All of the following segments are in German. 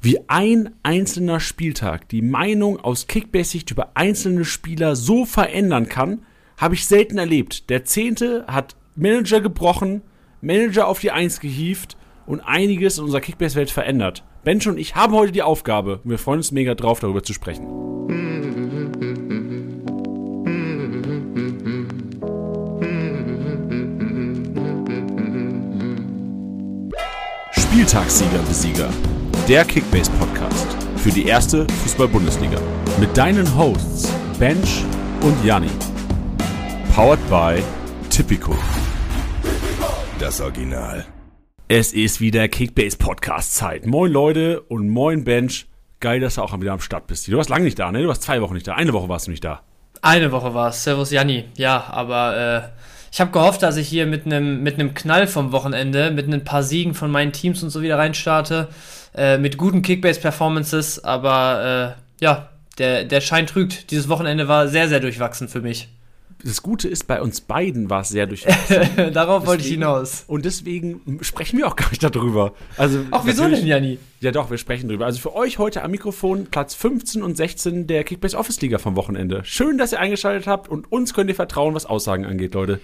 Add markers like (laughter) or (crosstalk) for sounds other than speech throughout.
wie ein einzelner Spieltag die Meinung aus Kickbase-Sicht über einzelne Spieler so verändern kann, habe ich selten erlebt. Der Zehnte hat Manager gebrochen, Manager auf die Eins gehievt und einiges in unserer Kickbase-Welt verändert. Bench und ich haben heute die Aufgabe und wir freuen uns mega drauf, darüber zu sprechen. Spieltagssieger Besieger der Kickbase Podcast für die erste Fußball-Bundesliga. Mit deinen Hosts Bench und Janni. Powered by Tipico. Das Original. Es ist wieder Kickbase Podcast Zeit. Moin Leute und moin Bench. Geil, dass du auch wieder am Start bist. Du warst lange nicht da, ne? Du warst zwei Wochen nicht da. Eine Woche warst du nicht da. Eine Woche war es. Servus Janni. Ja, aber äh, ich habe gehofft, dass ich hier mit einem mit Knall vom Wochenende, mit ein paar Siegen von meinen Teams und so wieder reinstarte. Äh, mit guten Kickbase-Performances, aber äh, ja, der, der Schein trügt. Dieses Wochenende war sehr, sehr durchwachsen für mich. Das Gute ist, bei uns beiden war es sehr (laughs) durchwachsen. Darauf wollte ich hinaus. Und deswegen sprechen wir auch gar nicht darüber. Also, Ach, wieso denn, Janni? Ja, doch, wir sprechen drüber. Also für euch heute am Mikrofon Platz 15 und 16 der Kickbase Office Liga vom Wochenende. Schön, dass ihr eingeschaltet habt und uns könnt ihr vertrauen, was Aussagen angeht, Leute.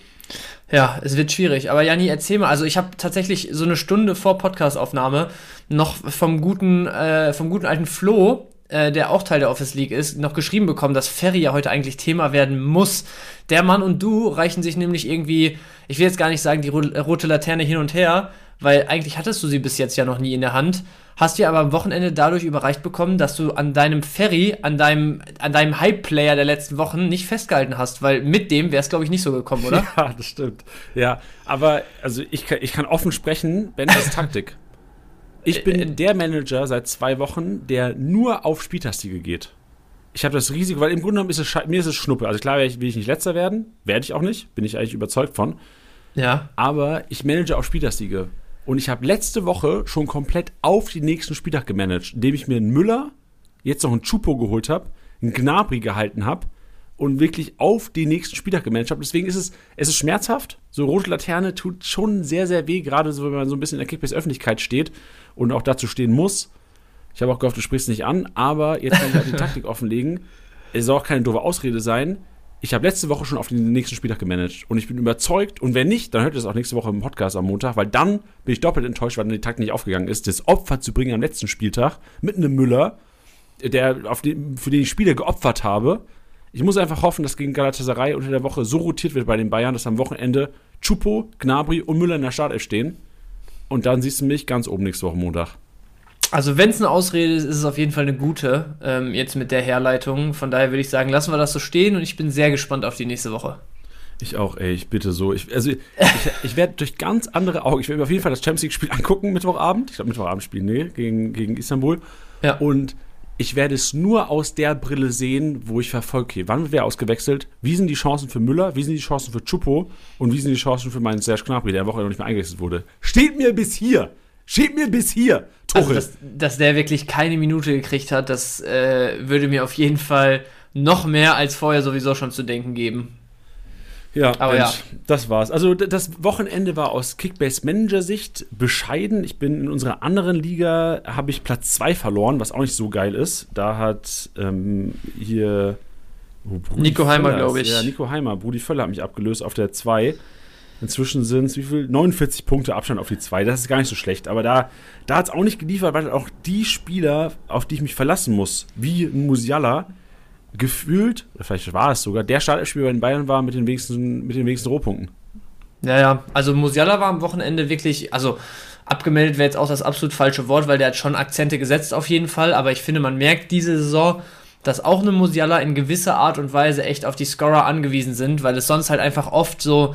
Ja, es wird schwierig. Aber Janni, erzähl mal. Also ich habe tatsächlich so eine Stunde vor Podcastaufnahme noch vom guten, äh, vom guten alten Flo, äh, der auch Teil der Office League ist, noch geschrieben bekommen, dass Ferry ja heute eigentlich Thema werden muss. Der Mann und du reichen sich nämlich irgendwie, ich will jetzt gar nicht sagen, die rote Laterne hin und her, weil eigentlich hattest du sie bis jetzt ja noch nie in der Hand. Hast dir aber am Wochenende dadurch überreicht bekommen, dass du an deinem Ferry, an deinem, an deinem Hype-Player der letzten Wochen nicht festgehalten hast, weil mit dem wäre es, glaube ich, nicht so gekommen, oder? (laughs) Ja, das stimmt. Ja, aber also ich kann, ich kann offen sprechen, Ben ist Taktik. Ich bin äh, der Manager seit zwei Wochen, der nur auf Spieltastige geht. Ich habe das Risiko, weil im Grunde genommen ist es mir ist es Schnuppe. Also klar will ich, will ich nicht letzter werden, werde ich auch nicht, bin ich eigentlich überzeugt von. Ja. Aber ich manage auf Spieltastige. Und ich habe letzte Woche schon komplett auf den nächsten Spieltag gemanagt, indem ich mir einen Müller, jetzt noch einen Chupo geholt habe, einen Gnabri gehalten habe und wirklich auf den nächsten Spieltag gemanagt habe. Deswegen ist es, es ist schmerzhaft. So rote Laterne tut schon sehr, sehr weh, gerade so, wenn man so ein bisschen in der Kickbase-Öffentlichkeit steht und auch dazu stehen muss. Ich habe auch gehofft, du sprichst nicht an, aber jetzt kann ich halt die Taktik (laughs) offenlegen. Es soll auch keine doofe Ausrede sein ich habe letzte Woche schon auf den nächsten Spieltag gemanagt und ich bin überzeugt, und wenn nicht, dann hört ihr das auch nächste Woche im Podcast am Montag, weil dann bin ich doppelt enttäuscht, weil dann die Takt nicht aufgegangen ist, das Opfer zu bringen am letzten Spieltag mit einem Müller, der, auf den, für den ich Spiele geopfert habe. Ich muss einfach hoffen, dass gegen Galatasaray unter der Woche so rotiert wird bei den Bayern, dass am Wochenende Chupo, Gnabry und Müller in der Startelf stehen. Und dann siehst du mich ganz oben nächste Woche Montag. Also wenn es eine Ausrede ist, ist es auf jeden Fall eine gute, ähm, jetzt mit der Herleitung. Von daher würde ich sagen, lassen wir das so stehen und ich bin sehr gespannt auf die nächste Woche. Ich auch, ey, ich bitte so. Ich, also ich, ich werde durch ganz andere Augen, ich werde mir auf jeden Fall das Champions League-Spiel angucken, Mittwochabend. Ich glaube, Mittwochabend spielen, nee, gegen, gegen Istanbul. Ja. Und ich werde es nur aus der Brille sehen, wo ich verfolge, okay, wann wird wer ausgewechselt? Wie sind die Chancen für Müller? Wie sind die Chancen für Chupo? Und wie sind die Chancen für meinen Serge Gnabry, der Woche noch nicht mehr eingewechselt wurde? Steht mir bis hier! Steht mir bis hier! Tuchel. Also, dass, dass der wirklich keine Minute gekriegt hat, das äh, würde mir auf jeden Fall noch mehr als vorher sowieso schon zu denken geben. Ja, aber Mensch, ja. das war's. Also das Wochenende war aus Kickbase Manager Sicht bescheiden. Ich bin in unserer anderen Liga habe ich Platz 2 verloren, was auch nicht so geil ist. Da hat ähm, hier oh, Nico Heimer, glaube ich. Ja, Nico Heimer, Brudi Völler hat mich abgelöst auf der 2. Inzwischen sind es wie viel? 49 Punkte Abstand auf die zwei. Das ist gar nicht so schlecht. Aber da, da hat es auch nicht geliefert, weil auch die Spieler, auf die ich mich verlassen muss, wie Musiala, gefühlt, vielleicht war es sogar, der Startspieler bei den Bayern war mit den wenigsten, mit den wenigsten Rohpunkten. Ja, ja. Also Musiala war am Wochenende wirklich, also abgemeldet wäre jetzt auch das absolut falsche Wort, weil der hat schon Akzente gesetzt auf jeden Fall. Aber ich finde, man merkt diese Saison, dass auch eine Musiala in gewisser Art und Weise echt auf die Scorer angewiesen sind, weil es sonst halt einfach oft so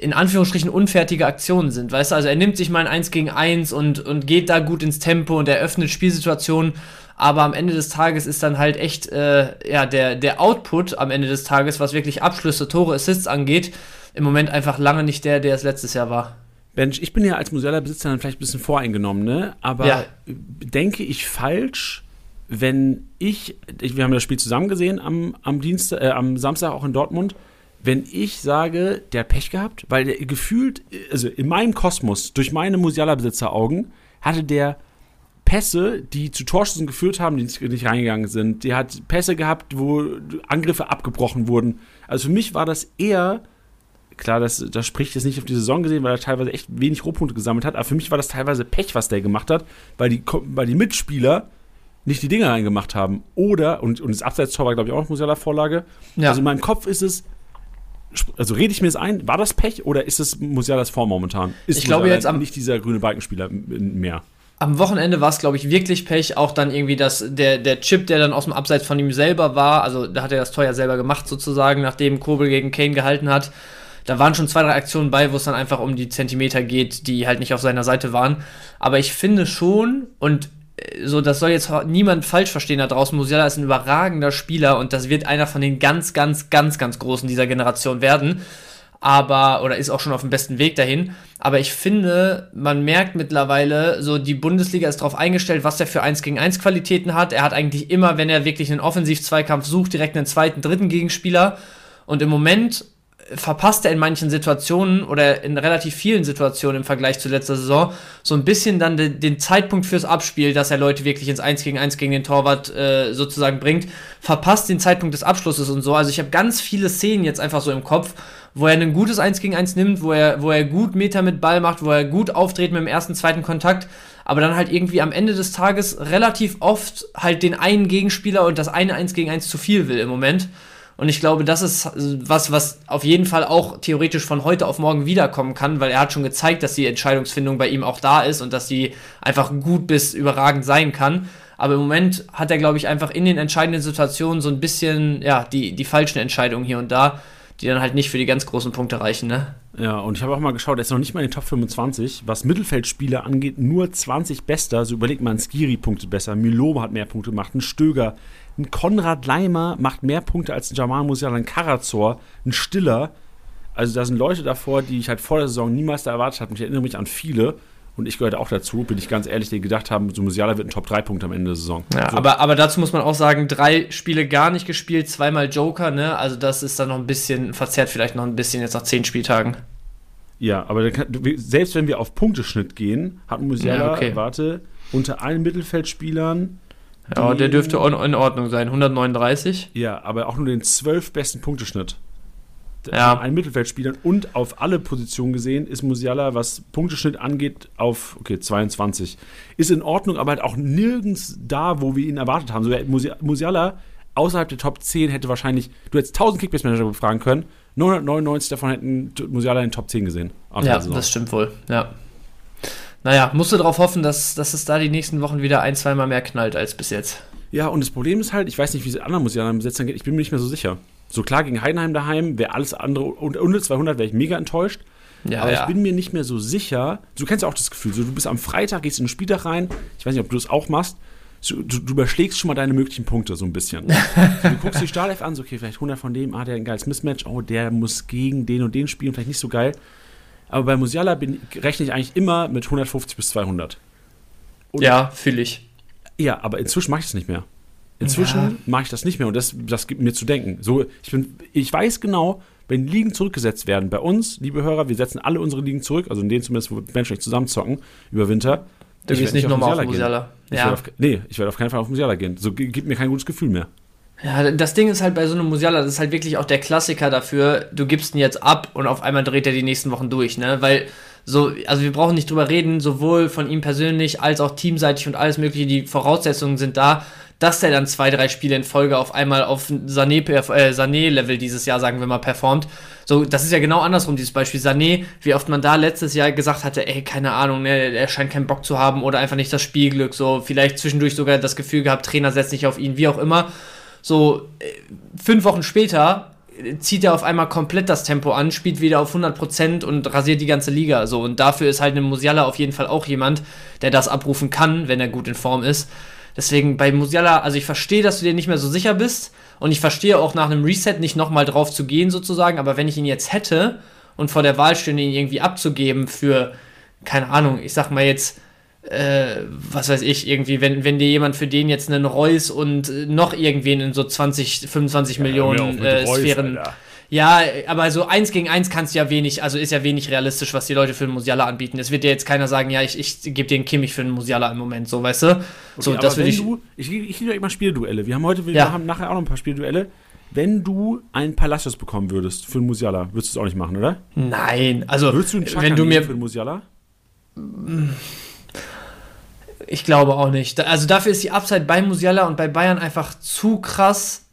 in Anführungsstrichen unfertige Aktionen sind, weißt du? Also er nimmt sich mal ein 1 gegen 1 und, und geht da gut ins Tempo und eröffnet Spielsituationen, aber am Ende des Tages ist dann halt echt äh, ja, der, der Output am Ende des Tages, was wirklich Abschlüsse, Tore, Assists angeht, im Moment einfach lange nicht der, der es letztes Jahr war. Bench, ich bin ja als Musiala-Besitzer dann vielleicht ein bisschen voreingenommen, ne? Aber ja. denke ich falsch, wenn ich, ich, wir haben das Spiel zusammen gesehen am, am Dienstag, äh, am Samstag auch in Dortmund, wenn ich sage, der hat Pech gehabt, weil der gefühlt, also in meinem Kosmos, durch meine Musiala-Besitzer-Augen, hatte der Pässe, die zu Torschüssen geführt haben, die nicht, nicht reingegangen sind. Die hat Pässe gehabt, wo Angriffe abgebrochen wurden. Also für mich war das eher, klar, das, das spricht jetzt nicht auf die Saison gesehen, weil er teilweise echt wenig Rohpunkte gesammelt hat, aber für mich war das teilweise Pech, was der gemacht hat, weil die, weil die Mitspieler nicht die Dinge reingemacht haben. Oder, und, und das Abseitstor war, glaube ich, auch noch Musiala-Vorlage. Ja. Also in meinem Kopf ist es, also rede ich mir das ein, war das Pech oder ist es Musialas Form momentan? Ist Ich glaube Musiala jetzt am- nicht dieser grüne Balkenspieler mehr. Am Wochenende war es, glaube ich, wirklich Pech. Auch dann irgendwie das, der, der Chip, der dann aus dem Abseits von ihm selber war. Also da hat er das Tor ja selber gemacht, sozusagen, nachdem Kobel gegen Kane gehalten hat. Da waren schon zwei, drei Aktionen bei, wo es dann einfach um die Zentimeter geht, die halt nicht auf seiner Seite waren. Aber ich finde schon, und äh, so, das soll jetzt niemand falsch verstehen da draußen. Musiala ist ein überragender Spieler und das wird einer von den ganz, ganz, ganz, ganz Großen dieser Generation werden aber oder ist auch schon auf dem besten Weg dahin. Aber ich finde, man merkt mittlerweile, so die Bundesliga ist darauf eingestellt, was er für 1 gegen 1 Qualitäten hat. Er hat eigentlich immer, wenn er wirklich einen Offensiv-Zweikampf sucht, direkt einen zweiten, dritten Gegenspieler. Und im Moment verpasst er in manchen Situationen oder in relativ vielen Situationen im Vergleich zu letzter Saison so ein bisschen dann de den Zeitpunkt fürs Abspiel, dass er Leute wirklich ins 1 gegen 1 gegen den Torwart äh, sozusagen bringt, verpasst den Zeitpunkt des Abschlusses und so. Also ich habe ganz viele Szenen jetzt einfach so im Kopf, wo er ein gutes 1 gegen 1 nimmt, wo er, wo er gut Meter mit Ball macht, wo er gut auftritt mit dem ersten, zweiten Kontakt, aber dann halt irgendwie am Ende des Tages relativ oft halt den einen Gegenspieler und das eine 1 gegen 1 zu viel will im Moment. Und ich glaube, das ist was, was auf jeden Fall auch theoretisch von heute auf morgen wiederkommen kann, weil er hat schon gezeigt, dass die Entscheidungsfindung bei ihm auch da ist und dass sie einfach gut bis überragend sein kann. Aber im Moment hat er, glaube ich, einfach in den entscheidenden Situationen so ein bisschen, ja, die, die falschen Entscheidungen hier und da, die dann halt nicht für die ganz großen Punkte reichen, ne? Ja, und ich habe auch mal geschaut, er ist noch nicht mal in den Top 25. Was Mittelfeldspieler angeht, nur 20 Bester. So überlegt man, Skiri punktet besser, Miloma hat mehr Punkte gemacht, ein Stöger, ein Konrad Leimer macht mehr Punkte als ein Jamal Musiala, ein Karazor, ein Stiller. Also da sind Leute davor, die ich halt vor der Saison niemals da erwartet habe. Ich erinnere mich an viele. Und ich gehörte auch dazu, bin ich ganz ehrlich, die gedacht haben, so Musiala wird ein Top-3-Punkt am Ende der Saison. Ja, so. aber, aber dazu muss man auch sagen, drei Spiele gar nicht gespielt, zweimal Joker, ne? Also das ist dann noch ein bisschen, verzerrt vielleicht noch ein bisschen jetzt nach zehn Spieltagen. Ja, aber kann, selbst wenn wir auf Punkteschnitt gehen, hat Musiala, Ja, okay. warte, unter allen Mittelfeldspielern Ja, der dürfte in Ordnung sein. 139. Ja, aber auch nur den zwölf besten Punkteschnitt. Ja. Allen Mittelfeldspielern und auf alle Positionen gesehen ist Musiala, was Punkteschnitt angeht, auf okay, 22. Ist in Ordnung, aber halt auch nirgends da, wo wir ihn erwartet haben. So, Musi- Musiala außerhalb der Top 10 hätte wahrscheinlich, du hättest 1000 Kickbase-Manager befragen können, 999 davon hätten Musiala in den Top 10 gesehen. Ja, das stimmt wohl. Ja. Naja, musst du darauf hoffen, dass, dass es da die nächsten Wochen wieder ein, zweimal mehr knallt als bis jetzt. Ja, und das Problem ist halt, ich weiß nicht, wie es anderen Musialern besetzt geht, ich bin mir nicht mehr so sicher. So klar, gegen Heidenheim daheim wäre alles andere, und unter 200 wäre ich mega enttäuscht. Ja, aber ja. ich bin mir nicht mehr so sicher. Du kennst ja auch das Gefühl, so, du bist am Freitag, gehst in den Spieltag rein. Ich weiß nicht, ob du das auch machst. So, du, du überschlägst schon mal deine möglichen Punkte so ein bisschen. (laughs) so, du guckst die Startelf an, so, okay, vielleicht 100 von dem, ah, der hat ein geiles Mismatch, oh, der muss gegen den und den spielen, vielleicht nicht so geil. Aber bei Musiala bin, rechne ich eigentlich immer mit 150 bis 200. Und ja, fühle ich. ja, aber inzwischen mache ich das nicht mehr. Inzwischen Ja. mache ich das nicht mehr und das, das gibt mir zu denken. So, ich, bin, ich weiß genau, wenn Ligen zurückgesetzt werden, bei uns, liebe Hörer, wir setzen alle unsere Ligen zurück, also in denen zumindest, wo Menschen nicht zusammenzocken über Winter. Du Ich gehst nicht nochmal auf. Musiala. Ich Ja. werd auf, nee, ich werde auf keinen Fall auf Musiala gehen. So gi- gibt mir kein gutes Gefühl mehr. Ja, das Ding ist halt bei so einem Musiala, das ist halt wirklich auch der Klassiker dafür, du gibst ihn jetzt ab und auf einmal dreht er die nächsten Wochen durch, ne? Weil so, also wir brauchen nicht drüber reden, sowohl von ihm persönlich als auch teamseitig und alles mögliche, die Voraussetzungen sind da, dass der dann zwei, drei Spiele in Folge auf einmal auf Sané, perf- äh, Sané-Level dieses Jahr, sagen wir mal, performt. So, das ist ja genau andersrum, dieses Beispiel Sané, wie oft man da letztes Jahr gesagt hatte, ey, keine Ahnung, ne, er scheint keinen Bock zu haben oder einfach nicht das Spielglück, so, vielleicht zwischendurch sogar das Gefühl gehabt, Trainer setzt nicht auf ihn, wie auch immer. So, äh, fünf Wochen später äh, zieht er auf einmal komplett das Tempo an, spielt wieder auf 100% und rasiert die ganze Liga. So, und dafür ist halt ein Musiala auf jeden Fall auch jemand, der das abrufen kann, wenn er gut in Form ist. Deswegen bei Musiala, also ich verstehe, dass du dir nicht mehr so sicher bist und ich verstehe auch nach einem Reset nicht nochmal drauf zu gehen sozusagen, aber wenn ich ihn jetzt hätte und vor der Wahl stünde, ihn irgendwie abzugeben für, keine Ahnung, ich sag mal jetzt, äh, was weiß ich, irgendwie, wenn, wenn dir jemand für den jetzt einen Reus und äh, noch irgendwen in so 20, 25 Millionen äh, Sphären. Ja, aber so eins gegen eins kannst du ja wenig, also ist ja wenig realistisch, was die Leute für einen Musiala anbieten. Es wird dir jetzt keiner sagen, ja, ich, ich gebe dir einen Kimmich für einen Musiala im Moment, so, weißt du? so, Okay, das aber würde wenn ich. du, ich, ich liebe immer Spielduelle. Wir haben heute, wir Ja. haben nachher auch noch ein paar Spielduelle. Wenn du einen Palacios bekommen würdest für einen Musiala, würdest du es auch nicht machen, oder? Nein, also Würdest du einen Chaka wenn du mir für einen Musiala? Ich glaube auch nicht. Also dafür ist die Upside bei Musiala und bei Bayern einfach zu krass,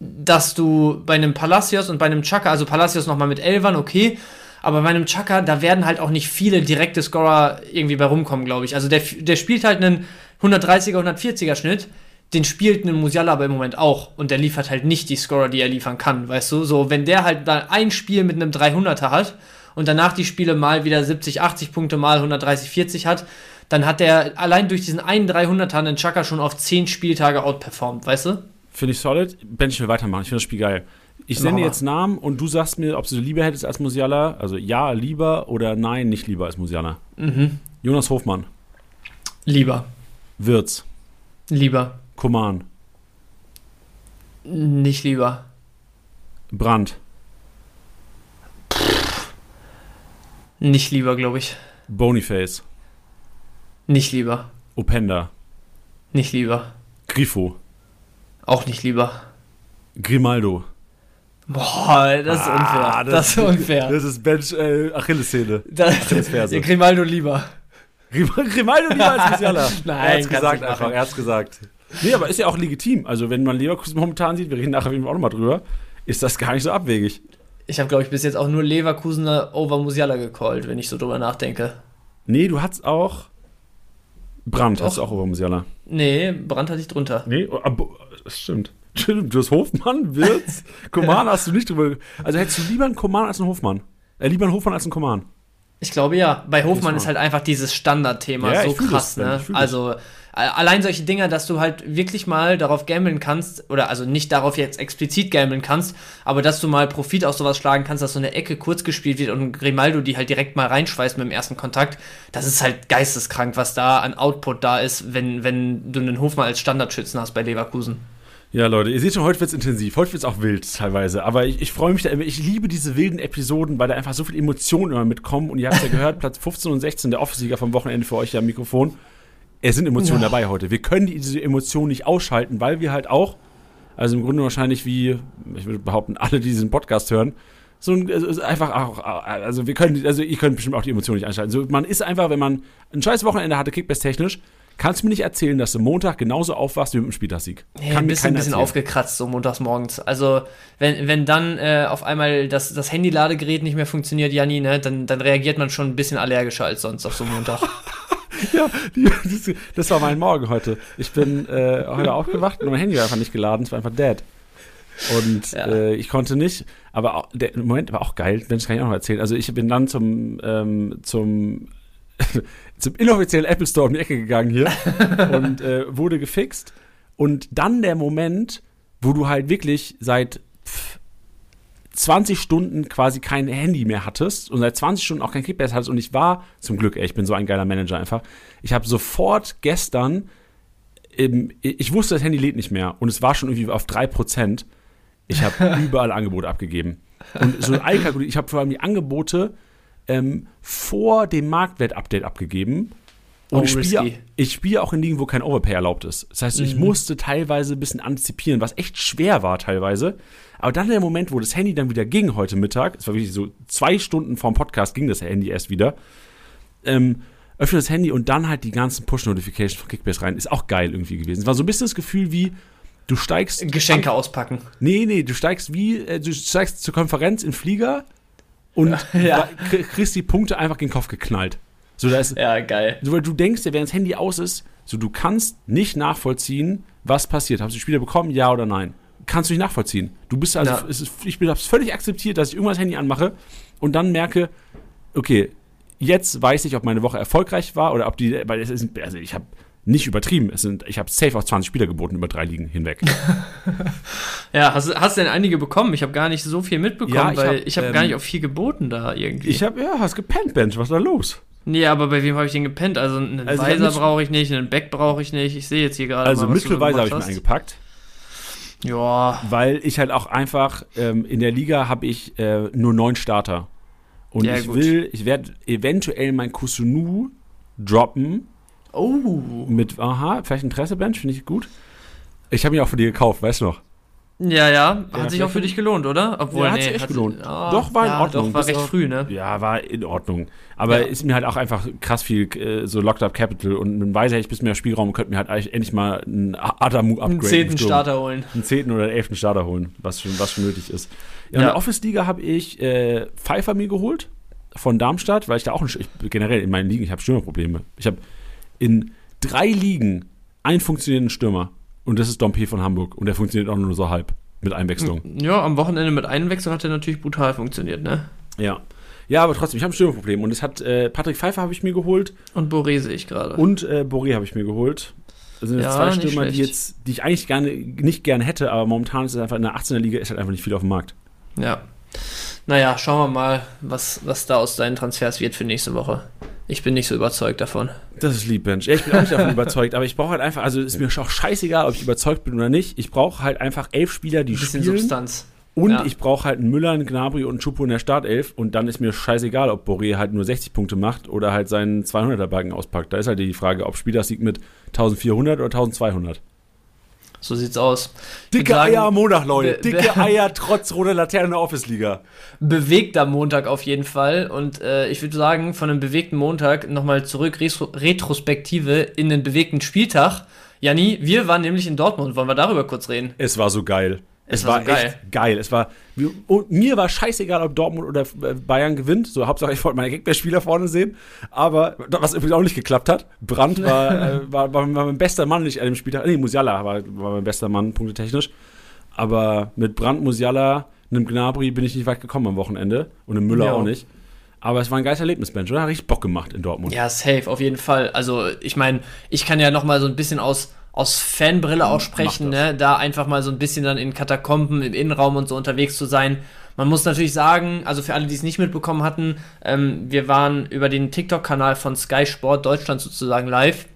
dass du bei einem Palacios und bei einem Chaka, also Palacios nochmal mit Elfern, okay, aber bei einem Chaka, da werden halt auch nicht viele direkte Scorer irgendwie bei rumkommen, glaube ich. Also der, der spielt halt einen 130er, 140er Schnitt, den spielt ein Musiala aber im Moment auch und der liefert halt nicht die Scorer, die er liefern kann, weißt du? So, wenn der halt da ein Spiel mit einem 300er hat und danach die Spiele mal wieder 70, 80 Punkte mal 130, 40 hat, dann hat der allein durch diesen einen 300er einen Chaka schon auf 10 Spieltage outperformt, weißt du? Finde ich solid. Ben, ich will weitermachen. Ich finde das Spiel geil. Ich sende jetzt Namen und du sagst mir, ob du lieber hättest als Musiala. Also ja, lieber oder nein, nicht lieber als Musiala. Mhm. Jonas Hofmann, Lieber. Wirtz, Lieber. Koman, Nicht lieber. Brandt, Nicht lieber, glaube ich. Boniface, Nicht lieber. Openda, Nicht lieber. Grifo, Auch nicht lieber. Grimaldo. Boah, das ist unfair. Ah, das, ist unfair. Das ist Bench äh, Achillessehne. Das, Achillesferse. der Grimaldo lieber. Grim- Grimaldo lieber als Musiala. (laughs) Nein, er hat's gesagt einfach, er hat's gesagt. Nee, aber ist ja auch legitim. Also wenn man Leverkusen momentan sieht, wir reden nachher auch nochmal drüber, ist das gar nicht so abwegig. Ich habe, glaube ich, bis jetzt auch nur Leverkusener over Musiala gecallt, wenn ich so drüber nachdenke. Nee, du hattest auch Brandt, hast du auch über Musiala. Nee, Brand hatte ich drunter. Nee, aber- das stimmt. (laughs) Stimmt, Du hast Hofmann, Wirtz, (laughs) Koman hast du nicht drüber. Also hättest du lieber einen Koman als einen Hofmann? Äh, lieber einen Hofmann als einen Koman. Ich glaube ja. Bei Hofmann ist halt einfach dieses Standardthema Ja, so krass, das, ne? das. Also a- allein solche Dinger, dass du halt wirklich mal darauf gambeln kannst, oder also nicht darauf jetzt explizit gambeln kannst, aber dass du mal Profit aus sowas schlagen kannst, dass so eine Ecke kurz gespielt wird und Grimaldo die halt direkt mal reinschweißt mit dem ersten Kontakt, das ist halt geisteskrank, was da an Output da ist, wenn, wenn du einen Hofmann als Standardschützen hast bei Leverkusen. Ja, Leute, ihr seht schon, heute wird's intensiv. Heute wird's auch wild teilweise. Aber ich, ich freue mich da immer. Ich liebe diese wilden Episoden, weil da einfach so viel Emotionen immer mitkommen. Und ihr habt ja gehört, (laughs) Platz 15 und 16, der Office-Sieger vom Wochenende für euch ja am Mikrofon. Es sind Emotionen Ja. dabei heute. Wir können diese Emotionen nicht ausschalten, weil wir halt auch, also im Grunde wahrscheinlich wie, ich würde behaupten, alle, die diesen Podcast hören, so ein, also es einfach auch, also wir können, also ihr könnt bestimmt auch die Emotionen nicht einschalten. So, man ist einfach, wenn man ein scheiß Wochenende hatte, Kickbase-technisch, kannst du mir nicht erzählen, dass du Montag genauso aufwachst wie mit dem Spieltagssieg. Nee, Kann ein bisschen, ein bisschen erzählen. aufgekratzt, so montags morgens. Also, wenn, wenn dann äh, auf einmal das, das Handy-Ladegerät nicht mehr funktioniert, Janni, ne, dann, dann reagiert man schon ein bisschen allergischer als sonst auf so einen Montag. (laughs) Ja, die, das, das war mein Morgen heute. Ich bin äh, heute aufgewacht und mein Handy war einfach nicht geladen, es war einfach dead. Und Ja. äh, ich konnte nicht, aber auch, der Moment war auch geil, das kann ich auch noch erzählen. Also ich bin dann zum, ähm, zum, (laughs) zum inoffiziellen Apple Store um die Ecke gegangen hier (laughs) und äh, wurde gefixt. Und dann der Moment, wo du halt wirklich seit pff, 20 Stunden quasi kein Handy mehr hattest und seit 20 Stunden auch kein Kickbase hattest und ich war, zum Glück, ey, ich bin so ein geiler Manager einfach, ich habe sofort gestern, ähm, ich wusste, das Handy lädt nicht mehr und es war schon irgendwie auf 3%. Ich habe (laughs) überall Angebote abgegeben. Und so einkalkuliert, ich habe vor allem die Angebote ähm, vor dem Marktwert-Update abgegeben. Und Oh, ich spiele ich auch in Ligen, wo kein Overpay erlaubt ist. Das heißt, ich Mhm. musste teilweise ein bisschen antizipieren, was echt schwer war teilweise. Aber dann der Moment, wo das Handy dann wieder ging heute Mittag, es war wirklich so zwei Stunden vorm Podcast ging das Handy erst wieder, ähm, öffne das Handy und dann halt die ganzen Push-Notifications von Kickbase rein. Ist auch geil irgendwie gewesen. Es war so ein bisschen das Gefühl wie, du steigst. Geschenke auspacken. Nee, nee, du steigst wie, äh, du steigst zur Konferenz in Flieger und Ja. (laughs) krie- kriegst die Punkte einfach gegen den Kopf geknallt. So, da ist, Ja, geil. so, weil du denkst, ja, während das Handy aus ist, so du kannst nicht nachvollziehen, was passiert. Hast du die Spieler bekommen, ja oder nein? Kannst du nicht nachvollziehen. Du bist also, Ja. es ist, ich bin hab's völlig akzeptiert, dass ich irgendwann das Handy anmache und dann merke, okay, jetzt weiß ich, ob meine Woche erfolgreich war oder ob die, weil es ist, also ich habe nicht übertrieben, es sind, ich habe safe auf 20 Spieler geboten über drei Ligen hinweg. (laughs) Ja, hast, hast du denn einige bekommen? Ich habe gar nicht so viel mitbekommen, Ja, ich weil hab, ich habe ähm, gar nicht auf viel geboten da irgendwie. Ich habe, ja, hast gepennt, Bench, was ist da los? nee, aber bei wem habe ich denn gepennt? Also einen Also Weiser brauche ich nicht, einen Beck brauche ich nicht. Ich sehe jetzt hier gerade Also mal, was du Mittelweise habe ich mir eingepackt. Ja. Weil ich halt auch einfach, ähm, in der Liga habe ich äh, nur neun Starter. Und Ja, ich gut. will, ich werde eventuell mein Kusunu droppen Oh. mit, aha, vielleicht Interesse-Bench, finde ich gut. Ich habe ihn auch für die gekauft, weißt du noch? Ja, ja, hat Ja, sich auch für dich gelohnt, oder? Obwohl, Ja, hat sich echt gelohnt. ah, Doch, war in ja, Ordnung. Doch, war recht früh, ne? Ja, war in Ordnung. Aber Ja. ist mir halt auch einfach krass viel äh, so Locked Up Capital und mit Weise hätte ich ein bisschen mehr Spielraum und könnte mir halt eigentlich endlich mal einen Adamu upgrade Einen zehnten Starter holen. Einen zehnten oder elften Starter holen, was schon, was schon nötig ist. Ja, in der Office-Liga habe ich äh, Pfeiffer mir geholt von Darmstadt, weil ich da auch ein, ich, generell in meinen Ligen, ich habe Stürmerprobleme. Ich habe in drei Ligen einen funktionierenden Stürmer und das ist Dompe von Hamburg und der funktioniert auch nur so halb mit Einwechslung. Ja, am Wochenende mit Einwechslung hat der natürlich brutal funktioniert, ne? Ja. Ja, aber trotzdem, ich habe ein Stürmerproblem und es hat äh, Patrick Pfeiffer habe ich mir geholt Und Boré sehe ich gerade. und äh, Boré habe ich mir geholt. Das sind jetzt Ja, zwei Stürmer, die jetzt, die ich eigentlich gerne, nicht gerne hätte, aber momentan ist es einfach in der 18er Liga ist halt einfach nicht viel auf dem Markt. Ja. Naja, schauen wir mal, was, was da aus deinen Transfers wird für nächste Woche. Ich bin nicht so überzeugt davon. Das ist lieb, Bench. Ja, ich bin auch nicht davon (laughs) überzeugt, aber ich brauche halt einfach, also ist mir auch scheißegal, ob ich überzeugt bin oder nicht. Ich brauche halt einfach elf Spieler, die Ein bisschen spielen. Substanz. Und Ja. ich brauche halt einen Müller, einen Gnabry und einen Chupo in der Startelf. Und dann ist mir scheißegal, ob Boré halt nur 60 Punkte macht oder halt seinen 200er-Balken auspackt. Da ist halt die Frage, ob Spielersieg mit 1400 oder 1200. So sieht's aus. Dicke sagen, Eier am Montag, Leute. Dicke (laughs) Eier trotz roter Laterne in der Office-Liga. Bewegter Montag auf jeden Fall. Und äh, ich würde sagen, von einem bewegten Montag nochmal zurück, Retro Retrospektive in den bewegten Spieltag. Janni, wir waren nämlich in Dortmund. Wollen wir darüber kurz reden? Es war so geil. Es Es, war so geil. echt geil. Es war, und mir war scheißegal, ob Dortmund oder äh, Bayern gewinnt. So, Hauptsache, ich wollte meine Kickbase-Spieler vorne sehen. Aber, was übrigens auch nicht geklappt hat, Brandt war, (laughs) äh, war, war, mein bester Mann nicht an dem Spieltag. Nee, Musiala war, war mein bester Mann, punktetechnisch. Aber mit Brandt, Musiala, einem Gnabry bin ich nicht weit gekommen am Wochenende. Und einem Müller Ja. auch nicht. Aber es war ein geiles Erlebnis, Bench, oder? Hat richtig Bock gemacht in Dortmund. Ja, safe, auf jeden Fall. Also, ich meine, ich kann ja nochmal so ein bisschen aus, aus Fanbrille auch sprechen, ne? Da einfach mal so ein bisschen dann in Katakomben, im Innenraum und so unterwegs zu sein. Man muss natürlich sagen, also für alle, die es nicht mitbekommen hatten, ähm, wir waren über den TikTok-Kanal von Sky Sport Deutschland sozusagen live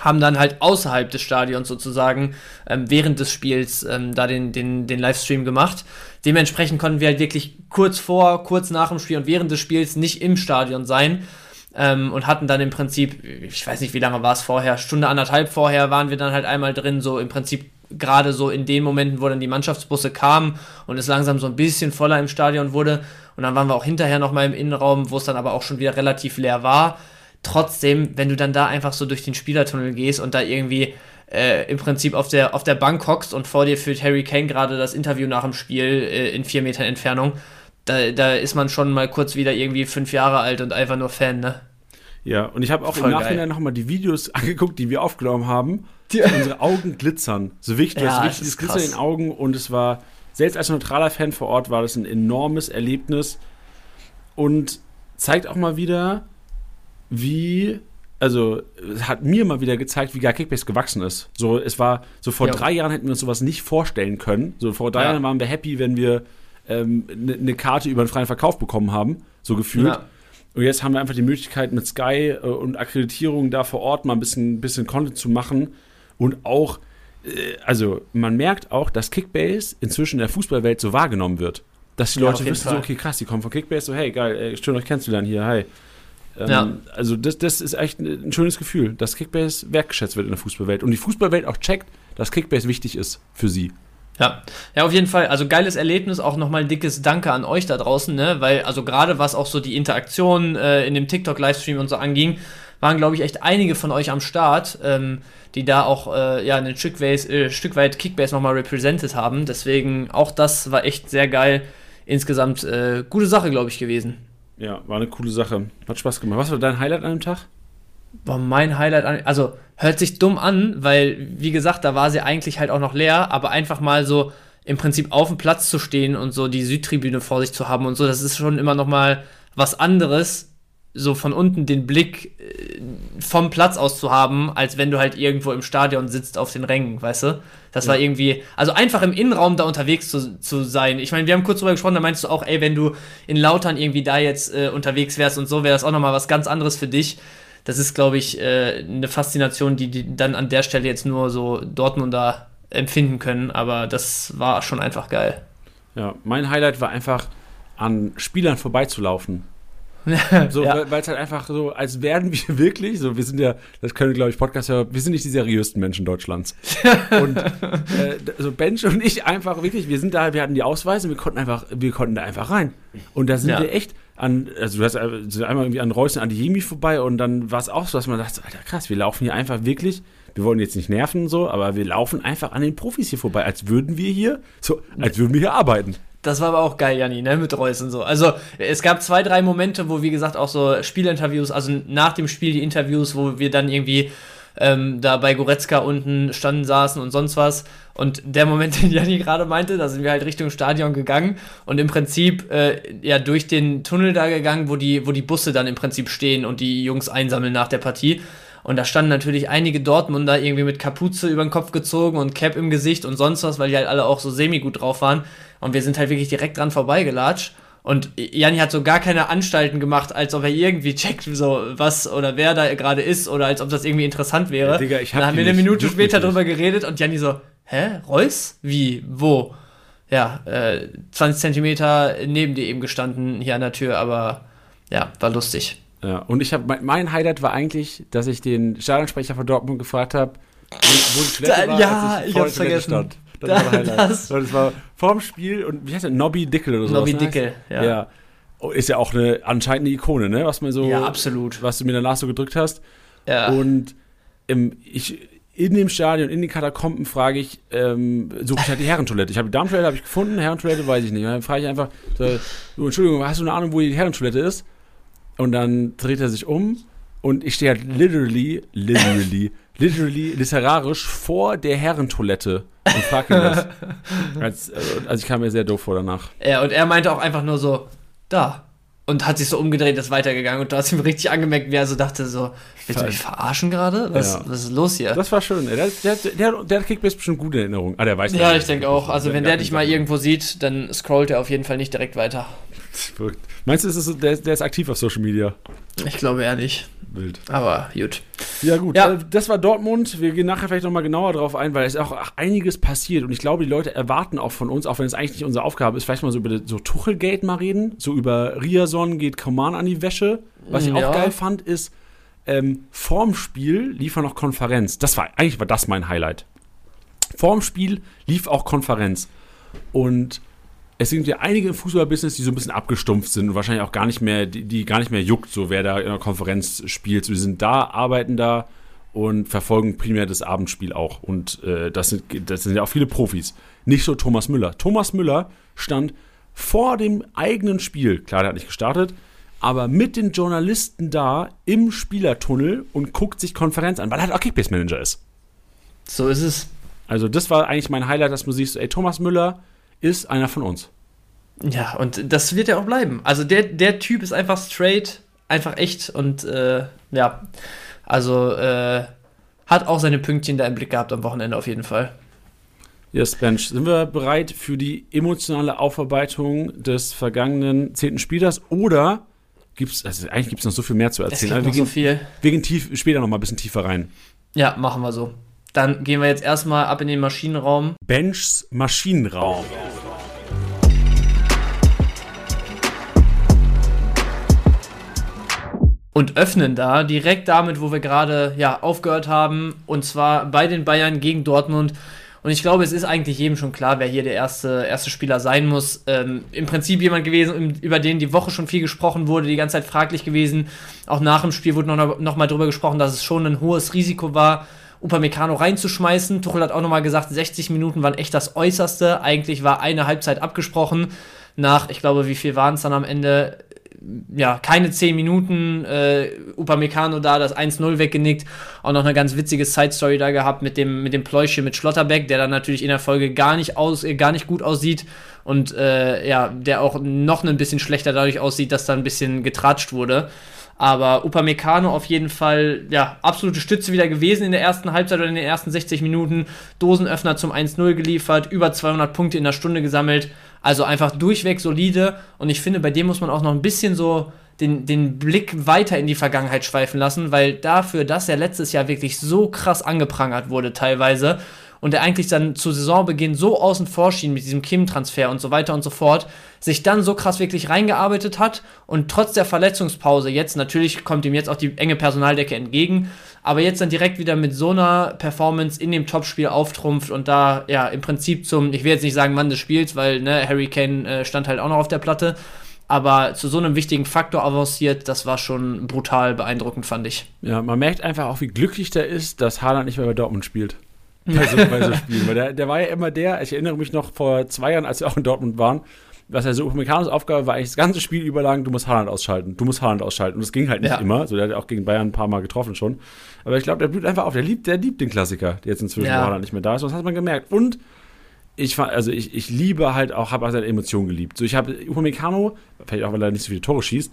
haben dann halt außerhalb des Stadions sozusagen ähm, während des Spiels ähm, da den, den, den Livestream gemacht. Dementsprechend konnten wir halt wirklich kurz vor, kurz nach dem Spiel und während des Spiels nicht im Stadion sein ähm, und hatten dann im Prinzip, ich weiß nicht, wie lange war es vorher, Stunde anderthalb vorher waren wir dann halt einmal drin, so im Prinzip gerade so in den Momenten, wo dann die Mannschaftsbusse kamen und es langsam so ein bisschen voller im Stadion wurde. Und dann waren wir auch hinterher nochmal im Innenraum, wo es dann aber auch schon wieder relativ leer war trotzdem, wenn du dann da einfach so durch den Spielertunnel gehst und da irgendwie äh, im Prinzip auf der, auf der Bank hockst und vor dir führt Harry Kane gerade das Interview nach dem Spiel äh, in vier Metern Entfernung, da, da ist man schon mal kurz wieder irgendwie fünf Jahre alt und einfach nur Fan, ne? Ja, und ich habe auch Voll im. Nachhinein nochmal die Videos (laughs) angeguckt, die wir aufgenommen haben. Die- Unsere Augen glitzern. So wichtig, Ja, richtig ist Glitzern in den Augen und es war, selbst als neutraler Fan vor Ort, war das ein enormes Erlebnis und zeigt auch mal wieder, wie, also es hat mir mal wieder gezeigt, wie gar Kickbase gewachsen ist. So, es war, so vor Ja. drei Jahren hätten wir uns sowas nicht vorstellen können. So vor drei Ja. Jahren waren wir happy, wenn wir eine ne ne Karte über einen freien Verkauf bekommen haben, so gefühlt. Ja. Und jetzt haben wir einfach die Möglichkeit, mit Sky äh, und Akkreditierung da vor Ort mal ein bisschen, bisschen Content zu machen. Und auch, äh, also man merkt auch, dass Kickbase inzwischen in der Fußballwelt so wahrgenommen wird. Dass die Ja, Leute wissen, so, okay, krass, die kommen von Kickbase, so, hey, geil, ey, schön euch kennenzulernen hier, hi. Ähm, Ja. Also das, das ist echt ein, ein schönes Gefühl, dass Kickbase wertgeschätzt wird in der Fußballwelt. Und die Fußballwelt auch checkt, dass Kickbase wichtig ist für sie. Ja, ja, auf jeden Fall. Also geiles Erlebnis, auch nochmal ein dickes Danke an euch da draußen, ne? Weil, also gerade was auch so die Interaktion äh, in dem TikTok-Livestream und so anging, waren, glaube ich, echt einige von euch am Start, ähm, die da auch äh, ja ein Stück weit, äh, Stück weit Kickbase nochmal represented haben. Deswegen auch das war echt sehr geil. Insgesamt äh, gute Sache, glaube ich, gewesen. Ja, war eine coole Sache. Hat Spaß gemacht. Was war dein Highlight an dem Tag? War mein Highlight an. Also hört sich dumm an, weil, wie gesagt, da war sie eigentlich halt auch noch leer, aber einfach mal so im Prinzip auf dem Platz zu stehen und so die Südtribüne vor sich zu haben und so, das ist schon immer noch mal was anderes, so von unten den Blick äh, vom Platz aus zu haben, als wenn du halt irgendwo im Stadion sitzt auf den Rängen, weißt du? Das war irgendwie, also einfach im Innenraum da unterwegs zu, zu sein. Ich meine, wir haben kurz drüber gesprochen, da meinst du auch, ey, wenn du in Lautern irgendwie da jetzt äh, unterwegs wärst und so, wäre das auch noch mal was ganz anderes für dich das ist, glaube ich, äh, eine Faszination, die, die dann an der Stelle jetzt nur so Dortmunder empfinden können, aber das war schon einfach geil. Ja, mein Highlight war einfach, an Spielern vorbeizulaufen. (laughs) So, Ja. weil es halt einfach so, als wären wir (laughs) wirklich, so wir sind ja, das können glaube ich Podcast hören, wir sind nicht die seriösten Menschen Deutschlands. (laughs) und äh, so Bench und ich einfach wirklich, wir sind da, wir hatten die Ausweise, wir konnten einfach, wir konnten da einfach rein. Und da sind Ja. wir echt an, also du hast äh, so einmal irgendwie an Reus und Adeyemi vorbei und dann war es auch so, dass man dachte, Alter krass, wir laufen hier einfach wirklich, wir wollen jetzt nicht nerven und so, aber wir laufen einfach an den Profis hier vorbei, als würden wir hier, so, als würden wir hier arbeiten. Das war aber auch geil, Janni, ne, mit Reus und so. Also, es gab zwei, drei Momente, wo, wie gesagt, auch so Spielinterviews, also nach dem Spiel die Interviews, wo wir dann irgendwie ähm, da bei Goretzka unten standen, saßen und sonst was. Und der Moment, (laughs) den Janni gerade meinte, da sind wir halt Richtung Stadion gegangen und im Prinzip äh, ja durch den Tunnel da gegangen, wo die, wo die Busse dann im Prinzip stehen und die Jungs einsammeln nach der Partie. Und da standen natürlich einige Dortmunder irgendwie mit Kapuze über den Kopf gezogen und Cap im Gesicht und sonst was, weil die halt alle auch so semi-gut drauf waren. Und wir sind halt wirklich direkt dran vorbeigelatscht. Und Janni hat so gar keine Anstalten gemacht, als ob er irgendwie checkt, so was oder wer da gerade ist oder als ob das irgendwie interessant wäre. Ja, Digga, ich hab Dann haben wir eine. Minute später drüber geredet und Janni so, hä, Reus? Wie? Wo? Ja, äh, 20 Zentimeter neben dir eben gestanden hier an der Tür, aber ja, war lustig. Ja, und ich habe mein, Highlight war eigentlich, dass ich den Stadionsprecher von Dortmund gefragt habe, wo, die Toilette Da- war, ja, als ich vor hab's vergessen. Das Da- war Highlight. das- Und es war vorm Spiel und wie heißt der? Nobby Dickel oder so. Nobby Dickel, ja. ja. Oh, Ist ja auch eine anscheinend eine Ikone, ne? Was man so, Ja, absolut. was du mir danach so gedrückt hast. Ja. Und ähm, ich in dem Stadion, in den Katakomben frage ich, ähm, suche ich halt die Herrentoilette. Ich habe die Damentoilette habe ich gefunden, Herrentoilette weiß ich nicht. Und dann frage ich einfach, so, du, Entschuldigung, hast du eine Ahnung, wo die Herrentoilette ist? Und dann dreht er sich um und ich stehe halt literally, literally, literally literarisch vor der Herrentoilette und frage ihn das. (laughs) Als, also, also ich kam mir sehr doof vor danach. Ja, und er meinte auch einfach nur so, da. Und hat sich so umgedreht, ist weitergegangen. Und du hast ihm richtig angemerkt, wie er so dachte, so, willst du mich verarschen gerade? Was, Ja. was ist los hier? Das war schön. Der, der, der, der kriegt mir bestimmt gute Erinnerungen. Ah, der weiß ja, ich denke auch. Also, wenn der dich mal irgendwo sieht, dann scrollt er auf jeden Fall nicht direkt weiter. (laughs) Meinst du, ist es der, der ist aktiv auf Social Media? Ich glaube eher nicht. Wild. Aber gut. Ja, gut. Ja. Äh, Das war Dortmund. Wir gehen nachher vielleicht nochmal genauer drauf ein, weil es ist auch einiges passiert. Und ich glaube, die Leute erwarten auch von uns, auch wenn es eigentlich nicht unsere Aufgabe ist, vielleicht mal so über so Tuchelgate mal reden. So über Riason geht Coman an die Wäsche. Was ich Ja. auch geil fand, ist, ähm, vorm Spiel lief er noch Konferenz. Das war, eigentlich war das mein Highlight. Vorm Spiel lief auch Konferenz. Und es sind ja einige im Fußballbusiness, die so ein bisschen abgestumpft sind und wahrscheinlich auch gar nicht mehr, die, die gar nicht mehr juckt, so wer da in der Konferenz spielt. So, die sind da, arbeiten da und verfolgen primär das Abendspiel auch. Und äh, das, sind, das sind ja auch viele Profis. Nicht so Thomas Müller. Thomas Müller stand vor dem eigenen Spiel, klar, der hat nicht gestartet, aber mit den Journalisten da im Spielertunnel und guckt sich Konferenz an, weil er halt auch Kickbase-Manager ist. So ist es. Also das war eigentlich mein Highlight, dass man siehst, ey, Thomas Müller ist einer von uns. Ja, und das wird ja auch bleiben. Also, der, der Typ ist einfach straight, einfach echt und äh, ja, also äh, hat auch seine Pünktchen da im Blick gehabt am Wochenende auf jeden Fall. Yes, Bench. Sind wir bereit für die emotionale Aufarbeitung des vergangenen zehnten Spielers oder gibt's, also eigentlich gibt es noch so viel mehr zu Es erzählen, gibt aber noch wir so gehen, viel. wir gehen tief, später noch mal ein bisschen tiefer rein. Ja, machen wir so. Dann gehen wir jetzt erstmal ab in den Maschinenraum. Benchs Maschinenraum. und öffnen da direkt damit, wo wir gerade ja aufgehört haben, und zwar bei den Bayern gegen Dortmund. Und ich glaube, es ist eigentlich jedem schon klar, wer hier der erste, erste Spieler sein muss. Ähm, Im Prinzip jemand gewesen, über den die Woche schon viel gesprochen wurde, die ganze Zeit fraglich gewesen. Auch nach dem Spiel wurde noch, noch mal drüber gesprochen, dass es schon ein hohes Risiko war, Upamecano reinzuschmeißen. Tuchel hat auch noch mal gesagt, 60 Minuten waren echt das Äußerste. Eigentlich war eine Halbzeit abgesprochen. Nach, ich glaube, wie viel waren es dann am Ende? ja, keine 10 Minuten, äh, Upamecano da, das 1-0 weggenickt. Auch noch eine ganz witzige Side-Story da gehabt mit dem, mit dem Pläuschchen mit Schlotterbeck, der dann natürlich in der Folge gar nicht, aus, äh, gar nicht gut aussieht und äh, ja, der auch noch ein bisschen schlechter dadurch aussieht, dass da ein bisschen getratscht wurde. Aber Upamecano auf jeden Fall, ja, absolute Stütze wieder gewesen in der ersten Halbzeit oder in den ersten 60 Minuten. Dosenöffner zum 1-0 geliefert, über 200 Punkte in der Stunde gesammelt. Also einfach durchweg solide. Und ich finde, bei dem muss man auch noch ein bisschen so den, den Blick weiter in die Vergangenheit schweifen lassen, weil dafür, dass er letztes Jahr wirklich so krass angeprangert wurde teilweise und der eigentlich dann zu Saisonbeginn so außen vor schien mit diesem Kim-Transfer und so weiter und so fort, sich dann so krass wirklich reingearbeitet hat und trotz der Verletzungspause jetzt, natürlich kommt ihm jetzt auch die enge Personaldecke entgegen, aber jetzt dann direkt wieder mit so einer Performance in dem Topspiel auftrumpft und da ja im Prinzip zum, ich will jetzt nicht sagen Mann des Spiels, weil ne, Harry Kane äh, stand halt auch noch auf der Platte, aber zu so einem wichtigen Faktor avanciert, das war schon brutal beeindruckend, fand ich. Ja, man merkt einfach auch, wie glücklich der ist, dass Haaland nicht mehr bei Dortmund spielt. Bei so, bei so Spielen. Weil der, der war ja immer der, ich erinnere mich noch vor zwei Jahren, als wir auch in Dortmund waren, was ja so Upamecano's Aufgabe war, eigentlich das ganze Spiel überlang, du musst Haaland ausschalten, du musst Haaland ausschalten. Und das ging halt nicht Ja. immer. So, der hat ja auch gegen Bayern ein paar Mal getroffen schon. Aber ich glaube, der blüht einfach auf. Der liebt, der liebt den Klassiker, der jetzt inzwischen Ja. Haaland nicht mehr da ist. Und das hat man gemerkt. Und ich also ich, ich liebe halt auch, habe auch seine Emotionen geliebt. So, ich habe Upamecano, vielleicht auch, weil er nicht so viele Tore schießt,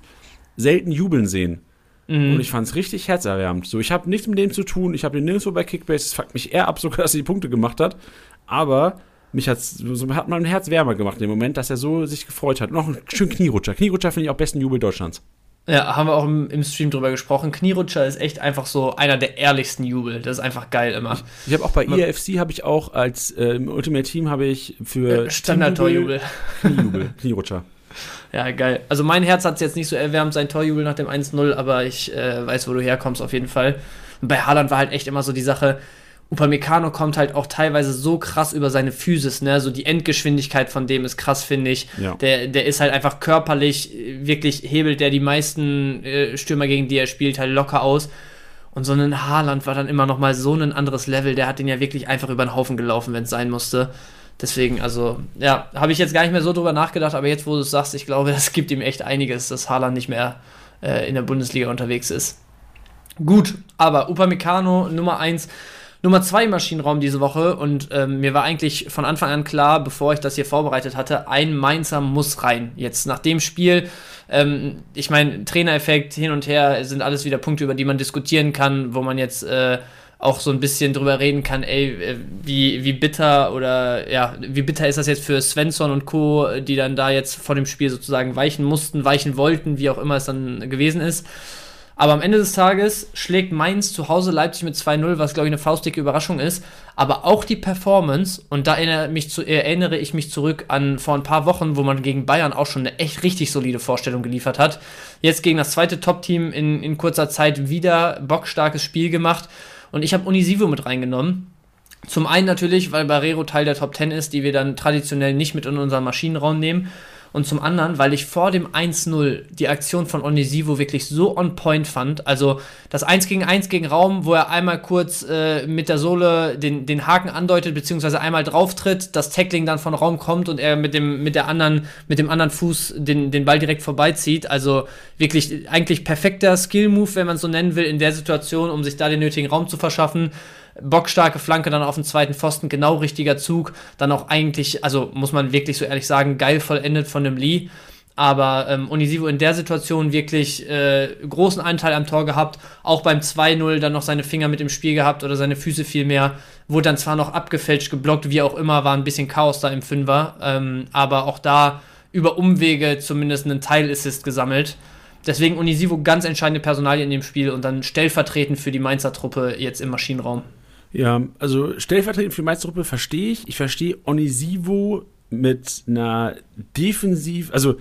selten jubeln sehen. Mhm. Und ich fand es richtig herzerwärmend. So, ich habe nichts mit dem zu tun. Ich habe den nirgendwo bei Kickbase. Es fuckt mich eher ab, (laughs) sogar, dass er die Punkte gemacht hat. Aber mich hat's, so hat mein Herz wärmer gemacht in dem Moment, dass er so sich gefreut hat. Noch ein schön Knierutscher. Knierutscher finde ich auch besten Jubel Deutschlands. Ja, haben wir auch im, im Stream drüber gesprochen. Knierutscher ist echt einfach so einer der ehrlichsten Jubel. Das ist einfach geil immer. Ich habe auch bei Man- EFC habe ich auch als äh, im Ultimate Team habe ich für Standard-Torjubel. Teamjubel Kniejubel, Knierutscher. Ja, geil. Also mein Herz hat es jetzt nicht so erwärmt, sein Torjubel nach dem 1-0, aber ich äh, weiß, wo du herkommst auf jeden Fall. Und bei Haaland war halt echt immer so die Sache, Upamecano kommt halt auch teilweise so krass über seine Physis, ne? So die Endgeschwindigkeit von dem ist krass, finde ich. Ja. Der, der ist halt einfach körperlich, äh, wirklich hebelt der die meisten äh, Stürmer, gegen die er spielt, halt locker aus. Und so ein Haaland war dann immer noch mal so ein anderes Level. Der hat den ja wirklich einfach über den Haufen gelaufen, wenn es sein musste. Deswegen, also, ja, habe ich jetzt gar nicht mehr so drüber nachgedacht, aber jetzt, wo du es sagst, ich glaube, (laughs) das gibt ihm echt einiges, dass Haaland nicht mehr äh, in der Bundesliga unterwegs ist. Gut, aber Upamecano Nummer 1, Nummer 2 im Maschinenraum diese Woche und ähm, mir war eigentlich von Anfang an klar, bevor ich das hier vorbereitet hatte, ein Mainzer muss rein. Jetzt nach dem Spiel, ähm, ich meine, Trainereffekt hin und her sind alles wieder Punkte, über die man diskutieren kann, wo man jetzt äh, auch so ein bisschen drüber reden kann, ey, äh, wie, wie bitter oder ja, wie bitter ist das jetzt für Svensson und Co., die dann da jetzt vor dem Spiel sozusagen weichen mussten, weichen wollten, wie auch immer es dann gewesen ist. Aber am Ende des Tages schlägt Mainz zu Hause Leipzig mit 2-0, was glaube ich eine faustdicke Überraschung ist. Aber auch die Performance, und da erinnere, mich zu, erinnere ich mich zurück an vor ein paar Wochen, wo man gegen Bayern auch schon eine echt richtig solide Vorstellung geliefert hat. Jetzt gegen das zweite Top-Team in, in kurzer Zeit wieder bockstarkes Spiel gemacht. Und ich habe Unisivo mit reingenommen. Zum einen natürlich, weil Barrero Teil der Top 10 ist, die wir dann traditionell nicht mit in unseren Maschinenraum nehmen. Und zum anderen, weil ich vor dem 1-0 die Aktion von Onisivo wirklich so on point fand. Also das 1 gegen 1 gegen Raum, wo er einmal kurz äh, mit der Sohle den, den Haken andeutet, beziehungsweise einmal drauftritt, das Tackling dann von Raum kommt und er mit dem, mit der anderen, mit dem anderen Fuß den, den Ball direkt vorbeizieht. Also wirklich eigentlich perfekter Skill-Move, wenn man es so nennen will, in der Situation, um sich da den nötigen Raum zu verschaffen bockstarke Flanke dann auf den zweiten Pfosten, genau richtiger Zug. Dann auch eigentlich, also muss man wirklich so ehrlich sagen, geil vollendet von dem Lee. Aber ähm, Onisivo in der Situation wirklich äh, großen Anteil am Tor gehabt. Auch beim 2-0 dann noch seine Finger mit im Spiel gehabt oder seine Füße vielmehr. Wurde dann zwar noch abgefälscht, geblockt, wie auch immer, war ein bisschen Chaos da im Fünfer. Ähm, aber auch da über Umwege zumindest einen Teilassist gesammelt. Deswegen Onisivo ganz entscheidende Personalie in dem Spiel und dann stellvertretend für die Mainzer Truppe jetzt im Maschinenraum. Ja, also stellvertretend für die Mainz-Truppe verstehe ich. Ich verstehe Onisivo mit einer defensiv, also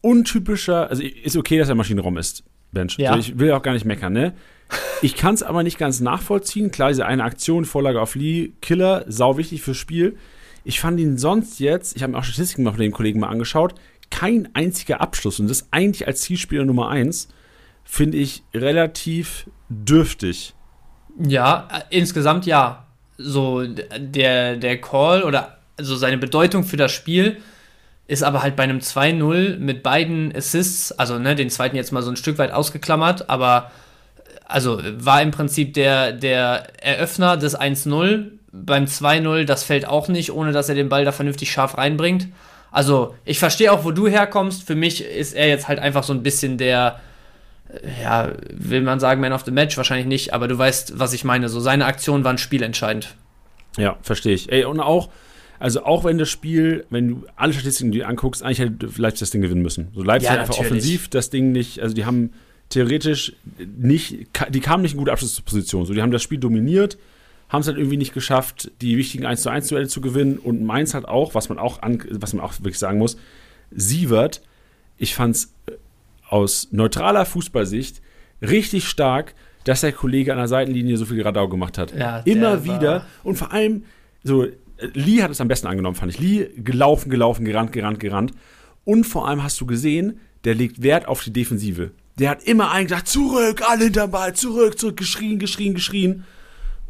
untypischer, also ist okay, dass er Maschinenraum ist, Bench. Ja. Also ich will auch gar nicht meckern, ne? Ich kann es aber nicht ganz nachvollziehen. Klar, diese eine Aktion, Vorlage auf Lee, Killer, sau wichtig fürs Spiel. Ich fand ihn sonst jetzt, ich habe mir auch Statistiken mal von den Kollegen mal angeschaut, kein einziger Abschluss. Und das eigentlich als Zielspieler Nummer eins finde ich relativ dürftig. Ja, äh, insgesamt ja. So der, der Call oder also seine Bedeutung für das Spiel ist aber halt bei einem 2-0 mit beiden Assists, also ne, den zweiten jetzt mal so ein Stück weit ausgeklammert, aber äh, also war im Prinzip der, der Eröffner des 1-0. Beim 2-0, das fällt auch nicht, ohne dass er den Ball da vernünftig scharf reinbringt. Also, ich verstehe auch, wo du herkommst. Für mich ist er jetzt halt einfach so ein bisschen der, ja, will man sagen, Man of the Match? Wahrscheinlich nicht, aber du weißt, was ich meine. So, seine Aktionen waren spielentscheidend. Ja, verstehe ich. Ey, und auch, also auch wenn das Spiel, wenn du alle Statistiken dir anguckst, eigentlich hätte Leipzig das Ding gewinnen müssen. So Leipzig Ja, hat einfach natürlich. offensiv das Ding nicht, also die haben theoretisch nicht, die kamen nicht in gute Abschlussposition. So, die haben das Spiel dominiert, haben es halt irgendwie nicht geschafft, die wichtigen 1 zu 1 Duelle zu gewinnen. Und Mainz hat auch, was man auch, an, was man auch wirklich sagen muss, Sievert, ich fand es äh, aus neutraler Fußballsicht richtig stark, dass der Kollege an der Seitenlinie so viel Radau gemacht hat. Ja, Immer wieder. Und vor allem, so, Lee hat es am besten angenommen, fand ich. Lee gelaufen, gelaufen, gerannt, gerannt, gerannt. Und vor allem hast du gesehen, der legt Wert auf die Defensive. Der hat immer einen gesagt, zurück, alle hinterm Ball, zurück, zurück, geschrien, geschrien, geschrien.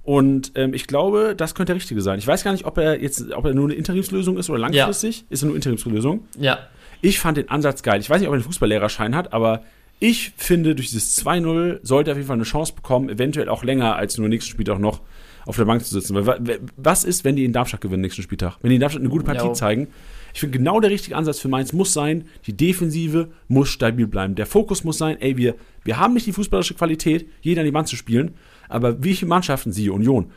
Und ähm, ich glaube, das könnte der richtige sein. Ich weiß gar nicht, ob er jetzt, ob er nur eine Interimslösung ist oder langfristig. Ja. Ist er nur Interimslösung? Ja. Ich fand den Ansatz geil. Ich weiß nicht, ob er einen Fußballlehrerschein hat, aber ich finde, durch dieses 2-0 sollte er auf jeden Fall eine Chance bekommen, eventuell auch länger als nur nächsten Spieltag noch auf der Bank zu sitzen. Weil, was ist, wenn die in Darmstadt gewinnen nächsten Spieltag? Wenn die in Darmstadt eine gute Partie jo. zeigen. Ich finde, genau der richtige Ansatz für Mainz muss sein, die Defensive muss stabil bleiben. Der Fokus muss sein, ey, wir, wir haben nicht die fußballische Qualität, jeder an die Wand zu spielen, aber wie viele Mannschaften, siehe Union,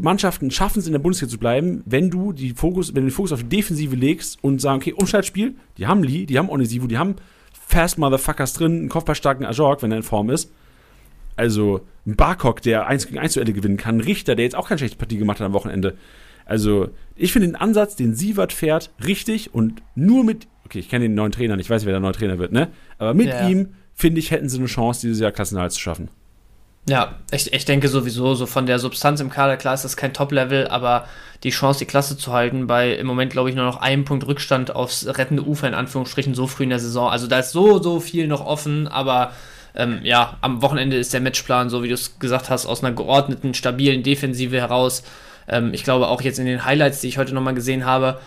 Mannschaften schaffen es in der Bundesliga zu bleiben, wenn du die Fokus, wenn du den Fokus auf die Defensive legst und sagen, okay, Umschaltspiel, die haben Lee, die haben Onisivo, die haben Fast Motherfuckers drin, einen kopfballstarken Ajorg, wenn er in Form ist. Also ein Barcock, der 1 gegen 1 Duelle gewinnen kann, ein Richter, der jetzt auch keine schlechte Partie gemacht hat am Wochenende. Also, ich finde den Ansatz, den Sievert fährt, richtig und nur mit, okay, ich kenne den neuen Trainer, ich weiß, wer der neue Trainer wird, ne? Aber mit ja. ihm, finde ich, hätten sie eine Chance, dieses Jahr Klassenerhalt zu schaffen. Ja, ich, ich denke sowieso, so von der Substanz im Kader, klar ist das kein Top-Level, aber die Chance, die Klasse zu halten, bei im Moment, glaube ich, nur noch einem Punkt Rückstand aufs rettende Ufer, in Anführungsstrichen, so früh in der Saison. Also da ist so, so viel noch offen, aber ähm, ja, am Wochenende ist der Matchplan, so wie du es gesagt hast, aus einer geordneten, stabilen Defensive heraus. Ähm, ich glaube auch jetzt in den Highlights, die ich heute nochmal gesehen habe,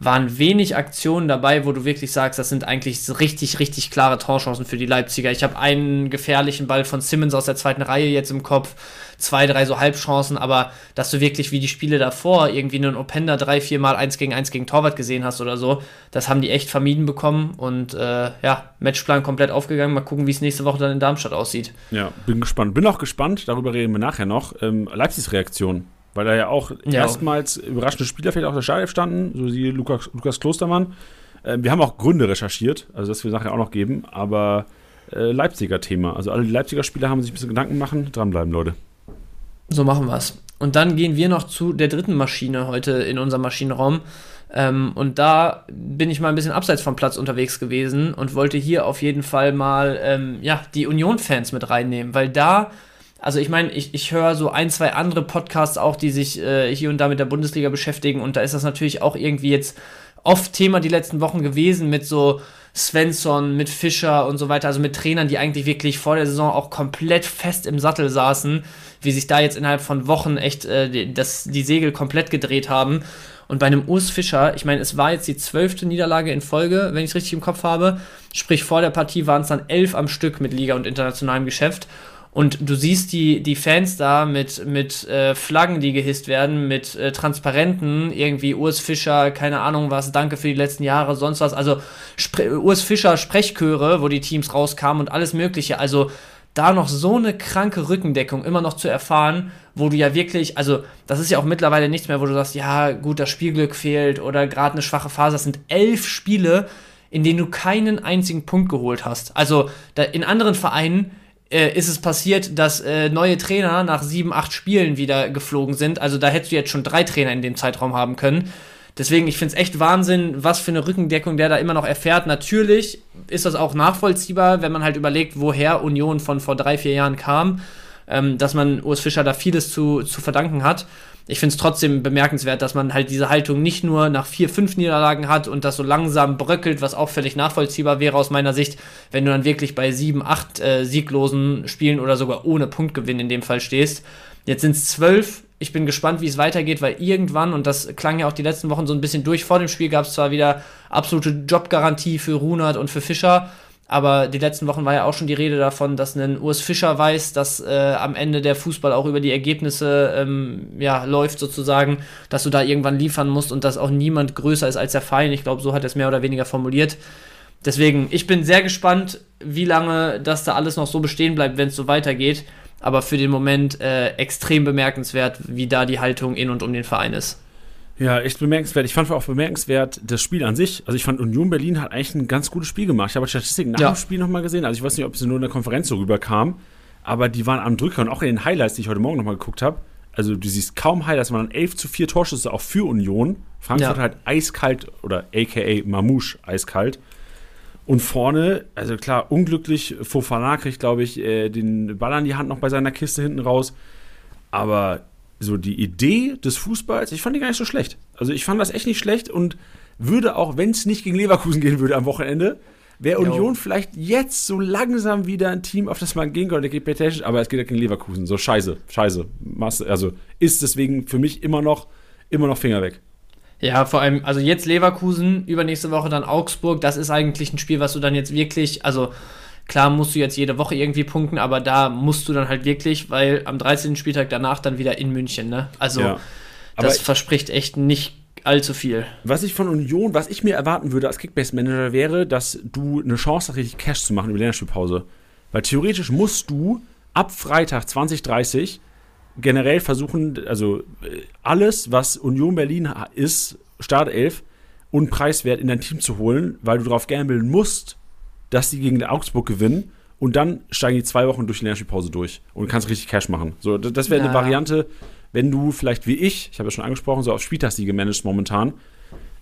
waren wenig Aktionen dabei, wo du wirklich sagst, das sind eigentlich richtig, richtig klare Torchancen für die Leipziger. Ich habe einen gefährlichen Ball von Simmons aus der zweiten Reihe jetzt im Kopf, zwei, drei so Halbchancen, aber dass du wirklich wie die Spiele davor irgendwie einen Openda drei, vier Mal eins gegen eins gegen Torwart gesehen hast oder so, das haben die echt vermieden bekommen und äh, ja, Matchplan komplett aufgegangen. Mal gucken, wie es nächste Woche dann in Darmstadt aussieht. Ja, bin gespannt. Bin auch gespannt, darüber reden wir nachher noch. Ähm, Leipzigs Reaktion weil da ja auch ja. erstmals überraschende Spieler vielleicht auch der Startelf standen, so wie Lukas, Lukas Klostermann. Äh, wir haben auch Gründe recherchiert, also das wir nachher auch noch geben, aber äh, Leipziger Thema. Also alle Leipziger Spieler haben sich ein bisschen Gedanken machen, dranbleiben, Leute. So machen wir es. Und dann gehen wir noch zu der dritten Maschine heute in unserem Maschinenraum. Ähm, und da bin ich mal ein bisschen abseits vom Platz unterwegs gewesen und wollte hier auf jeden Fall mal ähm, ja, die Union-Fans mit reinnehmen, weil da also ich meine, ich, ich höre so ein, zwei andere Podcasts auch, die sich äh, hier und da mit der Bundesliga beschäftigen und da ist das natürlich auch irgendwie jetzt oft Thema die letzten Wochen gewesen mit so Svensson, mit Fischer und so weiter, also mit Trainern, die eigentlich wirklich vor der Saison auch komplett fest im Sattel saßen, wie sich da jetzt innerhalb von Wochen echt äh, das, die Segel komplett gedreht haben. Und bei einem Urs Fischer, ich meine, es war jetzt die zwölfte Niederlage in Folge, wenn ich es richtig im Kopf habe. Sprich, vor der Partie waren es dann elf am Stück mit Liga und internationalem Geschäft. Und du siehst die, die Fans da mit, mit äh, Flaggen, die gehisst werden, mit äh, Transparenten, irgendwie Urs Fischer, keine Ahnung was, danke für die letzten Jahre, sonst was. Also Spre Urs Fischer Sprechchöre, wo die Teams rauskamen und alles Mögliche. Also da noch so eine kranke Rückendeckung immer noch zu erfahren, wo du ja wirklich, also das ist ja auch mittlerweile nichts mehr, wo du sagst, ja gut, das Spielglück fehlt oder gerade eine schwache Phase. Das sind elf Spiele, in denen du keinen einzigen Punkt geholt hast. Also da, in anderen Vereinen äh, ist es passiert, dass äh, neue Trainer nach sieben, acht Spielen wieder geflogen sind. Also da hättest du jetzt schon drei Trainer in dem Zeitraum haben können. Deswegen, ich finde es echt Wahnsinn, was für eine Rückendeckung der da immer noch erfährt. Natürlich ist das auch nachvollziehbar, wenn man halt überlegt, woher Union von vor drei, vier Jahren kam, ähm, dass man Urs Fischer da vieles zu, zu verdanken hat ich finde es trotzdem bemerkenswert, dass man halt diese Haltung nicht nur nach vier, fünf Niederlagen hat und das so langsam bröckelt, was auch völlig nachvollziehbar wäre aus meiner Sicht, wenn du dann wirklich bei sieben, acht äh, sieglosen Spielen oder sogar ohne Punktgewinn in dem Fall stehst. Jetzt sind es zwölf. Ich bin gespannt, wie es weitergeht, weil irgendwann, und das klang ja auch die letzten Wochen so ein bisschen durch, vor dem Spiel gab es zwar wieder absolute Jobgarantie für Runert und für Fischer, aber die letzten Wochen war ja auch schon die Rede davon, dass ein Urs Fischer weiß, dass äh, am Ende der Fußball auch über die Ergebnisse ähm, ja, läuft sozusagen, dass du da irgendwann liefern musst und dass auch niemand größer ist als der Verein. Ich glaube, so hat er es mehr oder weniger formuliert. Deswegen, ich bin sehr gespannt, wie lange das da alles noch so bestehen bleibt, wenn es so weitergeht. Aber für den Moment äh, extrem bemerkenswert, wie da die Haltung in und um den Verein ist. Ja, echt bemerkenswert. Ich fand auch bemerkenswert das Spiel an sich. Also ich fand Union Berlin hat eigentlich ein ganz gutes Spiel gemacht. Ich habe Statistiken nach ja. dem Spiel nochmal gesehen. Also ich weiß nicht, ob sie nur in der Konferenz so rüberkam, aber die waren am Drücker und auch in den Highlights, die ich heute Morgen nochmal geguckt habe. also du siehst kaum Highlights, sondern 11 zu 4 Torschüsse auch für Union. Frankfurt Ja. halt eiskalt oder aka Mamouche eiskalt. Und vorne, also klar, unglücklich, Fofana kriegt, glaube ich, äh, den Ball an die Hand noch bei seiner Kiste hinten raus. Aber so die Idee des Fußballs, ich fand die gar nicht so schlecht. Also ich fand das echt nicht schlecht und würde auch, wenn es nicht gegen Leverkusen gehen würde am Wochenende, wäre Jo. Union vielleicht jetzt so langsam wieder ein Team, auf das man gehen könnte, gegen Expectation, aber es geht ja gegen Leverkusen. So scheiße, scheiße. Masse- Also ist deswegen für mich immer noch, immer noch Finger weg. Ja, vor allem, also jetzt Leverkusen, übernächste Woche dann Augsburg. Das ist eigentlich ein Spiel, was du dann jetzt wirklich, also klar musst du jetzt jede Woche irgendwie punkten, aber da musst du dann halt wirklich, weil am 13. Spieltag danach dann wieder in München, ne? Also Ja. Das verspricht echt nicht allzu viel. Was ich von Union, was ich mir erwarten würde als Kickbase-Manager wäre, dass du eine Chance hast, richtig Cash zu machen über die Länderspielpause. Weil theoretisch musst du ab Freitag 2030 generell versuchen, also äh, alles, was Union Berlin ist, Startelf und preiswert in dein Team zu holen, weil du darauf gambeln musst, dass die gegen Augsburg gewinnen und dann steigen die zwei Wochen durch die Länderspielpause durch und kannst richtig Cash machen. So, das, wäre eine Ja. Variante, wenn du vielleicht wie ich, ich habe ja schon angesprochen, so auf Spieltagssiege managst momentan,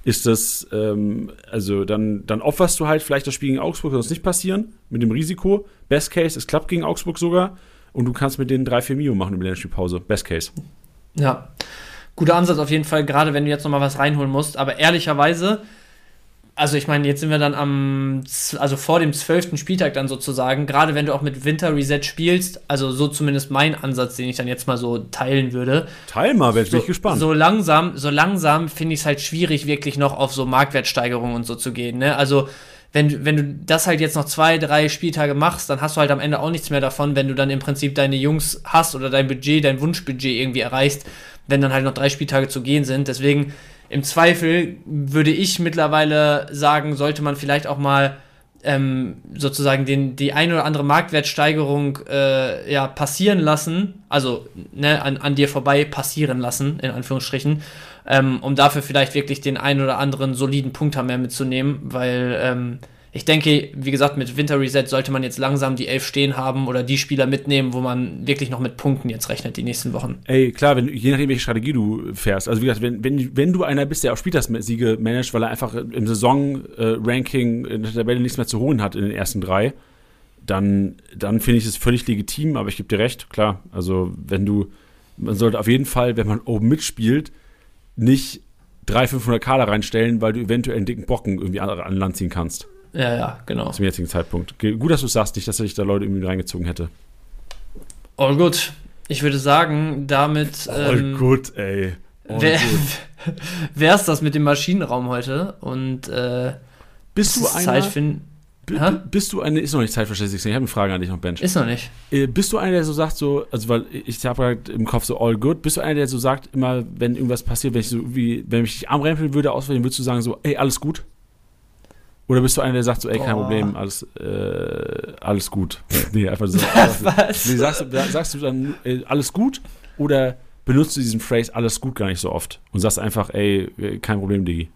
ist das, ähm, also dann, dann opferst du halt vielleicht das Spiel gegen Augsburg, soll es nicht passieren, mit dem Risiko. Best Case, es klappt gegen Augsburg sogar und du kannst mit denen 3-4 Mio machen über die Länderspielpause. Best Case. Ja. Guter Ansatz auf jeden Fall, gerade wenn du jetzt nochmal was reinholen musst. Aber ehrlicherweise, also ich meine, jetzt sind wir dann am, also vor dem zwölften Spieltag dann sozusagen, gerade wenn du auch mit Winter Reset spielst, also so zumindest mein Ansatz, den ich dann jetzt mal so teilen würde. Teil mal, bin so, ich gespannt. So langsam, so langsam finde ich es halt schwierig, wirklich noch auf so Marktwertsteigerungen und so zu gehen. Ne? Also, wenn, du- wenn du das halt jetzt noch zwei, drei Spieltage machst, dann hast du halt am Ende auch nichts mehr davon, wenn du dann im Prinzip deine Jungs hast oder dein Budget, dein Wunschbudget irgendwie erreichst, wenn dann halt noch drei Spieltage zu gehen sind. Deswegen im Zweifel würde ich mittlerweile sagen, sollte man vielleicht auch mal ähm, sozusagen den, die ein oder andere Marktwertsteigerung äh, ja, passieren lassen, also ne, an, an dir vorbei passieren lassen, in Anführungsstrichen, ähm, um dafür vielleicht wirklich den ein oder anderen soliden Punkt mehr mitzunehmen, weil ähm, ich denke, wie gesagt, mit Winter Reset sollte man jetzt langsam die Elf stehen haben oder die Spieler mitnehmen, wo man wirklich noch mit Punkten jetzt rechnet die nächsten Wochen. Ey, klar, wenn, je nachdem, welche Strategie du fährst. Also, wie gesagt, wenn, wenn, wenn du einer bist, der auch Spieltagssiege managt, weil er einfach im Saison-Ranking in der Tabelle nichts mehr zu holen hat in den ersten drei, dann, dann finde ich es völlig legitim, aber ich gebe dir recht, klar. Also, wenn du, man sollte auf jeden Fall, wenn man oben mitspielt, nicht 300, 500 Kader reinstellen, weil du eventuell einen dicken Brocken irgendwie an, an Land ziehen kannst. Ja, ja, genau. Zum jetzigen Zeitpunkt. Gut, dass du es sagst, nicht, dass ich da Leute irgendwie reingezogen hätte. All gut. Ich würde sagen, damit ähm, gut, ey. wär, (laughs) wär's das mit dem Maschinenraum heute und äh, Bist du einer, Zeit b- Bist du eine, ist noch nicht Zeit 16, ich habe eine Frage an dich noch, Bench. Ist noch nicht. Äh, bist du einer, der so sagt, so, also weil ich habe gerade im Kopf so all good, bist du einer, der so sagt, immer, wenn irgendwas passiert, wenn ich so wie, wenn ich dich armrempeln würde, auswählen, würdest du sagen so, ey, alles gut? Oder bist du einer, der sagt so, ey, kein Boah. Problem, alles, äh, alles gut? (laughs) nee, einfach so. (laughs) Was? Nee, sagst, du- sagst du dann äh, alles gut? Oder benutzt du diesen Phrase alles gut gar nicht so oft und sagst einfach, ey, äh, kein Problem, Digi?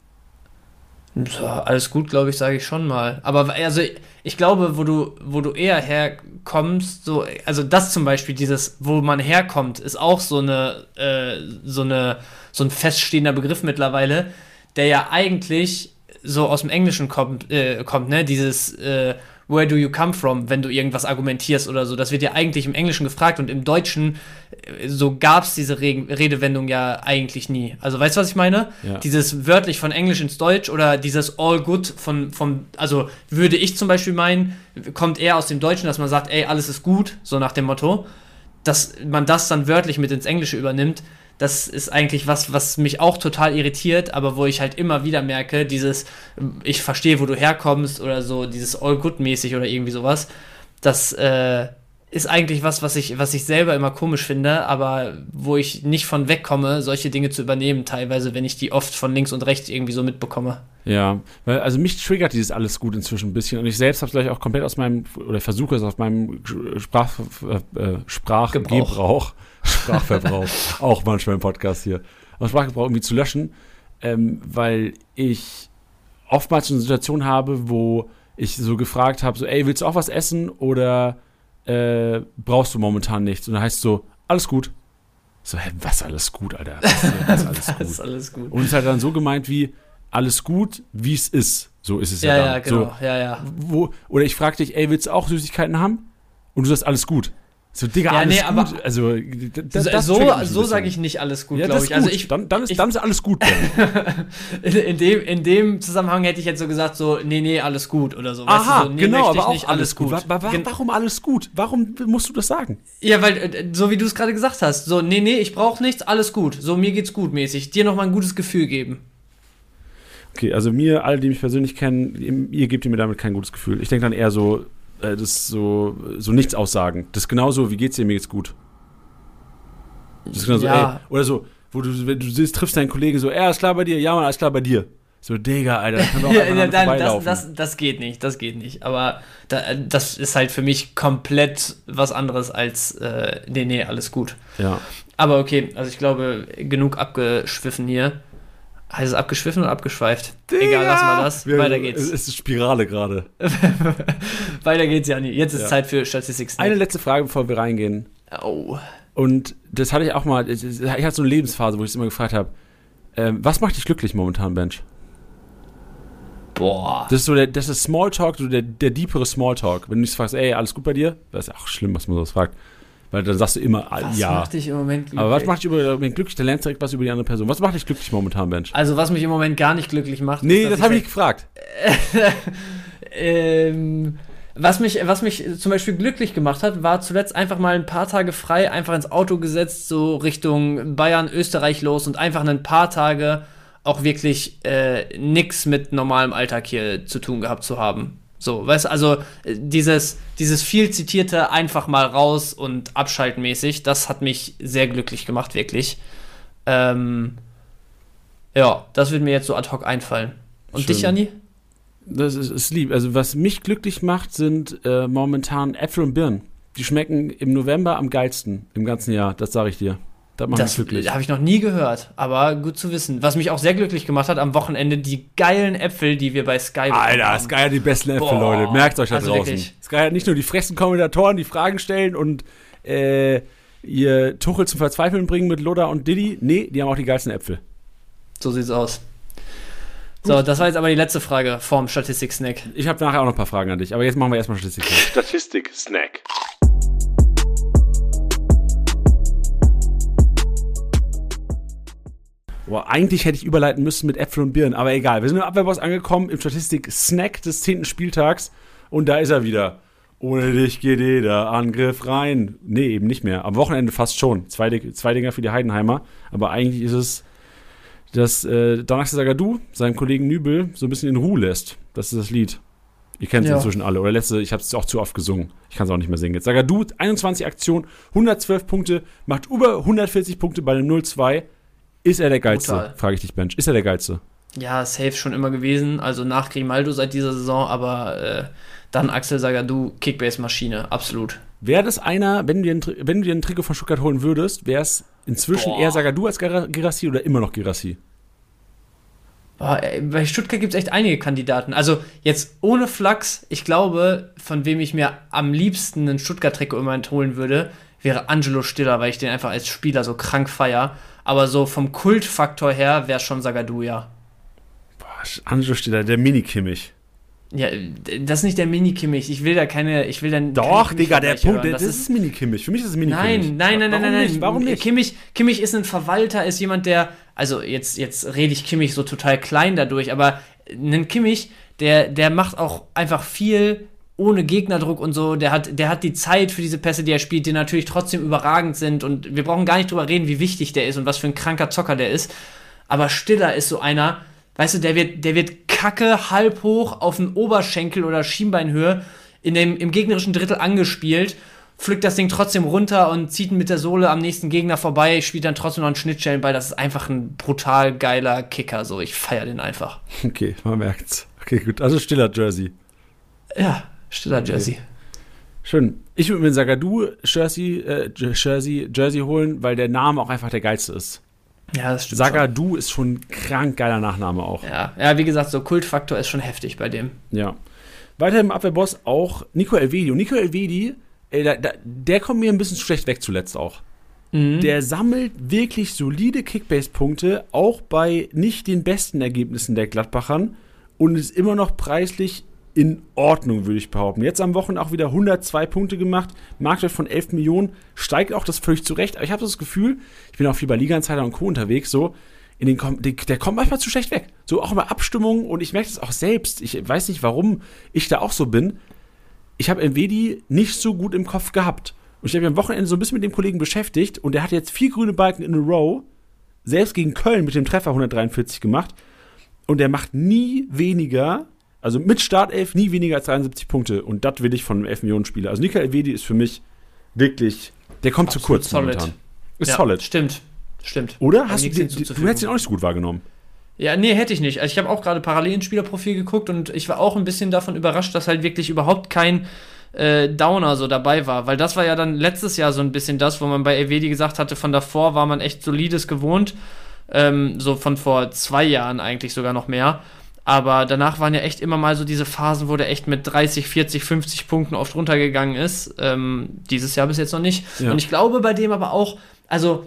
So, alles gut, glaube ich, sage ich schon mal. Aber also ich glaube, wo du, wo du eher herkommst, so, also das zum Beispiel, dieses, wo man herkommt, ist auch so eine, äh, so eine, so ein feststehender Begriff mittlerweile, der ja eigentlich so aus dem Englischen kommt, äh, kommt ne? Dieses äh, Where do you come from, wenn du irgendwas argumentierst oder so. Das wird ja eigentlich im Englischen gefragt und im Deutschen äh, so gab es diese Re Redewendung ja eigentlich nie. Also weißt du, was ich meine? Ja. Dieses wörtlich von Englisch ins Deutsch oder dieses All Good von, vom, also würde ich zum Beispiel meinen, kommt eher aus dem Deutschen, dass man sagt, ey, alles ist gut, so nach dem Motto. Dass man das dann wörtlich mit ins Englische übernimmt, das ist eigentlich was, was mich auch total irritiert, aber wo ich halt immer wieder merke, dieses, ich verstehe, wo du herkommst oder so, dieses All Good mäßig oder irgendwie sowas, das äh, ist eigentlich was, was ich, was ich selber immer komisch finde, aber wo ich nicht von wegkomme, solche Dinge zu übernehmen, teilweise, wenn ich die oft von links und rechts irgendwie so mitbekomme. Ja, weil also mich triggert dieses alles gut inzwischen ein bisschen und ich selbst habe es gleich auch komplett aus meinem oder versuche es aus meinem Sprach, äh, Sprachgebrauch, Sprachverbrauch, (laughs) auch manchmal im Podcast hier, aus Sprachgebrauch irgendwie zu löschen, ähm, weil ich oftmals so eine Situation habe, wo ich so gefragt habe, so, ey, willst du auch was essen oder äh, brauchst du momentan nichts? Und dann heißt es so, alles gut. So, hä, was alles gut, Alter? Was, (laughs) was alles Das gut? alles gut. Und es ist halt dann so gemeint wie, alles gut, wie es ist. So ist es ja, Ja, ja, genau. So, Ja, ja. wo, oder ich frage dich, ey, willst du auch Süßigkeiten haben? Und du sagst, alles gut. So, Digga, Ja, alles nee, aber- gut. Also, d- das, so das so, so sage ich nicht alles gut, ja, glaube ich. Also gut. ich, dann, dann, ist, ich- dann ist alles gut. (laughs) In, in, dem, in dem Zusammenhang hätte ich jetzt so gesagt, so, nee, nee, alles gut oder so. weißt Aha, du, so, nee, genau, aber auch nicht, alles gut. Wa wa Gen- warum alles gut? Warum musst du das sagen? Ja, weil, äh, so wie du es gerade gesagt hast, so, nee, nee, ich brauche nichts, alles gut. So, mir geht's gut mäßig. Dir nochmal ein gutes Gefühl geben. Okay, also mir, alle, die mich persönlich kennen, ihr gebt mir damit kein gutes Gefühl. Ich denke dann eher so, äh, das ist so, so nichts aussagen. Das ist genauso, wie geht's dir, mir geht's gut. Das ist genauso, Ja. ey, oder so, wo du, wenn du siehst, triffst deinen Kollegen so, ey, alles klar bei dir? Ja, Mann, alles klar bei dir. So, Digga, Alter, das kann doch (laughs) Ja, dann, das, das, das geht nicht, das geht nicht. Aber da, das ist halt für mich komplett was anderes als, äh, nee, nee, alles gut. ja. Aber okay, also ich glaube, genug abgeschwiffen hier. Heißt es abgeschwiffen oder abgeschweift? Egal, lassen wir das. Wir- Weiter geht's. Es ist eine Spirale gerade. (laughs) Weiter geht's, Jani. Jetzt ist Ja. Zeit für Statistik. Eine letzte Frage, bevor wir reingehen. Oh. Und das hatte ich auch mal, ich hatte so eine Lebensphase, wo ich es immer gefragt habe, ähm, was macht dich glücklich momentan, Bench? Boah. Das ist so der, das ist Smalltalk, so der, der deepere Smalltalk. Wenn du dich fragst, ey, alles gut bei dir? Das ist ja auch schlimm, was man sowas fragt. Weil dann sagst du immer, ah, Was ja. macht dich im Moment glücklich? Aber was macht dich über, über glücklich? Da lernst du direkt was über die andere Person. Was macht dich glücklich momentan, Bench? Also, was mich im Moment gar nicht glücklich macht. Nee, ist, das habe ich nicht gefragt. (laughs) Ähm, was mich, was mich zum Beispiel glücklich gemacht hat, war zuletzt einfach mal ein paar Tage frei, einfach ins Auto gesetzt, so Richtung Bayern, Österreich los und einfach ein paar Tage auch wirklich äh, nix mit normalem Alltag hier zu tun gehabt zu haben. So, weißt du, also äh, dieses, dieses viel zitierte einfach mal raus und abschalten mäßig, das hat mich sehr glücklich gemacht, wirklich. Ähm, ja, das würde mir jetzt so ad hoc einfallen. Und Schön. dich, Janni? Das ist, ist lieb. Also, was mich glücklich macht, sind äh, momentan Äpfel und Birnen. Die schmecken im November am geilsten im ganzen Jahr. Das sage ich dir. Das macht mich Das glücklich. habe ich noch nie gehört, aber gut zu wissen. Was mich auch sehr glücklich gemacht hat am Wochenende, die geilen Äpfel, die wir bei Sky bekommen Alter, haben. Sky hat die besten Äpfel, Boah. Leute. Merkt euch da Also draußen. wirklich. Sky hat nicht nur die frechen Kommentatoren, die Fragen stellen und äh, ihr Tuchel zum Verzweifeln bringen mit Loda und Diddy. Nee, die haben auch die geilsten Äpfel. So sieht's aus. So, das war jetzt aber die letzte Frage vorm Statistik-Snack. Ich habe nachher auch noch ein paar Fragen an dich, aber jetzt machen wir erstmal Statistik. Statistik-Snack. Boah, eigentlich hätte ich überleiten müssen mit Äpfel und Birnen, aber egal. Wir sind im Abwehrboss angekommen im Statistik-Snack des 10. Spieltags und da ist er wieder. Ohne dich geht jeder Angriff rein. Nee, eben nicht mehr. Am Wochenende fast schon. Zwei, zwei Dinger für die Heidenheimer. Aber eigentlich ist es, dass äh, Danaxe Sagadu seinen Kollegen Nübel so ein bisschen in Ruhe lässt. Das ist das Lied. Ihr kennt es Ja. inzwischen alle. Oder letzte, ich habe es auch zu oft gesungen. Ich kann es auch nicht mehr singen. Jetzt Sagadu, 21 Aktionen, 112 Punkte, macht über 140 Punkte bei einem 0-2. Ist er der Geilste? Frage ich dich, Bench. Ist er der Geilste? Ja, safe schon immer gewesen, also nach Grimaldo seit dieser Saison, aber äh, dann Axel Sagadou, Kickbase-Maschine, absolut. Wäre das einer, wenn du, dir ein, wenn du dir ein Trikot von Stuttgart holen würdest, wäre es inzwischen Boah. eher Sagadu als Girassi oder immer noch Girassi? Boah, bei Stuttgart gibt es echt einige Kandidaten. Also jetzt ohne Flachs, ich glaube, von wem ich mir am liebsten ein Stuttgart-Trikot immer holen würde, wäre Angelo Stiller, weil ich den einfach als Spieler so krank feier. Aber so vom Kultfaktor her wäre schon Sagadou, ja. Boah, Angelo steht da, der Mini-Kimmich. Ja, das ist nicht der Mini-Kimmich. Ich will da keine, ich will dann. Doch, Digga, der Punkt, hören. das, ist Mini-Kimmich. Für mich ist es Mini-Kimmich. Nein, nein, nein, nein, nein, nein. Warum nicht? Kimmich, Kimmich ist ein Verwalter, ist jemand, der, also jetzt, jetzt rede ich Kimmich so total klein dadurch, aber ein Kimmich, der, der macht auch einfach viel ohne Gegnerdruck und so. Der hat, der hat die Zeit für diese Pässe, die er spielt, die natürlich trotzdem überragend sind. Und wir brauchen gar nicht drüber reden, wie wichtig der ist und was für ein kranker Zocker der ist. Aber Stiller ist so einer, weißt du, der wird, der wird kacke halb hoch auf den Oberschenkel oder Schienbeinhöhe in dem, im gegnerischen Drittel angespielt, pflückt das Ding trotzdem runter und zieht ihn mit der Sohle am nächsten Gegner vorbei, spielt dann trotzdem noch einen Schnittstellenball. Das ist einfach ein brutal geiler Kicker. So, ich feiere den einfach. Okay, man merkt's. Okay, gut. Also stiller Jersey. Ja, stiller Jersey. Schön. Ich würde mir ein Sagadu Jersey, äh, Jersey, Jersey holen, weil der Name auch einfach der geilste ist. Ja, das stimmt. Sagadu ist schon ein krank geiler Nachname auch. Ja. ja, wie gesagt, so Kultfaktor ist schon heftig bei dem. Ja. Weiter im Abwehrboss auch Nico Elvedi. Und Nico Elvedi, ey, da, da, der kommt mir ein bisschen schlecht weg zuletzt auch. mhm. der sammelt wirklich solide Kickbase-Punkte, auch bei nicht den besten Ergebnissen der Gladbachern und ist immer noch preislich in Ordnung, würde ich behaupten. Jetzt am Wochenende auch wieder 102 Punkte gemacht, Marktwert von 11 Millionen, steigt auch das völlig zurecht. Aber ich habe das Gefühl, ich bin auch viel bei Liga-Insider und Co. unterwegs, so, in den, der kommt manchmal zu schlecht weg. So auch bei Abstimmungen und ich merke das auch selbst. Ich weiß nicht, warum ich da auch so bin. Ich habe Elvedi nicht so gut im Kopf gehabt. Und ich habe mich am Wochenende so ein bisschen mit dem Kollegen beschäftigt und der hat jetzt vier grüne Balken in a row, selbst gegen Köln mit dem Treffer 143 gemacht. Und der macht nie weniger also mit Startelf nie weniger als 73 Punkte. Und das will ich von einem 11 Millionen Spieler. Also Nika Elvedi ist für mich wirklich, der kommt Absolut zu kurz solid. momentan. Ist ja, solid. Stimmt, stimmt. Oder? Hast du, die, du hättest ihn auch nicht so gut wahrgenommen. Ja, nee, hätte ich nicht. Also ich habe auch gerade parallel ins Spielerprofil geguckt und ich war auch ein bisschen davon überrascht, dass halt wirklich überhaupt kein äh, Downer so dabei war. Weil das war ja dann letztes Jahr so ein bisschen das, wo man bei Elvedi gesagt hatte, von davor war man echt solides gewohnt. Ähm, so von vor zwei Jahren eigentlich sogar noch mehr. Aber danach waren ja echt immer mal so diese Phasen, wo der echt mit 30, 40, 50 Punkten oft runtergegangen ist. Ähm, dieses Jahr bis jetzt noch nicht. Ja. Und ich glaube bei dem aber auch, also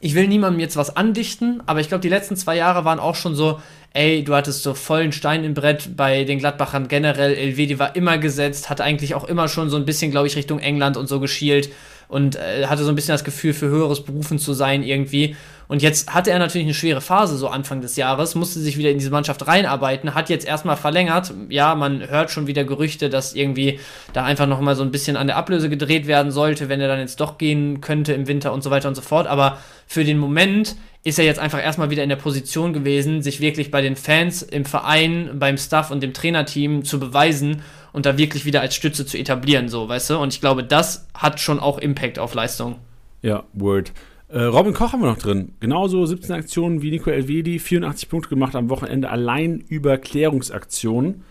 ich will niemandem jetzt was andichten, aber ich glaube, die letzten zwei Jahre waren auch schon so, ey, du hattest so vollen Stein im Brett bei den Gladbachern generell. Elvedi war immer gesetzt, hatte eigentlich auch immer schon so ein bisschen, glaube ich, Richtung England und so geschielt und äh, hatte so ein bisschen das Gefühl, für höheres Berufen zu sein irgendwie. Und jetzt hatte er natürlich eine schwere Phase, so Anfang des Jahres, musste sich wieder in diese Mannschaft reinarbeiten, hat jetzt erstmal verlängert. Ja, man hört schon wieder Gerüchte, dass irgendwie da einfach nochmal so ein bisschen an der Ablöse gedreht werden sollte, wenn er dann jetzt doch gehen könnte im Winter und so weiter und so fort. Aber für den Moment ist er jetzt einfach erstmal wieder in der Position gewesen, sich wirklich bei den Fans, im Verein, beim Staff und dem Trainerteam zu beweisen und da wirklich wieder als Stütze zu etablieren, so, weißt du? Und ich glaube, das hat schon auch Impact auf Leistung. Ja, Word. Äh, Robin Koch haben wir noch drin. Genauso 17 Aktionen wie Nico Elvedi, 84 Punkte gemacht am Wochenende allein über Klärungsaktionen.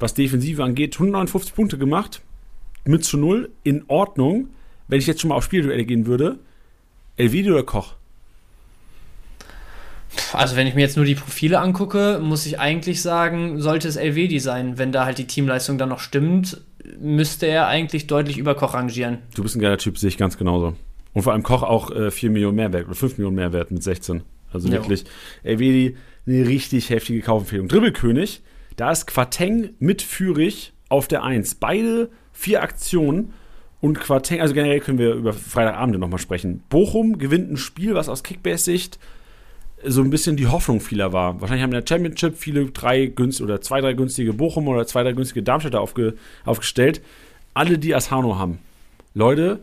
Was Defensive angeht, 159 Punkte gemacht. Mit zu null. In Ordnung. Wenn ich jetzt schon mal auf Spielduelle gehen würde. Elvedi oder Koch? Also wenn ich mir jetzt nur die Profile angucke, muss ich eigentlich sagen, sollte es Elvedi sein. Wenn da halt die Teamleistung dann noch stimmt, müsste er eigentlich deutlich über Koch rangieren. Du bist ein geiler Typ, sehe ich ganz genauso. Und vor allem Koch auch äh, 4 Millionen Mehrwert oder 5 Millionen Mehrwert mit 16. Also ja. wirklich, Elvedi, eine richtig heftige Kaufempfehlung. Dribbelkönig, da ist Quateng mit Führig auf der 1. Beide vier Aktionen und Quateng, also generell können wir über Freitagabende nochmal sprechen. Bochum gewinnt ein Spiel, was aus Kickbase-Sicht so ein bisschen die Hoffnung vieler war. Wahrscheinlich haben in der Championship viele drei günstige oder zwei, drei günstige Bochum oder zwei, drei günstige Darmstädter aufge, aufgestellt. Alle, die Asano haben. Leute,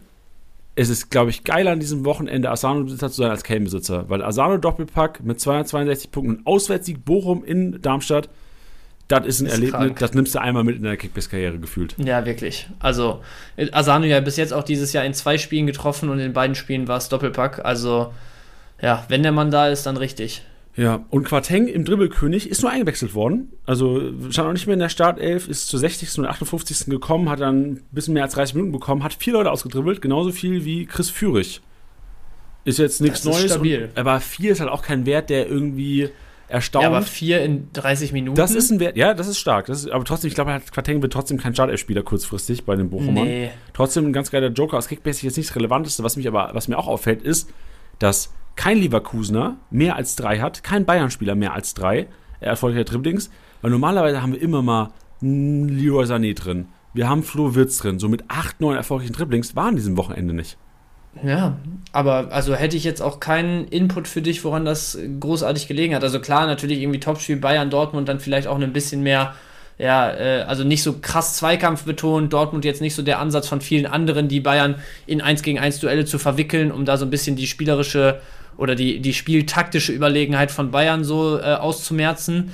es ist, glaube ich, geiler an diesem Wochenende Asano-Besitzer zu sein als Kane-Besitzer. Weil Asano-Doppelpack mit 262 Punkten, Auswärtssieg Bochum in Darmstadt, das ist ein ist Erlebnis, krank. das nimmst du einmal mit in deiner Kickbase-Karriere gefühlt. Ja, wirklich. Also, Asano ja bis jetzt auch dieses Jahr in zwei Spielen getroffen und in beiden Spielen war es Doppelpack. Also, ja, wenn der Mann da ist, dann richtig. Ja, und Quateng im Dribbelkönig ist nur eingewechselt worden. Also stand auch nicht mehr in der Startelf, ist zur 60. und 58. gekommen, hat dann ein bisschen mehr als 30 Minuten bekommen, hat vier Leute ausgedribbelt, genauso viel wie Chris Führig. Ist jetzt nichts Neues. Stabil. aber vier ist halt auch kein Wert, der irgendwie erstaunt. Ja, aber vier in 30 Minuten. Das ist ein Wert, ja, das ist stark. Das ist, aber trotzdem, ich glaube, Quateng wird trotzdem kein Startelf-Spieler kurzfristig bei den Bochumern. Nee. Trotzdem ein ganz geiler Joker aus Kickbase jetzt nicht das Relevanteste, was mich aber, was mir auch auffällt, ist, dass kein Leverkusener mehr als drei hat, kein Bayern-Spieler mehr als drei. Erfolgreiche Dribblings, weil normalerweise haben wir immer mal Leroy Sané drin, wir haben Flo Wirtz drin, so mit acht, neun erfolgreichen Dribblings waren diesem Wochenende nicht. Ja, aber also hätte ich jetzt auch keinen Input für dich, woran das großartig gelegen hat. Also klar, natürlich irgendwie Topspiel Bayern, Dortmund, dann vielleicht auch ein bisschen mehr, ja, äh, also nicht so krass Zweikampf betont, Dortmund jetzt nicht so der Ansatz von vielen anderen, die Bayern in 1 gegen 1 Duelle zu verwickeln, um da so ein bisschen die spielerische oder die, die spieltaktische Überlegenheit von Bayern so äh, auszumerzen.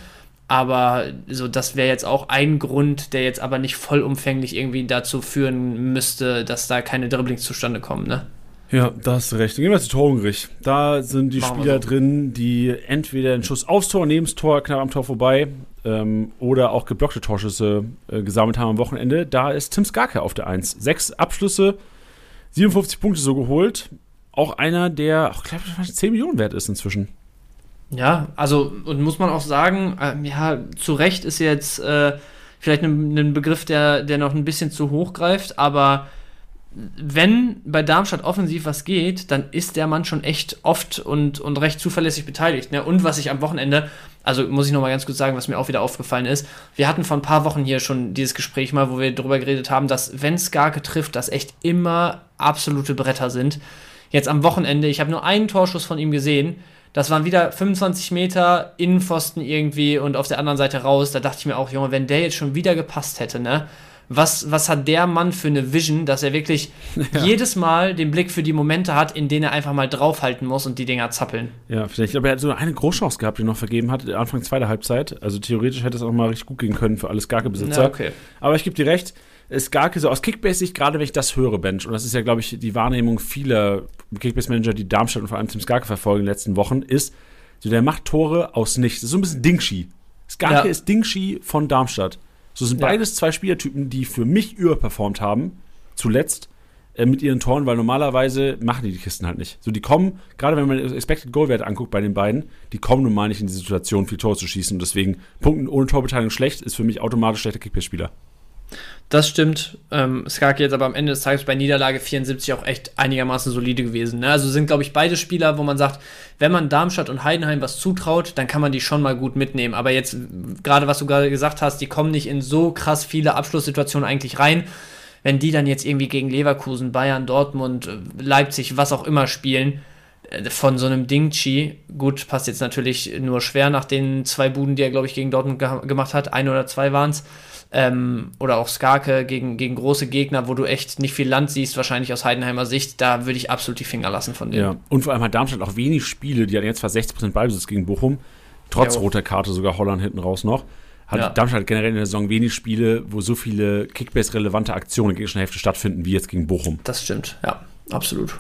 Aber so, das wäre jetzt auch ein Grund, der jetzt aber nicht vollumfänglich irgendwie dazu führen müsste, dass da keine Dribblings zustande kommen, ne? Ja, da hast du recht. Dann gehen wir zu Torungrich. Da sind die Machen Spieler so. drin, die entweder einen Schuss aufs Tor, neben das Tor, knapp am Tor vorbei, ähm, oder auch geblockte Torschüsse äh, gesammelt haben am Wochenende. Da ist Tim Skarke auf der 1. Sechs Abschlüsse, 57 Punkte so geholt auch einer, der, ich glaube, 10 Millionen wert ist inzwischen. Ja, also, und muss man auch sagen, äh, ja, zu Recht ist jetzt äh, vielleicht ein, ein Begriff, der, der noch ein bisschen zu hoch greift, aber wenn bei Darmstadt offensiv was geht, dann ist der Mann schon echt oft und, und recht zuverlässig beteiligt. Ne? Und was ich am Wochenende, also muss ich nochmal ganz kurz sagen, was mir auch wieder aufgefallen ist, wir hatten vor ein paar Wochen hier schon dieses Gespräch mal, wo wir darüber geredet haben, dass wenn Skarke trifft, das echt immer absolute Bretter sind. Jetzt am Wochenende, ich habe nur einen Torschuss von ihm gesehen, das waren wieder 25 Meter Innenpfosten irgendwie und auf der anderen Seite raus. Da dachte ich mir auch, Junge, wenn der jetzt schon wieder gepasst hätte, ne? was, was hat der Mann für eine Vision, dass er wirklich (laughs) ja. jedes Mal den Blick für die Momente hat, in denen er einfach mal draufhalten muss und die Dinger zappeln. Ja, vielleicht. Ich glaube, er hat so eine Großchance gehabt, die er noch vergeben hat, Anfang zweiter Halbzeit. Also theoretisch hätte es auch mal richtig gut gehen können für alle Skarke-Besitzer. Ja, okay. Aber ich gebe dir recht, Skarke so aus Kickbase-Sicht, gerade wenn ich das höre, Bench, und das ist ja, glaube ich, die Wahrnehmung vieler Kickbase-Manager, die Darmstadt und vor allem Tim Skarke verfolgen in den letzten Wochen, ist, so der macht Tore aus nichts. Das ist so ein bisschen Dingshi. Skarke ja. ist Dingshi von Darmstadt. So sind ja. beides zwei Spielertypen, die für mich überperformt haben, zuletzt, äh, mit ihren Toren, weil normalerweise machen die die Kisten halt nicht. So, die kommen, gerade wenn man Expected Goal-Wert anguckt bei den beiden, die kommen nun mal nicht in die Situation, viel Tore zu schießen. Und deswegen, Punkten ohne Torbeteiligung schlecht, ist für mich automatisch schlechter Kickbase-Spieler. Das stimmt. Ähm, Skarke jetzt aber am Ende des Tages bei Niederlage 74 auch echt einigermaßen solide gewesen. Ne? Also sind, glaube ich, beide Spieler, wo man sagt, wenn man Darmstadt und Heidenheim was zutraut, dann kann man die schon mal gut mitnehmen. Aber jetzt, gerade was du gerade gesagt hast, die kommen nicht in so krass viele Abschlusssituationen eigentlich rein. Wenn die dann jetzt irgendwie gegen Leverkusen, Bayern, Dortmund, Leipzig, was auch immer spielen, äh, von so einem Dingchi, gut, passt jetzt natürlich nur schwer nach den zwei Buden, die er, glaube ich, gegen Dortmund ge gemacht hat. Ein oder zwei waren es ähm, oder auch Skarke gegen, gegen große Gegner, wo du echt nicht viel Land siehst, wahrscheinlich aus Heidenheimer Sicht, da würde ich absolut die Finger lassen von denen. Ja, und vor allem hat Darmstadt auch wenig Spiele, die hatten jetzt fast 60% Ballbesitz gegen Bochum, trotz jo. roter Karte sogar Holland hinten raus noch. Hat ja. Darmstadt generell in der Saison wenig Spiele, wo so viele Kickbase-relevante Aktionen gegen die Hälfte stattfinden, wie jetzt gegen Bochum. Das stimmt, ja, absolut.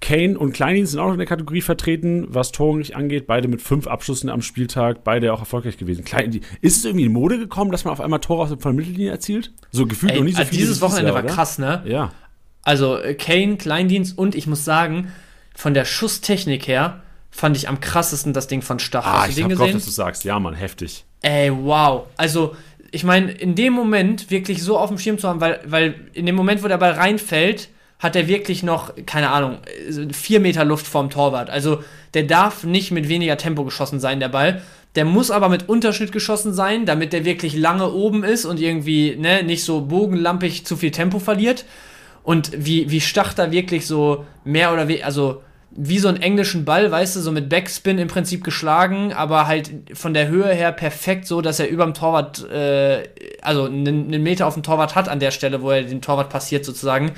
Kane und Kleindienst sind auch noch in der Kategorie vertreten, was nicht angeht. Beide mit fünf Abschlüssen am Spieltag, beide auch erfolgreich gewesen. Klein, ist es irgendwie in Mode gekommen, dass man auf einmal Tore aus der Mittellinie erzielt? So gefühlt Ey, noch nicht so also viel. Dieses Wochenende Jahr, war krass, ne? Ja. Also äh, Kane, Kleindienst und ich muss sagen, von der Schusstechnik her fand ich am krassesten das Ding von Stach. Ah, ich hab gesehen? dass du sagst. Ja, Mann, heftig. Ey, wow. Also, ich meine, in dem Moment wirklich so auf dem Schirm zu haben, weil, weil in dem Moment, wo der Ball reinfällt, hat er wirklich noch, keine Ahnung, vier Meter Luft vorm Torwart. Also der darf nicht mit weniger Tempo geschossen sein, der Ball. Der muss aber mit Unterschnitt geschossen sein, damit der wirklich lange oben ist und irgendwie ne, nicht so bogenlampig zu viel Tempo verliert. Und wie, wie Stach da wirklich so mehr oder weniger, also wie so einen englischen Ball, weißt du, so mit Backspin im Prinzip geschlagen, aber halt von der Höhe her perfekt so, dass er über dem Torwart, äh, also einen, einen Meter auf dem Torwart hat an der Stelle, wo er den Torwart passiert sozusagen.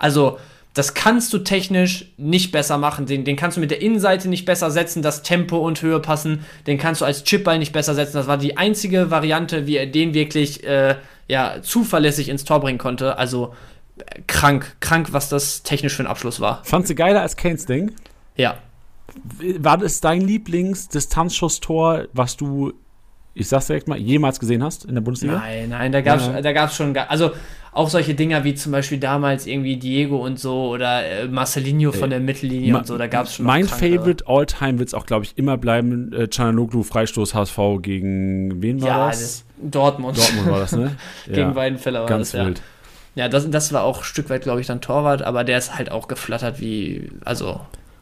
Also, das kannst du technisch nicht besser machen. Den, den kannst du mit der Innenseite nicht besser setzen, das Tempo und Höhe passen. Den kannst du als Chipball nicht besser setzen. Das war die einzige Variante, wie er den wirklich äh, ja, zuverlässig ins Tor bringen konnte. Also äh, krank, krank, was das technisch für ein Abschluss war. Fandst du geiler als Kanes Ding? Ja. War das dein Lieblings-Distanzschuss-Tor, was du ich sag's direkt mal, jemals gesehen hast in der Bundesliga? Nein, nein, da gab's, ja. da gab's schon, also auch solche Dinger wie zum Beispiel damals irgendwie Diego und so oder äh, Marcelinho von der Mittellinie Ma und so, da gab's schon Mein Favorite All-Time wird's auch, glaube ich, immer bleiben, äh, Cananoglu, Freistoß HSV gegen, wen war ja, das? das? Dortmund. Dortmund war das, ne? (laughs) gegen ja. Weidenfeller war Ganz das, wild. ja. Ja, das, das war auch ein Stück weit, glaube ich, dann Torwart, aber der ist halt auch geflattert wie, also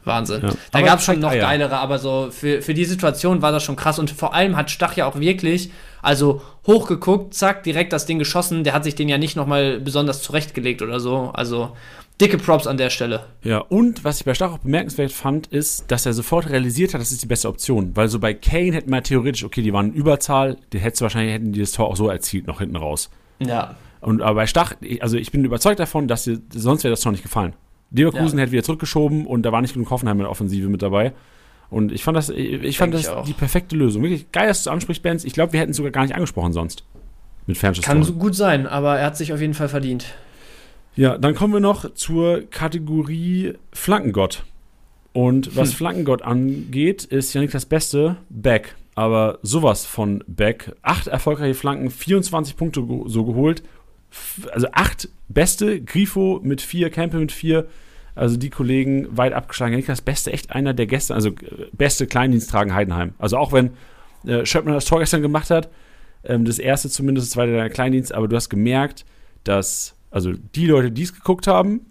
Wahnsinn. Ja. Da gab es schon noch geilere, aber so für, für die Situation war das schon krass. Und vor allem hat Stach ja auch wirklich, also hochgeguckt, zack, direkt das Ding geschossen. Der hat sich den ja nicht nochmal besonders zurechtgelegt oder so. Also dicke Props an der Stelle. Ja, und was ich bei Stach auch bemerkenswert fand, ist, dass er sofort realisiert hat, das ist die beste Option. Weil so bei Kane hätten wir theoretisch, okay, die waren in Überzahl, die hättest du wahrscheinlich, hätten die das Tor auch so erzielt, noch hinten raus. Ja. Und aber bei Stach, also ich bin überzeugt davon, dass dir, sonst wäre das Tor nicht gefallen. Leverkusen ja. hätte wieder zurückgeschoben und da war nicht genug Hoffenheim in der Offensive mit dabei. Und ich fand das, ich fand das ich die perfekte Lösung. Wirklich geil, dass du ansprichst, Benz. Ich glaube, wir hätten es sogar gar nicht angesprochen sonst. Mit Fernschuss. Kann so gut sein, aber er hat sich auf jeden Fall verdient. Ja, dann kommen wir noch zur Kategorie Flankengott. Und was hm. Flankengott angeht, ist Janik das Beste, Back. Aber sowas von Back. Acht erfolgreiche Flanken, 24 Punkte so geholt also acht beste, Grifo mit vier, Campbell mit vier, also die Kollegen weit abgeschlagen. Nicht das Beste, echt einer der gestern, also äh, beste Kleindienst tragen Heidenheim. Also auch wenn äh, Schöppner das Tor gestern gemacht hat, ähm, das erste zumindest, das zweite der Kleindienst, aber du hast gemerkt, dass Also die Leute, die es geguckt haben,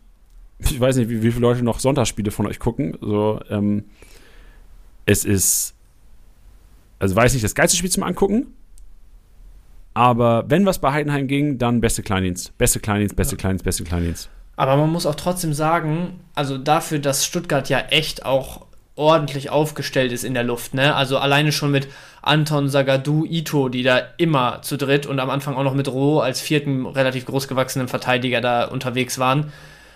ich weiß nicht, wie, wie viele Leute noch Sonntagsspiele von euch gucken. So, ähm, es ist, also weiß nicht, das geilste Spiel zum Angucken. Aber wenn was bei Heidenheim ging, dann beste Kleindienst. Beste Kleindienst, beste ja. Kleindienst, beste Kleindienst. Aber man muss auch trotzdem sagen, also dafür, dass Stuttgart ja echt auch ordentlich aufgestellt ist in der Luft, ne? Also alleine schon mit Anton, Sagadu, Ito, die da immer zu dritt und am Anfang auch noch mit Roh als vierten relativ großgewachsenen Verteidiger da unterwegs waren,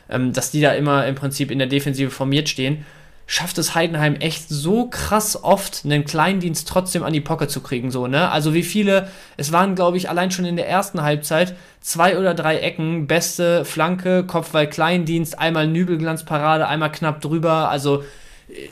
ähm, dass die da immer im Prinzip in der Defensive formiert stehen schafft es Heidenheim echt so krass oft, einen Kleindienst trotzdem an die Pocket zu kriegen, so, ne? Also wie viele, es waren, glaube ich, allein schon in der ersten Halbzeit zwei oder drei Ecken, beste Flanke, Kopfball, Kleindienst, einmal Nübelglanzparade, einmal knapp drüber, also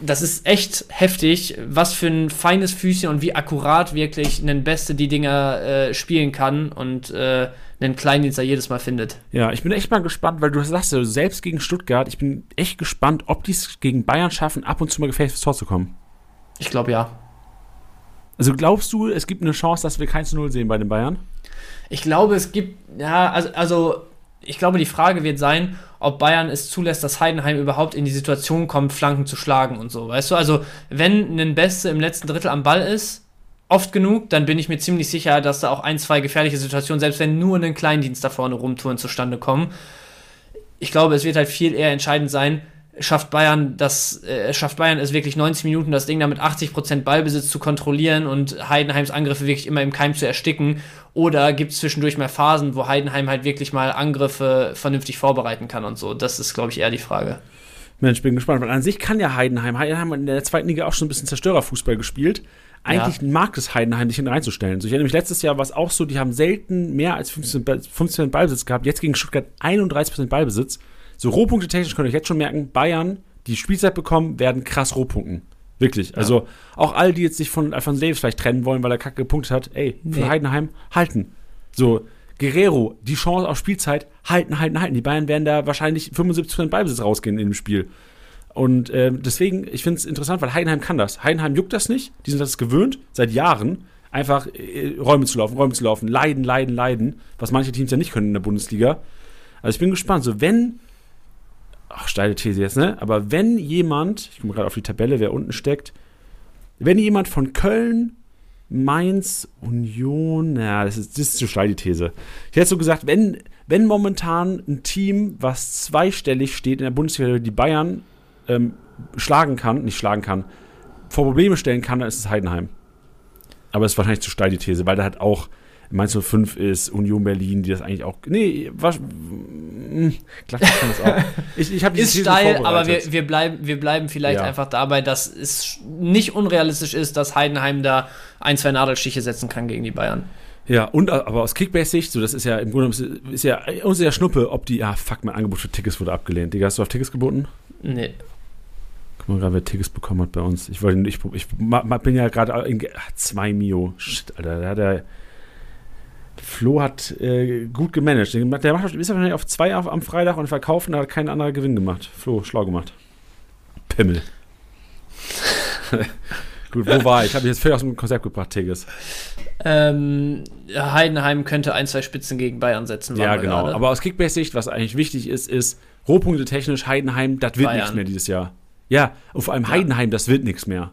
das ist echt heftig, was für ein feines Füßchen und wie akkurat wirklich ein Beste die Dinger äh, spielen kann und äh, einen Kleindienst da jedes Mal findet. Ja, ich bin echt mal gespannt, weil du sagst ja, selbst gegen Stuttgart, ich bin echt gespannt, ob die es gegen Bayern schaffen, ab und zu mal gefährlich fürs Tor zu kommen. Ich glaube ja. Also glaubst du, es gibt eine Chance, dass wir kein zu Null sehen bei den Bayern? Ich glaube, es gibt, ja, also, also ich glaube, die Frage wird sein, ob Bayern es zulässt, dass Heidenheim überhaupt in die Situation kommt, Flanken zu schlagen und so. Weißt du, also wenn ein Beste im letzten Drittel am Ball ist, oft genug, dann bin ich mir ziemlich sicher, dass da auch ein, zwei gefährliche Situationen, selbst wenn nur ein Kleindienst da vorne rumtouren, zustande kommen. Ich glaube, es wird halt viel eher entscheidend sein, schafft Bayern das, äh, schafft Bayern es wirklich 90 Minuten, das Ding da mit 80% Ballbesitz zu kontrollieren und Heidenheims Angriffe wirklich immer im Keim zu ersticken? Oder gibt es zwischendurch mal Phasen, wo Heidenheim halt wirklich mal Angriffe vernünftig vorbereiten kann und so? Das ist, glaube ich, eher die Frage. Mensch, bin gespannt, weil an sich kann ja Heidenheim, Heidenheim hat in der zweiten Liga auch schon ein bisschen Zerstörerfußball gespielt. Eigentlich ja. mag es Heidenheim, nicht hineinzustellen. So, ich erinnere mich letztes Jahr war es auch so, die haben selten mehr als 15, 15 Ballbesitz gehabt. Jetzt gegen Stuttgart 31% Ballbesitz. So Rohpunkte technisch könnt ihr euch jetzt schon merken, Bayern, die Spielzeit bekommen, werden krass Rohpunkten. Wirklich. Ja. Also auch all die jetzt sich von Alphonse Davis vielleicht trennen wollen, weil er kacke gepunktet hat, ey, für nee. Heidenheim halten. So, Guerrero, die Chance auf Spielzeit, halten, halten, halten. Die Bayern werden da wahrscheinlich 75% Ballbesitz rausgehen in dem Spiel. Und äh, deswegen, ich finde es interessant, weil Heidenheim kann das. Heidenheim juckt das nicht. Die sind das gewöhnt, seit Jahren, einfach äh, Räume zu laufen, Räume zu laufen, leiden, leiden, leiden, was manche Teams ja nicht können in der Bundesliga. Also ich bin gespannt. So, wenn ach, steile These jetzt, ne? Aber wenn jemand, ich komme gerade auf die Tabelle, wer unten steckt, wenn jemand von Köln, Mainz, Union, ja, das ist, das ist zu steil die These. Ich hätte so gesagt, wenn, wenn momentan ein Team, was zweistellig steht in der Bundesliga, die Bayern ähm, schlagen kann, nicht schlagen kann, vor Probleme stellen kann, dann ist es Heidenheim. Aber es ist wahrscheinlich zu steil die These, weil da hat auch Mainz 05 ist, Union Berlin, die das eigentlich auch. Nee, was. Mh, klar, kann das auch. (laughs) Ich, ich ist steil, aber wir, wir, bleiben, wir bleiben vielleicht ja. einfach dabei, dass es nicht unrealistisch ist, dass Heidenheim da ein, zwei Nadelstiche setzen kann gegen die Bayern. Ja, und aber aus Kickbase-Sicht, so das ist ja im Grunde ist ja uns ja Schnuppe, ob die, ah fuck, mein Angebot für Tickets wurde abgelehnt. Digga, hast du auf Tickets geboten? Nee. Guck mal gerade, wer Tickets bekommen hat bei uns. Ich wollte, ich, ich, bin ja gerade in zwei Mio. Shit, Alter, da hat er Flo hat äh, gut gemanagt. Der macht, ist wahrscheinlich auf zwei auf, am Freitag und verkaufen, da hat kein anderer Gewinn gemacht. Flo, schlau gemacht. Pimmel. (laughs) gut, wo war ich? Habe ich jetzt völlig aus dem Konzept gebracht, Tigges. Ähm, Heidenheim könnte ein, zwei Spitzen gegen Bayern setzen. Ja, genau. Gerade. Aber aus Kickbase-Sicht, was eigentlich wichtig ist, ist, Rohpunkte technisch, Heidenheim, das wird nichts mehr dieses Jahr. Ja, und vor allem ja. Heidenheim, das wird nichts mehr.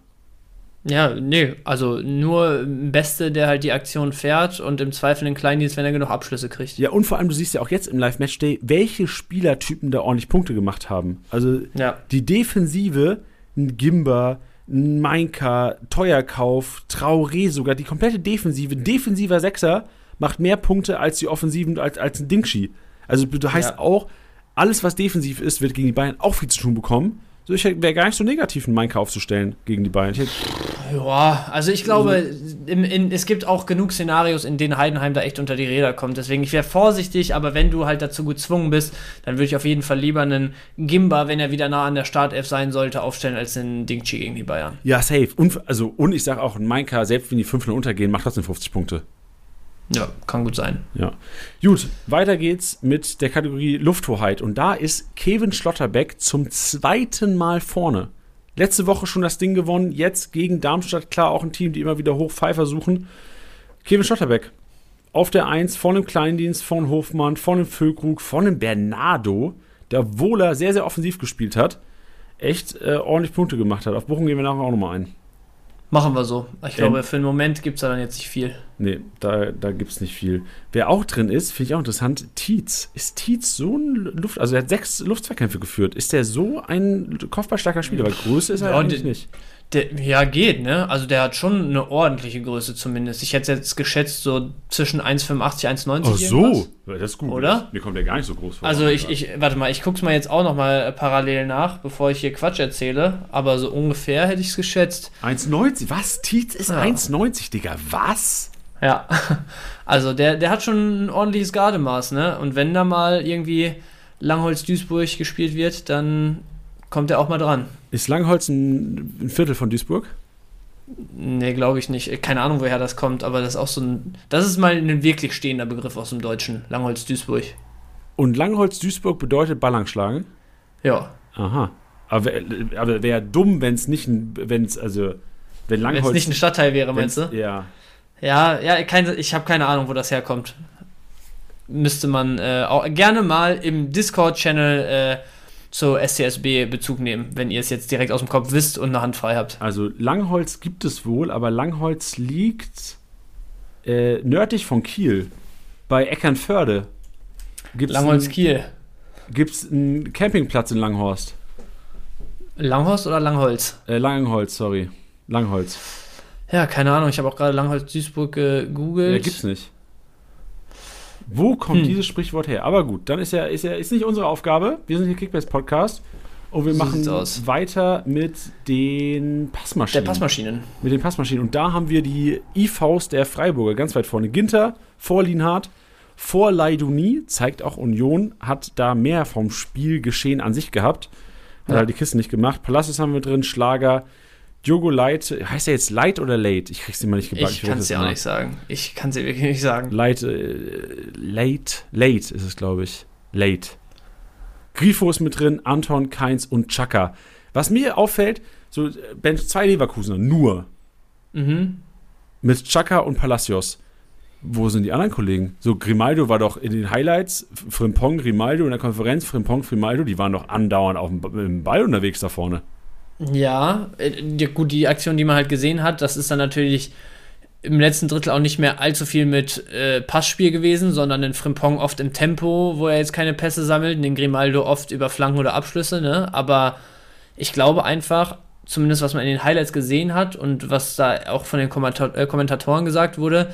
Ja, nee, also nur Beste, der halt die Aktion fährt und im Zweifel den Kleindienst, wenn er genug Abschlüsse kriegt. Ja, und vor allem, du siehst ja auch jetzt im Live-Match-Day, welche Spielertypen da ordentlich Punkte gemacht haben. Also ja. die Defensive, ein Gimba, ein Mainka, Teuerkauf, Traoré sogar, die komplette Defensive, defensiver Sechser macht mehr Punkte als die Offensiven, als, als ein Dingshi. Also du heißt ja. auch, alles, was defensiv ist, wird gegen die Bayern auch viel zu tun bekommen. So, ich wäre gar nicht so negativ, einen Mainka aufzustellen gegen die Bayern. Ja, also ich glaube, in, in, es gibt auch genug Szenarios, in denen Heidenheim da echt unter die Räder kommt. Deswegen, ich wäre vorsichtig, aber wenn du halt dazu gezwungen bist, dann würde ich auf jeden Fall lieber einen Gimba, wenn er wieder nah an der Startelf sein sollte, aufstellen, als einen Dingchi gegen die Bayern. Ja, safe. Und, also, und ich sage auch, ein Mainka, selbst wenn die 5 untergehen, macht trotzdem 50 Punkte. Ja, kann gut sein. Ja. Gut, weiter geht's mit der Kategorie Lufthoheit. Und da ist Kevin Schlotterbeck zum zweiten Mal vorne. Letzte Woche schon das Ding gewonnen, jetzt gegen Darmstadt, klar, auch ein Team, die immer wieder hoch Pfeifer suchen. Kevin Schotterbeck. auf der 1 von dem Kleindienst, von Hofmann, von dem Füllkrug, von dem Bernardo, der Wohler sehr, sehr offensiv gespielt hat, echt äh, ordentlich Punkte gemacht hat. Auf Bochum gehen wir nachher auch nochmal ein. Machen wir so. Ich Ähm. glaube, für den Moment gibt es da dann jetzt nicht viel. Nee, da, da gibt es nicht viel. Wer auch drin ist, finde ich auch interessant, Tietz. Ist Tietz so ein Luft... Also er hat sechs Luftzweikämpfe geführt. Ist der so ein kopfballstarker Spieler? Weil Größe ist er Ja, eigentlich nicht. Der, ja, geht, ne? Also der hat schon eine ordentliche Größe zumindest. Ich hätte jetzt geschätzt, so zwischen 1,85, 1,90. Ach so, irgendwas. Das ist gut. Oder? Mir kommt der gar nicht so groß vor. Also ich, ich, warte mal, ich guck's mal jetzt auch noch mal äh, parallel nach, bevor ich hier Quatsch erzähle. Aber so ungefähr hätte ich es geschätzt. 1,90. Was? Tietz ist Ja. 1,90, Digga. Was? Ja, (laughs) also der, der hat schon ein ordentliches Gardemaß, ne? Und wenn da mal irgendwie Langholz-Duisburg gespielt wird, dann kommt er auch mal dran. Ist Langholz ein, ein Viertel von Duisburg? Nee, glaube ich nicht. Keine Ahnung, woher das kommt, aber das ist auch so ein. Das ist mal ein wirklich stehender Begriff aus dem Deutschen. Langholz-Duisburg. Und Langholz Duisburg bedeutet Ballang schlagen? Ja. Aha. Aber wäre aber wär dumm, wenn es nicht ein, wenn es, also, wenn Wenn es Langholz. nicht ein Stadtteil wäre, meinst du? Ja. Ja, ja, keine, ich habe keine Ahnung, wo das herkommt. Müsste man äh, auch gerne mal im Discord-Channel äh, zur SCSB Bezug nehmen, wenn ihr es jetzt direkt aus dem Kopf wisst und eine Hand frei habt. Also Langholz gibt es wohl, aber Langholz liegt äh, nördlich von Kiel. Bei Eckernförde. Gibt's Langholz Kiel. Gibt's einen Campingplatz in Langhorst? Langhorst oder Langholz? Äh, Langholz, sorry. Langholz. Ja, keine Ahnung, ich habe auch gerade Langholz Duisburg gegoogelt. Ja, gibt's nicht. Wo kommt Hm. dieses Sprichwort her? Aber gut, dann ist ja, ist ja ist nicht unsere Aufgabe. Wir sind hier Kickbase Podcast und wir So machen weiter mit den Der Passmaschinen. Passmaschinen. Mit den Passmaschinen. Und da haben wir die IVs der Freiburger ganz weit vorne. Ginter vor Lienhardt, vor Leiduni, zeigt auch Union, hat da mehr vom Spielgeschehen an sich gehabt. Hat Ja. halt die Kiste nicht gemacht. Palacios haben wir drin, Schlager, Diogo Leit. Heißt er jetzt Light oder Late? Ich krieg's immer nicht gebacken. Ich kann es dir auch nicht sagen. Ich kann es dir wirklich nicht sagen. Light, äh, late, late ist es, glaube ich. Late. Grifo ist mit drin, Anton, Keins und Chaka. Was mir auffällt, so äh, Bench 2 Leverkusener, nur Mhm. mit Chaka und Palacios. Wo sind die anderen Kollegen? So, Grimaldo war doch in den Highlights, Frimpong, Grimaldo in der Konferenz, Frimpong, Grimaldo, die waren doch andauernd auf dem Ball unterwegs da vorne. Ja, äh, gut, die Aktion, die man halt gesehen hat, das ist dann natürlich im letzten Drittel auch nicht mehr allzu viel mit äh, Passspiel gewesen, sondern den Frimpong oft im Tempo, wo er jetzt keine Pässe sammelt, den Grimaldo oft über Flanken oder Abschlüsse, ne? Aber ich glaube einfach, zumindest was man in den Highlights gesehen hat und was da auch von den Kommenta äh, Kommentatoren gesagt wurde,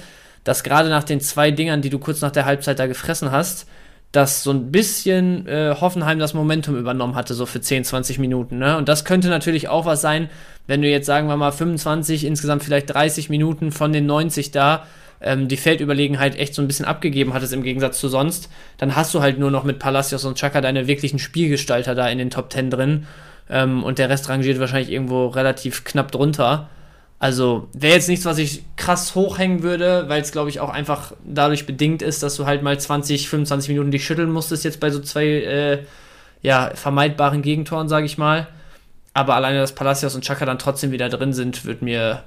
dass gerade nach den zwei Dingern, die du kurz nach der Halbzeit da gefressen hast, dass so ein bisschen äh, Hoffenheim das Momentum übernommen hatte, so für 10, 20 Minuten. Ne? Und das könnte natürlich auch was sein, wenn du jetzt, sagen wir mal, 25, insgesamt vielleicht 30 Minuten von den 90 da ähm, die Feldüberlegenheit echt so ein bisschen abgegeben hattest im Gegensatz zu sonst, dann hast du halt nur noch mit Palacios und Chaka deine wirklichen Spielgestalter da in den Top 10 drin. Ähm, und der Rest rangiert wahrscheinlich irgendwo relativ knapp drunter. Also wäre jetzt nichts, was ich krass hochhängen würde, weil es, glaube ich, auch einfach dadurch bedingt ist, dass du halt mal 20, 25 Minuten dich schütteln musstest, jetzt bei so zwei äh, ja, vermeidbaren Gegentoren, sage ich mal. Aber alleine, dass Palacios und Chaka dann trotzdem wieder drin sind, wird mir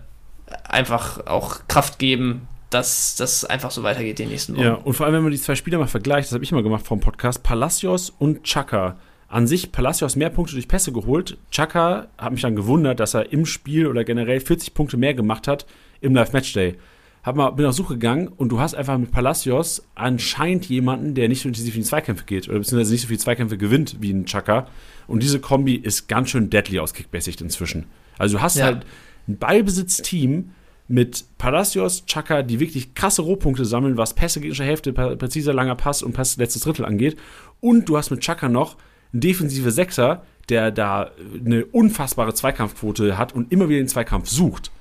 einfach auch Kraft geben, dass das einfach so weitergeht die nächsten Wochen. Ja, und vor allem, wenn man die zwei Spieler mal vergleicht, das habe ich immer gemacht vom Podcast, Palacios und Chaka. An sich Palacios mehr Punkte durch Pässe geholt. Chaka hat mich dann gewundert, dass er im Spiel oder generell 40 Punkte mehr gemacht hat im Live-Matchday. Hab mal, bin auf Suche gegangen und du hast einfach mit Palacios anscheinend jemanden, der nicht so intensiv in die Zweikämpfe geht oder beziehungsweise nicht so viele Zweikämpfe gewinnt wie ein Chaka. Und diese Kombi ist ganz schön deadly aus Kickbasic inzwischen. Also du hast Ja. halt ein Ballbesitzteam mit Palacios, Chaka, die wirklich krasse Rohpunkte sammeln, was Pässe gegnerischer Hälfte, präziser langer Pass und Pass letztes Drittel angeht. Und du hast mit Chaka noch einen defensive Sechser, der da eine unfassbare Zweikampfquote hat und immer wieder den Zweikampf sucht.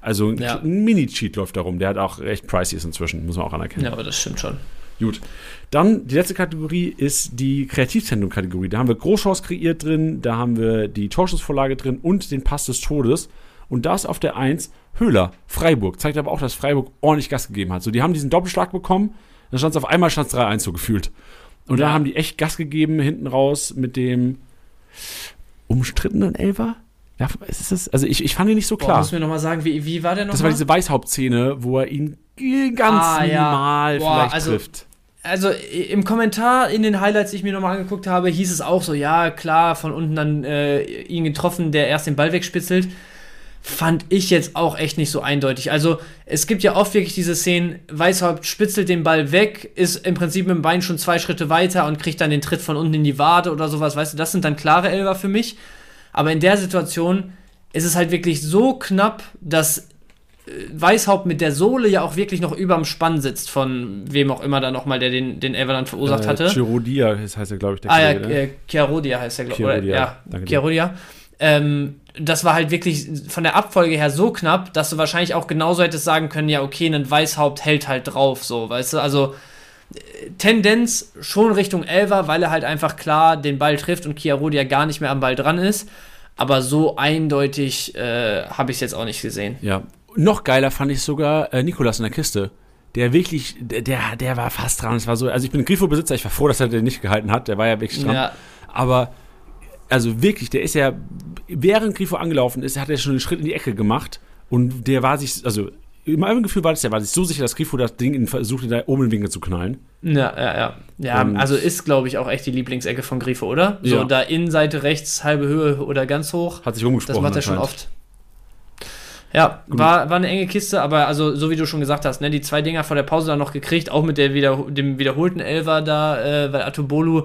Also ein, Ja. ein Mini-Cheat läuft darum, der hat auch recht pricey ist inzwischen, muss man auch anerkennen. Ja, aber das stimmt schon. Gut. Dann die letzte Kategorie ist die Kreativzentrum-Kategorie. Da haben wir Großchance kreiert drin, da haben wir die Torschussvorlage drin und den Pass des Todes. Und da ist auf der 1 Höhler, Freiburg. Zeigt aber auch, dass Freiburg ordentlich Gas gegeben hat. So, die haben diesen Doppelschlag bekommen, dann stand es auf einmal stand 3-1 so gefühlt. Und da Ja. haben die echt Gas gegeben hinten raus mit dem umstrittenen Elfer. Ja, ist es, also ich, ich fand ihn nicht so Boah, klar. muss mir nochmal sagen, wie, wie war der nochmal? Das war diese Weißhauptszene, wo er ihn ganz Ah, ja. minimal Boah, vielleicht also- trifft. Also im Kommentar in den Highlights, die ich mir nochmal angeguckt habe, hieß es auch so, ja klar, von unten dann äh, ihn getroffen, der erst den Ball wegspitzelt. Fand ich jetzt auch echt nicht so eindeutig. Also es gibt ja oft wirklich diese Szenen, Weißhaupt spitzelt den Ball weg, ist im Prinzip mit dem Bein schon zwei Schritte weiter und kriegt dann den Tritt von unten in die Wade oder sowas, weißt du, das sind dann klare Elfer für mich. Aber in der Situation ist es halt wirklich so knapp, dass Weißhaupt mit der Sohle ja auch wirklich noch überm Spann sitzt, von wem auch immer da nochmal, der den, den Elfer dann verursacht hatte. Chirodia heißt er, glaube ich, der Ah ja, ne? äh, Chiarodia heißt der, glaube ich. Ja. Chiarodia. Ähm, das war halt wirklich von der Abfolge her so knapp, dass du wahrscheinlich auch genauso hättest sagen können, ja, okay, ein Weißhaupt hält halt drauf, so, weißt du, also äh, Tendenz schon Richtung Elver, weil er halt einfach klar den Ball trifft und Chiarodia gar nicht mehr am Ball dran ist. Aber so eindeutig äh, habe ich es jetzt auch nicht gesehen. Ja. Noch geiler fand ich sogar äh, Nikolas in der Kiste. Der wirklich, der, der, der war fast dran. Es war so, also ich bin Grifo-Besitzer, ich war froh, dass er den nicht gehalten hat. Der war ja wirklich dran. Ja, Aber, also wirklich, der ist ja, während Grifo angelaufen ist, hat er schon einen Schritt in die Ecke gemacht. Und der war sich, also in meinem Gefühl war das, der war sich so sicher, dass Grifo das Ding in, versuchte, da oben in den Winkel zu knallen. Ja, ja, ja. Ja, Und- also ist, glaube ich, auch echt die Lieblingsecke von Grifo, oder? So Ja. da Innenseite rechts, halbe Höhe oder ganz hoch. Hat sich Das rumgesprochen. macht er schon oft. Ja, war, war eine enge Kiste, aber also, so wie du schon gesagt hast, ne, die zwei Dinger vor der Pause dann noch gekriegt, auch mit der wieder, dem wiederholten Elfer da, äh, weil Atobolu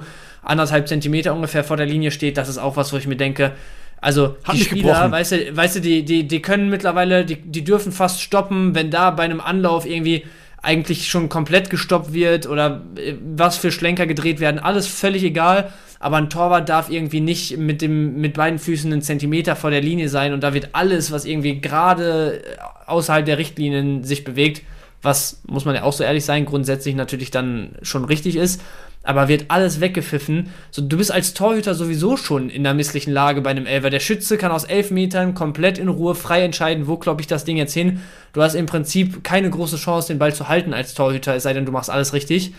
anderthalb Zentimeter ungefähr vor der Linie steht, das ist auch was, wo ich mir denke, also Hat die Spieler, gebrochen. weißt du, weißt du, die, die, die können mittlerweile, die, die dürfen fast stoppen, wenn da bei einem Anlauf irgendwie eigentlich schon komplett gestoppt wird oder äh, was für Schlenker gedreht werden, alles völlig egal. Aber ein Torwart darf irgendwie nicht mit, dem, mit beiden Füßen einen Zentimeter vor der Linie sein und da wird alles, was irgendwie gerade äh, außerhalb der Richtlinien sich bewegt, was, muss man ja auch so ehrlich sein, grundsätzlich natürlich dann schon richtig ist, aber wird alles weggepfiffen. So, du bist als Torhüter sowieso schon in einer misslichen Lage bei einem Elfer. Der Schütze kann aus elf Metern komplett in Ruhe frei entscheiden, wo klopp ich das Ding jetzt hin. Du hast im Prinzip keine große Chance, den Ball zu halten als Torhüter, es sei denn, du machst alles richtig.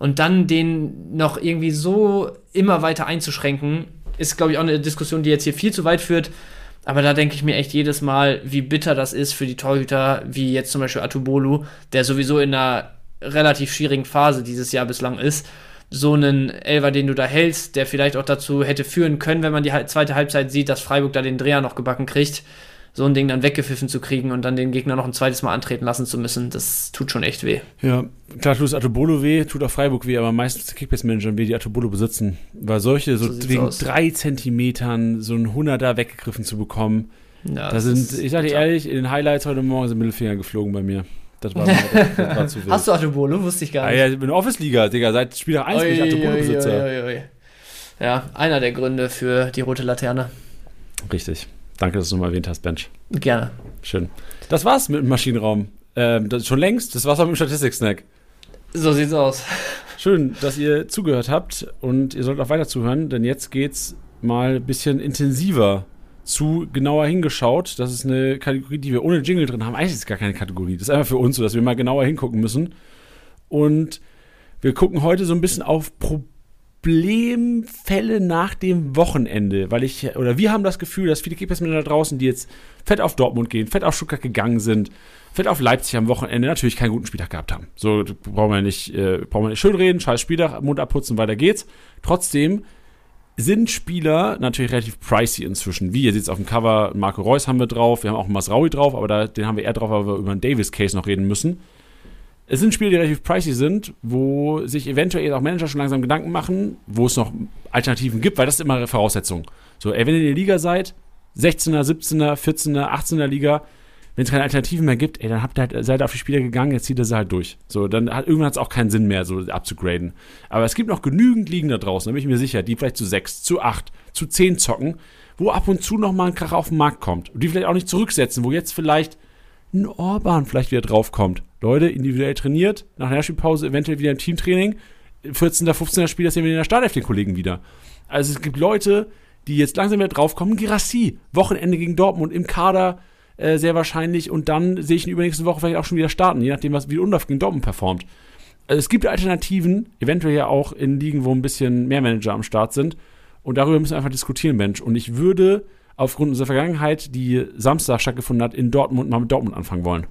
Und dann den noch irgendwie so immer weiter einzuschränken, ist, glaube ich, auch eine Diskussion, die jetzt hier viel zu weit führt. Aber da denke ich mir echt jedes Mal, wie bitter das ist für die Torhüter, wie jetzt zum Beispiel Atubolu, der sowieso in einer relativ schwierigen Phase dieses Jahr bislang ist. So einen Elver, den du da hältst, der vielleicht auch dazu hätte führen können, wenn man die zweite Halbzeit sieht, dass Freiburg da den Dreher noch gebacken kriegt, so ein Ding dann weggepfiffen zu kriegen und dann den Gegner noch ein zweites Mal antreten lassen zu müssen, das tut schon echt weh. Ja, klar tut es Atobolo weh, tut auch Freiburg weh, aber meistens Kickbase-Managern weh, die Atobolo besitzen. Weil solche, so, So wegen aus. drei Zentimetern so ein Hunderter weggegriffen zu bekommen, Ja, da sind, ich sag dir ehrlich, in den Highlights heute Morgen sind Mittelfinger geflogen bei mir. Das war, das, war zu wild. Hast du Atubolo? Wusste ich gar Ah, nicht. ja, ich bin Office-Liga, Digga, seit Spieltag 1 bin ich Atobolo-Besitzer. Ja, einer der Gründe für die rote Laterne. Richtig. Danke, dass du nochmal erwähnt hast, Bench. Gerne. Schön. Das war's mit dem Maschinenraum. Ähm, schon längst. Das war's auch mit dem Statistik-Snack. So sieht's aus. Schön, dass ihr zugehört habt und ihr sollt auch weiter zuhören, denn jetzt geht's mal ein bisschen intensiver zu genauer hingeschaut. Das ist eine Kategorie, die wir ohne Jingle drin haben. Eigentlich ist es gar keine Kategorie. Das ist einfach für uns so, dass wir mal genauer hingucken müssen. Und wir gucken heute so ein bisschen auf Problemfälle nach dem Wochenende, weil ich, oder wir haben das Gefühl, dass viele Kickbase-Männer da draußen, die jetzt fett auf Dortmund gehen, fett auf Stuttgart gegangen sind, fett auf Leipzig am Wochenende, natürlich keinen guten Spieltag gehabt haben. So brauchen wir nicht, äh, brauchen wir nicht schönreden, scheiß Spieltag, Mund abputzen, weiter geht's. Trotzdem sind Spieler natürlich relativ pricey inzwischen. Wie ihr seht auf dem Cover, Marco Reus haben wir drauf, wir haben auch Masraui drauf, aber da, den haben wir eher drauf, weil wir über einen Davis-Case noch reden müssen. Es sind Spiele, die relativ pricey sind, wo sich eventuell auch Manager schon langsam Gedanken machen, wo es noch Alternativen gibt, weil das ist immer Voraussetzung. So, ey, wenn ihr in der Liga seid, 16er, 17er, 14er, 18er Liga, wenn es keine Alternativen mehr gibt, ey, dann habt ihr halt, seid ihr auf die Spieler gegangen, jetzt zieht ihr sie halt durch. So, dann hat irgendwann hat es auch keinen Sinn mehr, so abzugraden. Aber es gibt noch genügend Ligen da draußen, da bin ich mir sicher, die vielleicht zu 6, zu 8, zu 10 zocken, wo ab und zu noch mal ein Kracher auf den Markt kommt. Und die vielleicht auch nicht zurücksetzen, wo jetzt vielleicht ein Orban vielleicht wieder draufkommt. Leute, individuell trainiert, nach der Spielpause eventuell wieder im Teamtraining, 14., 15. Spiel, das sehen wir in der Startelf den Kollegen wieder. Also es gibt Leute, die jetzt langsam wieder draufkommen. Girassi, Wochenende gegen Dortmund im Kader äh, sehr wahrscheinlich und dann sehe ich ihn übernächste Woche vielleicht auch schon wieder starten, je nachdem, was wie Undorf gegen Dortmund performt. Also es gibt Alternativen, eventuell ja auch in Ligen, wo ein bisschen mehr Manager am Start sind. Und darüber müssen wir einfach diskutieren, Mensch. Und ich würde aufgrund unserer Vergangenheit, die Samstag stattgefunden hat, in Dortmund mal mit Dortmund anfangen wollen.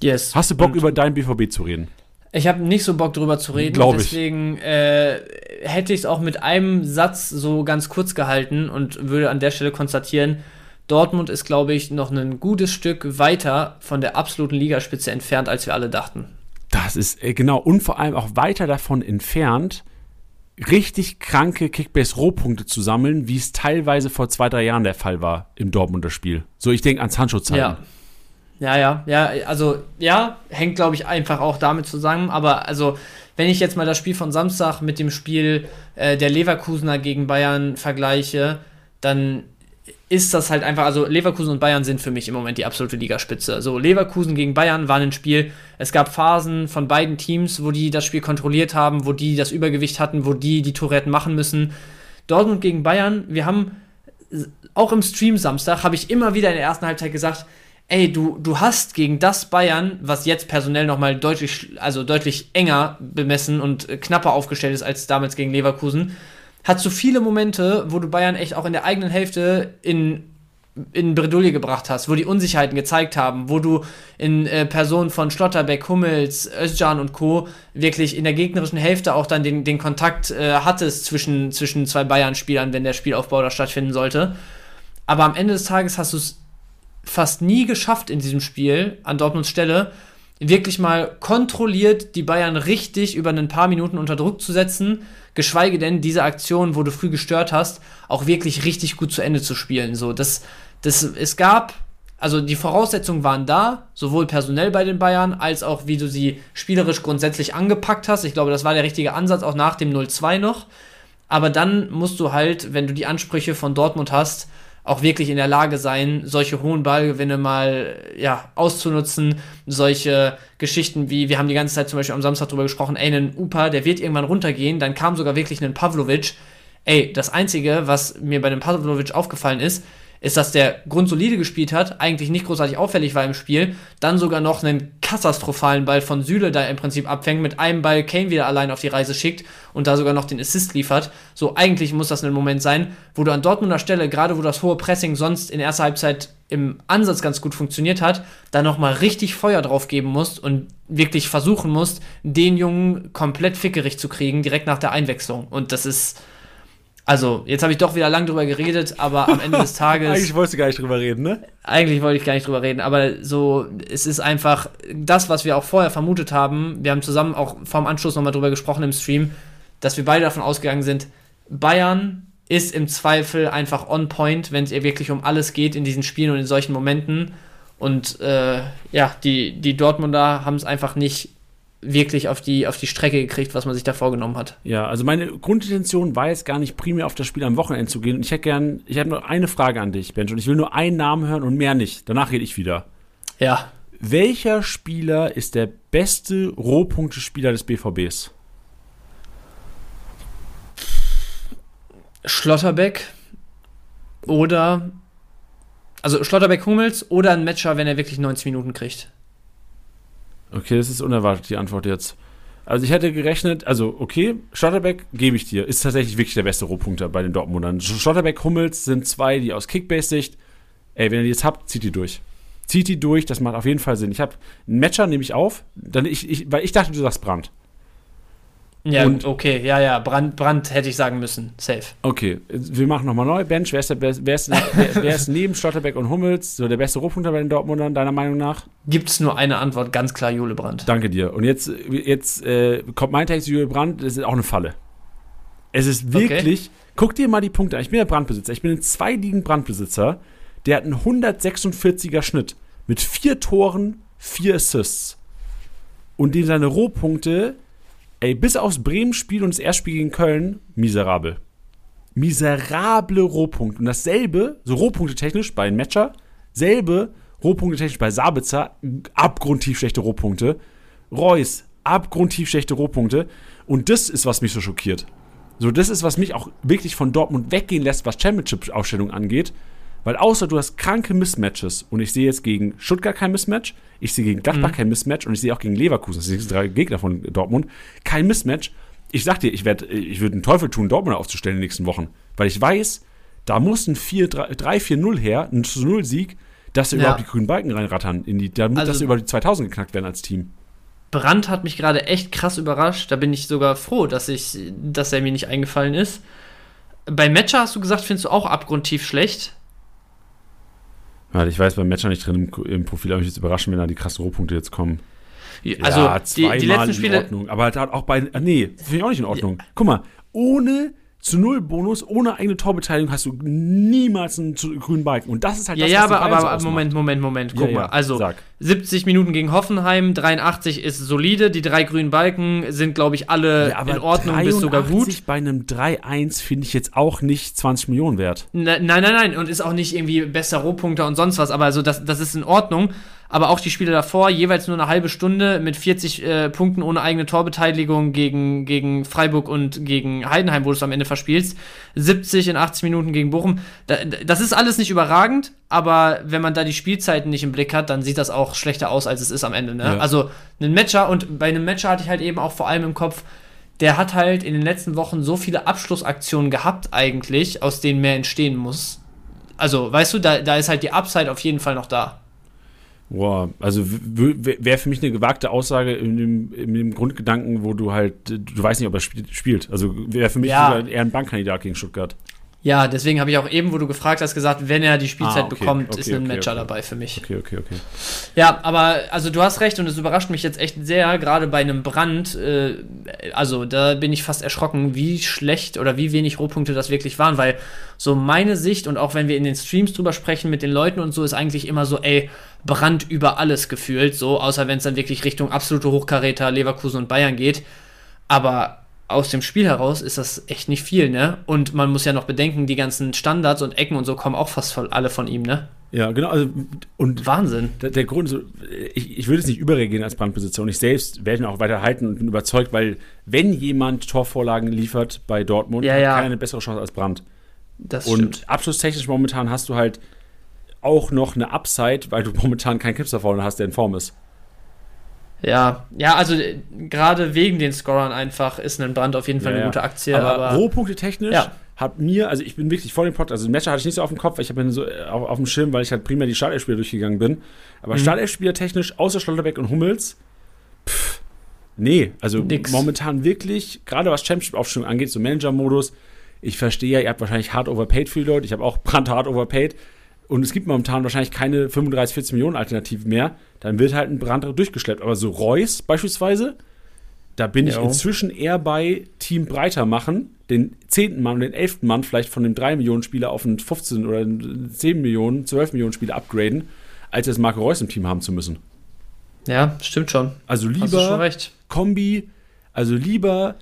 Yes. Hast du Bock, über deinen BVB zu reden? Ich habe nicht so Bock drüber zu reden. Glaub ich. Deswegen äh, hätte ich es auch mit einem Satz so ganz kurz gehalten und würde an der Stelle konstatieren, Dortmund ist, glaube ich, noch ein gutes Stück weiter von der absoluten Ligaspitze entfernt, als wir alle dachten. Das ist äh, genau und vor allem auch weiter davon entfernt, richtig kranke Kickbase-Rohpunkte zu sammeln, wie es teilweise vor zwei, drei Jahren der Fall war im Dortmunder Spiel. So, ich denke ans Handschuhzeiten. Ja. Ja, ja, ja, also ja, hängt glaube ich einfach auch damit zusammen, aber also wenn ich jetzt mal das Spiel von Samstag mit dem Spiel äh, der Leverkusener gegen Bayern vergleiche, dann ist das halt einfach, also Leverkusen und Bayern sind für mich im Moment die absolute Ligaspitze. So, Leverkusen gegen Bayern waren ein Spiel, es gab Phasen von beiden Teams, wo die das Spiel kontrolliert haben, wo die das Übergewicht hatten, wo die die Tore hätten machen müssen. Dortmund gegen Bayern, wir haben auch im Stream Samstag, habe ich immer wieder in der ersten Halbzeit gesagt, ey, du, du hast gegen das Bayern, was jetzt personell nochmal deutlich, also deutlich enger bemessen und knapper aufgestellt ist als damals gegen Leverkusen, hast du viele Momente, wo du Bayern echt auch in der eigenen Hälfte in, in Bredouille gebracht hast, wo die Unsicherheiten gezeigt haben, wo du in äh, Person von Schlotterbeck, Hummels, Özcan und Co. wirklich in der gegnerischen Hälfte auch dann den, den Kontakt äh, hattest zwischen, zwischen zwei Bayern-Spielern, wenn der Spielaufbau da stattfinden sollte. Aber am Ende des Tages hast du es fast nie geschafft in diesem Spiel an Dortmunds Stelle, wirklich mal kontrolliert die Bayern richtig über ein paar Minuten unter Druck zu setzen, geschweige denn diese Aktion, wo du früh gestört hast, auch wirklich richtig gut zu Ende zu spielen. So, das, das, es gab, also die Voraussetzungen waren da, sowohl personell bei den Bayern, als auch wie du sie spielerisch grundsätzlich angepackt hast. Ich glaube, das war der richtige Ansatz, auch nach dem 0-2 noch. Aber dann musst du halt, wenn du die Ansprüche von Dortmund hast, auch wirklich in der Lage sein, solche hohen Ballgewinne mal ja, auszunutzen. Solche Geschichten wie, wir haben die ganze Zeit zum Beispiel am Samstag drüber gesprochen, ey, ein Upa, der wird irgendwann runtergehen, dann kam sogar wirklich ein Pavlovic. Ey, das Einzige, was mir bei dem Pavlovic aufgefallen ist, ist, dass der grundsolide gespielt hat, eigentlich nicht großartig auffällig war im Spiel, dann sogar noch einen katastrophalen Ball von Süle da im Prinzip abfängt, mit einem Ball Kane wieder allein auf die Reise schickt und da sogar noch den Assist liefert. So, eigentlich muss das ein Moment sein, wo du an Dortmunder Stelle, gerade wo das hohe Pressing sonst in erster Halbzeit im Ansatz ganz gut funktioniert hat, da nochmal richtig Feuer drauf geben musst und wirklich versuchen musst, den Jungen komplett fickerig zu kriegen, direkt nach der Einwechslung. Und das ist, also, jetzt habe ich doch wieder lang drüber geredet, aber am Ende des (laughs) Tages. Eigentlich wolltest du gar nicht drüber reden, ne? Eigentlich wollte ich gar nicht drüber reden, aber so, es ist einfach das, was wir auch vorher vermutet haben. Wir haben zusammen auch vorm Anschluss nochmal drüber gesprochen im Stream, dass wir beide davon ausgegangen sind, Bayern ist im Zweifel einfach on point, wenn es ihr wirklich um alles geht in diesen Spielen und in solchen Momenten. Und äh, ja, die, die Dortmunder haben es einfach nicht wirklich auf die, auf die Strecke gekriegt, was man sich da vorgenommen hat. Ja, also meine Grundintention war jetzt gar nicht primär auf das Spiel am Wochenende zu gehen. Und ich hätte gern, ich habe nur eine Frage an dich, Benj, und ich will nur einen Namen hören und mehr nicht. Danach rede ich wieder. Ja, Welcher Spieler ist der beste Rohpunktespieler des BVBs? Schlotterbeck oder also Schlotterbeck Hummels oder ein Matcher, wenn er wirklich 90 Minuten kriegt. Okay, das ist unerwartet, die Antwort jetzt. Also ich hätte gerechnet, also okay, Schlotterbeck gebe ich dir, ist tatsächlich wirklich der beste Rohpunkter bei den Dortmundern. Schlotterbeck, Hummels sind zwei, die aus Kickbase-Sicht, ey, wenn ihr die jetzt habt, zieht die durch. Zieht die durch, das macht auf jeden Fall Sinn. Ich habe einen Matcher, nehme ich auf, dann ich, ich, weil ich dachte, du sagst Brand. Ja, Und- okay, ja, ja, Brand, Brand hätte ich sagen müssen. Safe. Okay, wir machen nochmal neu. Bench, wer ist, der, wer, ist, wer, wer ist neben Schlotterbeck und Hummels so der beste Rohpunkter bei den Dortmundern, deiner Meinung nach? Gibt es nur eine Antwort, ganz klar Jule Brandt. Danke dir. Und jetzt, jetzt äh, kommt mein Text, Julian Brandt, das ist auch eine Falle. Es ist wirklich, guck dir mal die Punkte an. Ich bin der Brandbesitzer. Ich bin in zwei Ligen Brandbesitzer. Der hat einen 146er Schnitt mit vier Toren, vier Assists. Und den seine Rohpunkte, ey, bis aufs Bremen-Spiel und das Erstspiel gegen Köln, miserabel. Miserable Rohpunkte. Und dasselbe, so Rohpunkte technisch bei Matcher, selbe Rohpunkte technisch bei Sabitzer, abgrundtief schlechte Rohpunkte. Reus, abgrundtief schlechte Rohpunkte. Und das ist, was mich so schockiert. So, das ist, was mich auch wirklich von Dortmund weggehen lässt, was Championship-Ausstellung angeht. Weil außer du hast kranke Mismatches und ich sehe jetzt gegen Stuttgart kein Mismatch, ich sehe gegen Gladbach kein Mismatch und ich sehe auch gegen Leverkusen, das sind die drei Gegner von Dortmund, kein Mismatch. Ich sag dir, ich, werd- ich würde einen Teufel tun, Dortmund aufzustellen in den nächsten Wochen. Weil ich weiß, da muss ein 4 3 3-4-0 her, ein 0-Sieg, dass sie Ja. überhaupt die grünen Balken reinrattern, in die, damit, Also- dass sie über die 2000 geknackt werden als Team. Brandt hat mich gerade echt krass überrascht. Da bin ich sogar froh, dass, ich, dass er mir nicht eingefallen ist. Bei Matcher hast du gesagt, findest du auch abgrundtief schlecht. Warte, ich weiß beim Matcher nicht drin im, im Profil, aber mich jetzt überraschen, wenn da die krassen Rohpunkte jetzt kommen. Also ja, die, zweimal die letzten in Spiele. Ordnung. Aber halt auch bei. ah, Nee, finde ich auch nicht in Ordnung. Guck mal, ohne zu null Bonus, ohne eigene Torbeteiligung hast du niemals einen grünen Balken. Und das ist halt Ja, das, ja, was die aber, aber ausmacht. Moment, Moment, Moment. Guck Ja, mal. ja, Also sag. 70 Minuten gegen Hoffenheim, 83 ist solide. Die drei grünen Balken sind, glaube ich, alle Ja, in Ordnung bis sogar gut. 83 bei einem 3-1 finde ich jetzt auch nicht 20 Millionen wert. Ne- Nein, nein, nein. Und ist auch nicht irgendwie bester Rohpunkter und sonst was. Aber also das, das ist in Ordnung. Aber auch die Spiele davor, jeweils nur eine halbe Stunde mit 40 äh, Punkten ohne eigene Torbeteiligung gegen, gegen Freiburg und gegen Heidenheim, wo du es am Ende verspielst. 70 in 80 Minuten gegen Bochum. Da, das ist alles nicht überragend, aber wenn man da die Spielzeiten nicht im Blick hat, dann sieht das auch schlechter aus, als es ist am Ende. Ne? Ja. Also ein Matcher und bei einem Matcher hatte ich halt eben auch vor allem im Kopf, der hat halt in den letzten Wochen so viele Abschlussaktionen gehabt, eigentlich, aus denen mehr entstehen muss. Also, weißt du, da, da ist halt die Upside auf jeden Fall noch da. Boah, also wäre für mich eine gewagte Aussage in dem, in dem Grundgedanken, wo du halt, du weißt nicht, ob er spielt. spielt. Also wäre für mich Ja. eher ein Bankkandidat gegen Stuttgart. Ja, deswegen habe ich auch eben, wo du gefragt hast, gesagt, wenn er die Spielzeit Ah, okay, bekommt, okay, ist ein okay, Matcher dabei für mich. Okay, okay, okay. Ja, aber also du hast recht und es überrascht mich jetzt echt sehr, gerade bei einem Brand. Äh, also da bin ich fast erschrocken, wie schlecht oder wie wenig Rohpunkte das wirklich waren, weil so meine Sicht und auch wenn wir in den Streams drüber sprechen mit den Leuten und so, ist eigentlich immer so, ey, Brand über alles gefühlt, so, außer wenn es dann wirklich Richtung absolute Hochkaräter Leverkusen und Bayern geht. Aber aus dem Spiel heraus ist das echt nicht viel, ne? Und man muss ja noch bedenken, die ganzen Standards und Ecken und so kommen auch fast voll alle von ihm, ne? Ja, genau. Also, und Wahnsinn. der, der Grund, so, ich, ich würde es nicht überreagieren als Brandbesitzer und ich selbst werde ihn auch weiter halten und bin überzeugt, weil wenn jemand Torvorlagen liefert bei Dortmund, Ja, hat ja. keiner eine bessere Chance als Brand. Das Und stimmt. abschlusstechnisch momentan hast du halt auch noch eine Upside, weil du momentan keinen Kipster vorne hast, der in Form ist. Ja, ja, also äh, gerade wegen den Scorern einfach ist ein Brand auf jeden Fall Ja, eine gute Aktie. aber, Aber, Rohpunkte technisch Ja. hat mir, also ich bin wirklich voll im Pod, also den Matcher hatte ich nicht so auf dem Kopf, weil ich habe so äh, auf, auf dem Schirm, weil ich halt primär die Startelfspieler durchgegangen bin. Aber Mhm. Startelfspieler technisch, außer Schlotterbeck und Hummels, pff, nee, also Nix. momentan wirklich, gerade was Championship-Aufstellung angeht, so Manager-Modus, ich verstehe ja, ihr habt wahrscheinlich hart overpaid für die Leute, ich habe auch Brand hart overpaid. Und es gibt momentan wahrscheinlich keine 35, 40 Millionen Alternativen mehr. Dann wird halt ein Brand durchgeschleppt. Aber so Reus beispielsweise, da bin ich Jo. inzwischen eher bei Team breiter machen, den zehnten Mann und den elften Mann vielleicht von dem 3 Millionen Spieler auf einen 15 oder einen 10 Millionen, 12 Millionen Spieler upgraden, als jetzt Marco Reus im Team haben zu müssen. ja, stimmt schon. Also lieber. Kombi, also lieber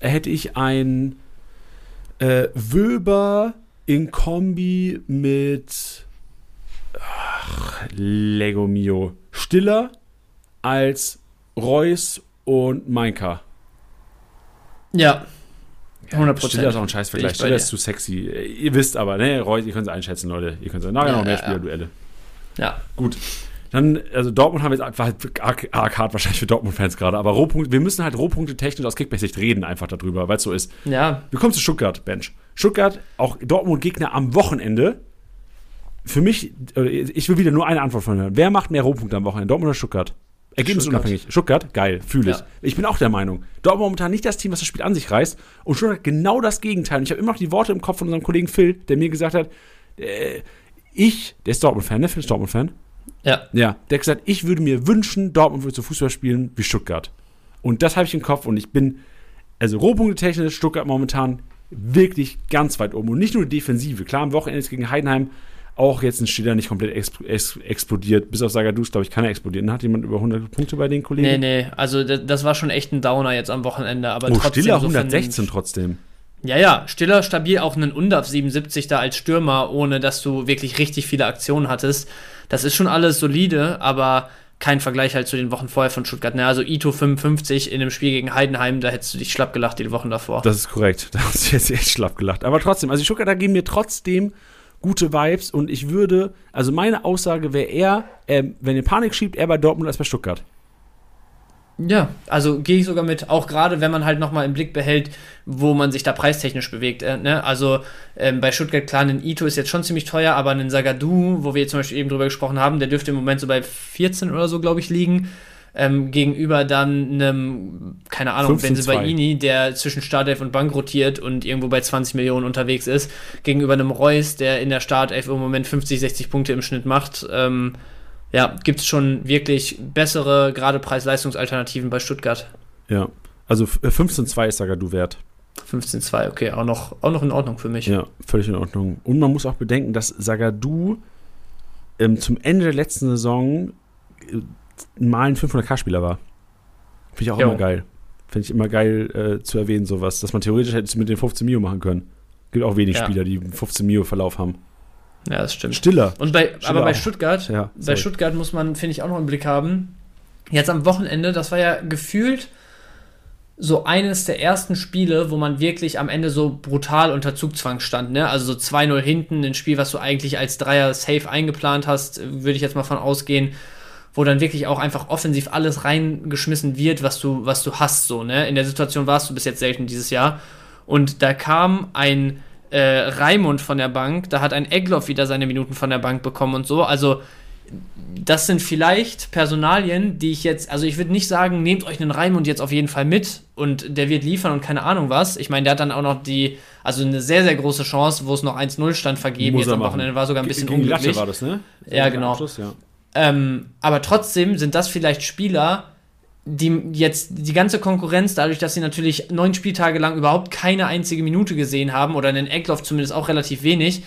hätte ich ein äh, Wöber in Kombi mit ach, Lego Mio Stiller als Reus und Mainka. Ja, 100 Stiller ist auch ein Scheißvergleich. Stiller ist zu sexy. Ihr wisst aber, ne, Reus, ihr könnt es einschätzen, Leute. Ihr könnt es nachher Ja, noch mehr ja, ja. Spielerduelle. ja. Gut. Dann, also Dortmund haben wir jetzt einfach arg, arg hart wahrscheinlich für Dortmund-Fans gerade, aber Rohpunkte, wir müssen halt Rohpunkte technisch aus Kickbase-Sicht reden, einfach darüber, weil es so ist. Ja, Wir kommen zu Stuttgart, Bench. Stuttgart, auch Dortmund-Gegner am Wochenende. Für mich, ich will wieder nur eine Antwort von hören. Wer macht mehr Rohpunkte am Wochenende, Dortmund oder Stuttgart? Ergebnisunabhängig. Stuttgart, geil, fühle ich. Ja. Ich bin auch der Meinung. Dortmund momentan nicht das Team, was das Spiel an sich reißt. Und Stuttgart genau das Gegenteil. Und ich habe immer noch die Worte im Kopf von unserem Kollegen Phil, der mir gesagt hat, äh, ich, der ist Dortmund-Fan, ne? Phil ist Dortmund-Fan. ja. Ja, der hat gesagt, ich würde mir wünschen, Dortmund würde so Fußball spielen wie Stuttgart. Und das habe ich im Kopf und ich bin, also Rohpunkte technisch, Stuttgart momentan wirklich ganz weit oben. Und nicht nur die Defensive. Klar, am Wochenende ist gegen Heidenheim auch jetzt ein Stiller nicht komplett ex ex explodiert. Bis auf Sagadus, glaube ich, kann er explodieren. Hat jemand über 100 Punkte bei den Kollegen? Nee, nee, also das, das war schon echt ein Downer jetzt am Wochenende, aber Oh, trotzdem Stiller so von- 116 trotzdem. Ja, ja, Stiller stabil, auch einen Undaf 77 da als Stürmer, ohne dass du wirklich richtig viele Aktionen hattest. Das ist schon alles solide, aber kein Vergleich halt zu den Wochen vorher von Stuttgart. Ne? Also Ito 55 in dem Spiel gegen Heidenheim, da hättest du dich schlapp gelacht die Wochen davor. Das ist korrekt. (laughs) Da hast du jetzt echt schlapp gelacht. Aber trotzdem, also die Stuttgarter geben mir trotzdem gute Vibes und ich würde, also meine Aussage wäre eher, ähm, wenn ihr Panik schiebt, eher bei Dortmund als bei Stuttgart. Ja, also gehe ich sogar mit, auch gerade wenn man halt nochmal im Blick behält, wo man sich da preistechnisch bewegt. Äh, ne? Also ähm, bei Stuttgart, klar, ein Ito ist jetzt schon ziemlich teuer, aber ein Sagadu, wo wir jetzt zum Beispiel eben drüber gesprochen haben, der dürfte im Moment so bei 14 oder so, glaube ich, liegen. Ähm, gegenüber dann einem, keine Ahnung, 15-2. Benzebaini, der zwischen Startelf und Bank rotiert und irgendwo bei 20 Millionen unterwegs ist, gegenüber einem Reus, der in der Startelf im Moment 50, 60 Punkte im Schnitt macht. Ähm, ja, gibt es schon wirklich bessere, gerade Preis-Leistungsalternativen bei Stuttgart. Ja. Also äh, 15-2 ist Sagadu wert. 15-2, okay, auch noch, auch noch in Ordnung für mich. Ja, völlig in Ordnung. Und man muss auch bedenken, dass Sagadu ähm, zum Ende der letzten Saison äh, mal ein 500k-Spieler war. Finde ich auch Jo. immer geil. Finde ich immer geil äh, zu erwähnen, sowas. Dass man theoretisch hätte es mit den 15 Mio machen können. Gibt auch wenig Ja. Spieler, die einen 15 Mio-Verlauf haben. Ja, das stimmt. Stiller. Und bei, Stiller aber bei auch. Stuttgart, Ja, bei sorry. Stuttgart muss man, finde ich, auch noch im Blick haben. Jetzt am Wochenende, das war ja gefühlt so eines der ersten Spiele, wo man wirklich am Ende so brutal unter Zugzwang stand. Ne? Also so 2-0 hinten, ein Spiel, was du eigentlich als Dreier safe eingeplant hast, würde ich jetzt mal von ausgehen, wo dann wirklich auch einfach offensiv alles reingeschmissen wird, was du, was du hast. So, ne? In der Situation warst du bis jetzt selten dieses Jahr. Und da kam ein äh, Raimund von der Bank, da hat ein Egloff wieder seine Minuten von der Bank bekommen und so. Also das sind vielleicht Personalien, die ich jetzt, also ich würde nicht sagen, nehmt euch einen Raimund jetzt auf jeden Fall mit und der wird liefern und keine Ahnung was. Ich meine, der hat dann auch noch die, also eine sehr, sehr große Chance, wo es noch 1-0 stand vergeben. Muss Jetzt am. Wochenende war sogar ein bisschen Gegen unglücklich. Latte war das, ne? Ja, genau. Abschluss, ja. Ähm, aber trotzdem sind das vielleicht Spieler, die jetzt die ganze Konkurrenz, dadurch, dass sie natürlich neun Spieltage lang überhaupt keine einzige Minute gesehen haben, oder einen Eckloff zumindest auch relativ wenig,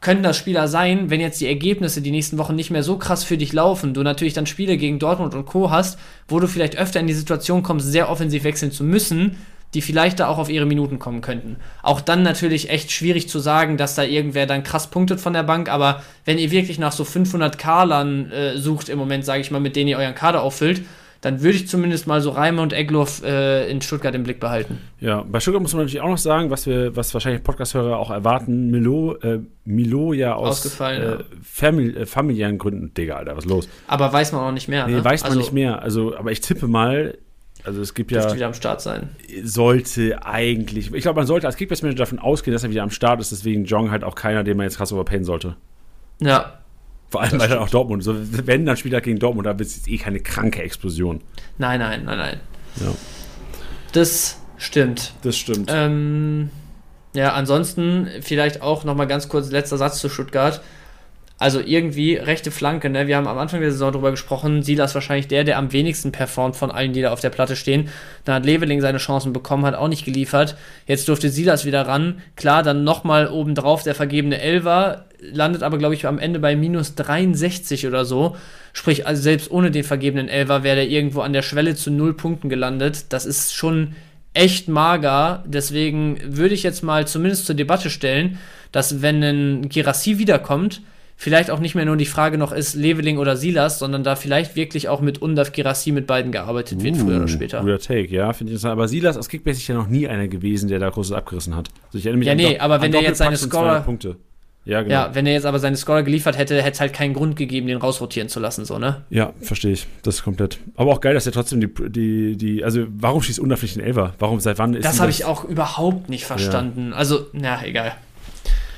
können das Spieler sein, wenn jetzt die Ergebnisse die nächsten Wochen nicht mehr so krass für dich laufen, du natürlich dann Spiele gegen Dortmund und Co. hast, wo du vielleicht öfter in die Situation kommst, sehr offensiv wechseln zu müssen, die vielleicht da auch auf ihre Minuten kommen könnten. Auch dann natürlich echt schwierig zu sagen, dass da irgendwer dann krass punktet von der Bank, aber wenn ihr wirklich nach so 500 Karlern äh, sucht im Moment, sage ich mal, mit denen ihr euren Kader auffüllt, dann würde ich zumindest mal so Reimer und Egloff äh, in Stuttgart im Blick behalten. Ja, bei Stuttgart muss man natürlich auch noch sagen, was wir, was wahrscheinlich Podcast-Hörer auch erwarten, Milo, äh, Milo ja aus äh. Famili äh, familiären Gründen, Digga, Alter, was ist los? Aber weiß man auch nicht mehr. Nee, ne? weiß man also, nicht mehr. Also, aber ich tippe mal, also es gibt ja, wieder am Start sein. sollte eigentlich, ich glaube, man sollte als Kickbase-Manager davon ausgehen, dass er wieder am Start ist, deswegen Jong halt auch keiner, den man jetzt krass overpayen sollte. Ja, Vor allem, weil dann auch Dortmund, so, wenn dann Spieler gegen Dortmund, da wird es jetzt eh keine kranke Explosion. nein, nein, nein, nein. Ja, Das stimmt. das stimmt. Ähm, ja, ansonsten vielleicht auch noch mal ganz kurz letzter Satz zu Stuttgart. Also irgendwie rechte Flanke, ne? Wir haben am Anfang der Saison drüber gesprochen. Silas wahrscheinlich der, der am wenigsten performt von allen, die da auf der Platte stehen. Dann hat Leveling seine Chancen bekommen, hat auch nicht geliefert. Jetzt durfte Silas wieder ran. Klar, dann nochmal obendrauf der vergebene Elver, landet aber, glaube ich, am Ende bei minus 63 oder so. Sprich, also selbst ohne den vergebenen Elver wäre der irgendwo an der Schwelle zu null Punkten gelandet. Das ist schon echt mager. Deswegen würde ich jetzt mal zumindest zur Debatte stellen, dass wenn ein Girassi wiederkommt, vielleicht auch nicht mehr nur die Frage noch ist, Leveling oder Silas, sondern da vielleicht wirklich auch mit Undaf Girassi mit beiden gearbeitet wird, früher oder später. Guter Take, ja, finde ich interessant. Aber Silas als Kickbase ist ja noch nie einer gewesen, der da großes abgerissen hat. Also ich erinnere mich Ja, an nee, aber wenn an der jetzt seine Doppelpacks und 200 Scorer- Punkte. Ja, genau. Ja, wenn er jetzt aber seine Scorer geliefert hätte, hätte es halt keinen Grund gegeben, den rausrotieren zu lassen, so, ne? Ja, verstehe ich. Das ist komplett. Aber auch geil, dass er trotzdem die, die, die also warum schießt Undaf den Elfer? Warum, seit wann ist Das habe ich auch überhaupt nicht verstanden. Also, na, egal.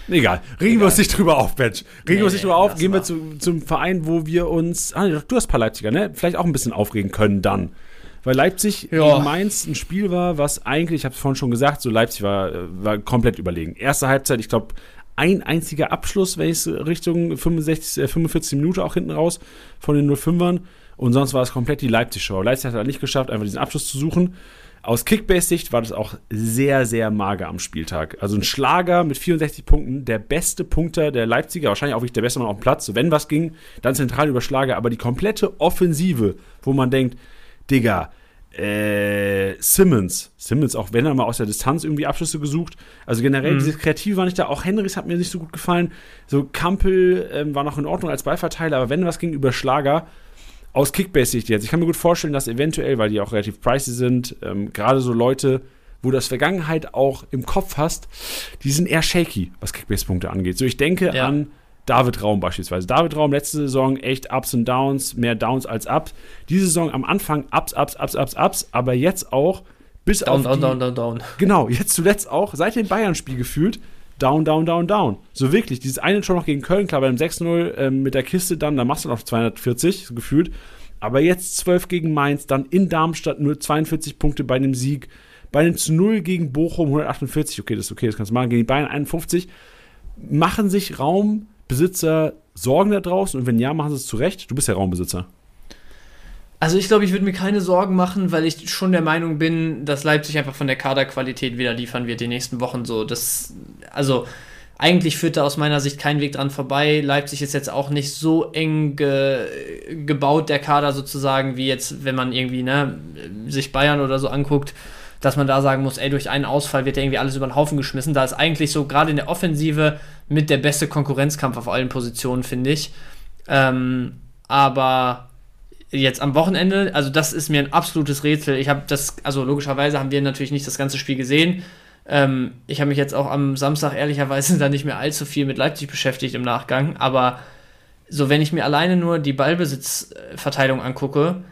Egal. Regen wir uns nicht drüber auf, Mensch. Regen Nee, wir uns nicht drüber auf. Gehen wir zu, zum Verein, wo wir uns. Ah, du hast ein paar Leipziger, ne? Vielleicht auch ein bisschen aufregen können dann. Weil Leipzig Ja. gegen Mainz ein Spiel war, was eigentlich, ich habe es vorhin schon gesagt, so Leipzig war, war komplett überlegen. Erste Halbzeit, ich glaube, ein einziger Abschluss, wenn ich es Richtung 65, äh, 45 Minuten auch hinten raus von den 05ern. Und sonst war es komplett die Leipzig-Show. Leipzig hat halt nicht geschafft, einfach diesen Abschluss zu suchen. Aus Kickbase-Sicht war das auch sehr, sehr mager am Spieltag. Also ein Schlager mit 64 Punkten, der beste Punkter der Leipziger, wahrscheinlich auch wirklich der beste Mann auf dem Platz. So, wenn was ging, dann zentral über Schlager. Aber die komplette Offensive, wo man denkt, Digga, äh, Simmons, Simmons, auch wenn er mal aus der Distanz irgendwie Abschlüsse gesucht. Also generell, Mhm. dieses Kreative war nicht da. Auch Henrys hat mir nicht so gut gefallen. So Kampel ähm, war noch in Ordnung als Ballverteiler, aber wenn was ging über Schlager, aus Kickbase-Sicht jetzt. Ich kann mir gut vorstellen, dass eventuell, weil die auch relativ pricey sind, ähm, gerade so Leute, wo du das Vergangenheit auch im Kopf hast, die sind eher shaky, was Kickbase-Punkte angeht. So, ich denke Ja. an David Raum beispielsweise. David Raum letzte Saison echt Ups und Downs, mehr Downs als Ups. Diese Saison am Anfang Ups, Ups, Ups, Ups, Ups, aber jetzt auch bis Down, auf down, die, down, down, down. Genau, jetzt zuletzt auch seit dem Bayern-Spiel gefühlt down, down, down, down. So wirklich, dieses eine schon noch gegen Köln, klar, beim 6-0 ähm, mit der Kiste dann, da machst du noch 240, so gefühlt. Aber jetzt 12 gegen Mainz, dann in Darmstadt nur 42 Punkte bei einem Sieg. Bei einem zu 0 gegen Bochum 148, okay, das ist okay, das kannst du machen. Gegen die Bayern 51. Machen sich Raumbesitzer Sorgen da draußen? Und wenn ja, machen sie es zurecht? Du bist ja Raumbesitzer. Also ich glaube, ich würde mir keine Sorgen machen, weil ich schon der Meinung bin, dass Leipzig einfach von der Kaderqualität wieder liefern wird die nächsten Wochen so. Das, also eigentlich führt da aus meiner Sicht kein Weg dran vorbei. Leipzig ist jetzt auch nicht so eng ge gebaut, der Kader sozusagen, wie jetzt, wenn man irgendwie ne, sich Bayern oder so anguckt, dass man da sagen muss, ey, durch einen Ausfall wird ja irgendwie alles über den Haufen geschmissen. Da ist eigentlich so gerade in der Offensive mit der beste Konkurrenzkampf auf allen Positionen, finde ich. Ähm, aber jetzt am Wochenende, also das ist mir ein absolutes Rätsel. Ich habe das, also logischerweise haben wir natürlich nicht das ganze Spiel gesehen. Ähm, ich habe mich jetzt auch am Samstag ehrlicherweise (laughs) da nicht mehr allzu viel mit Leipzig beschäftigt im Nachgang, aber so wenn ich mir alleine nur die Ballbesitzverteilung angucke,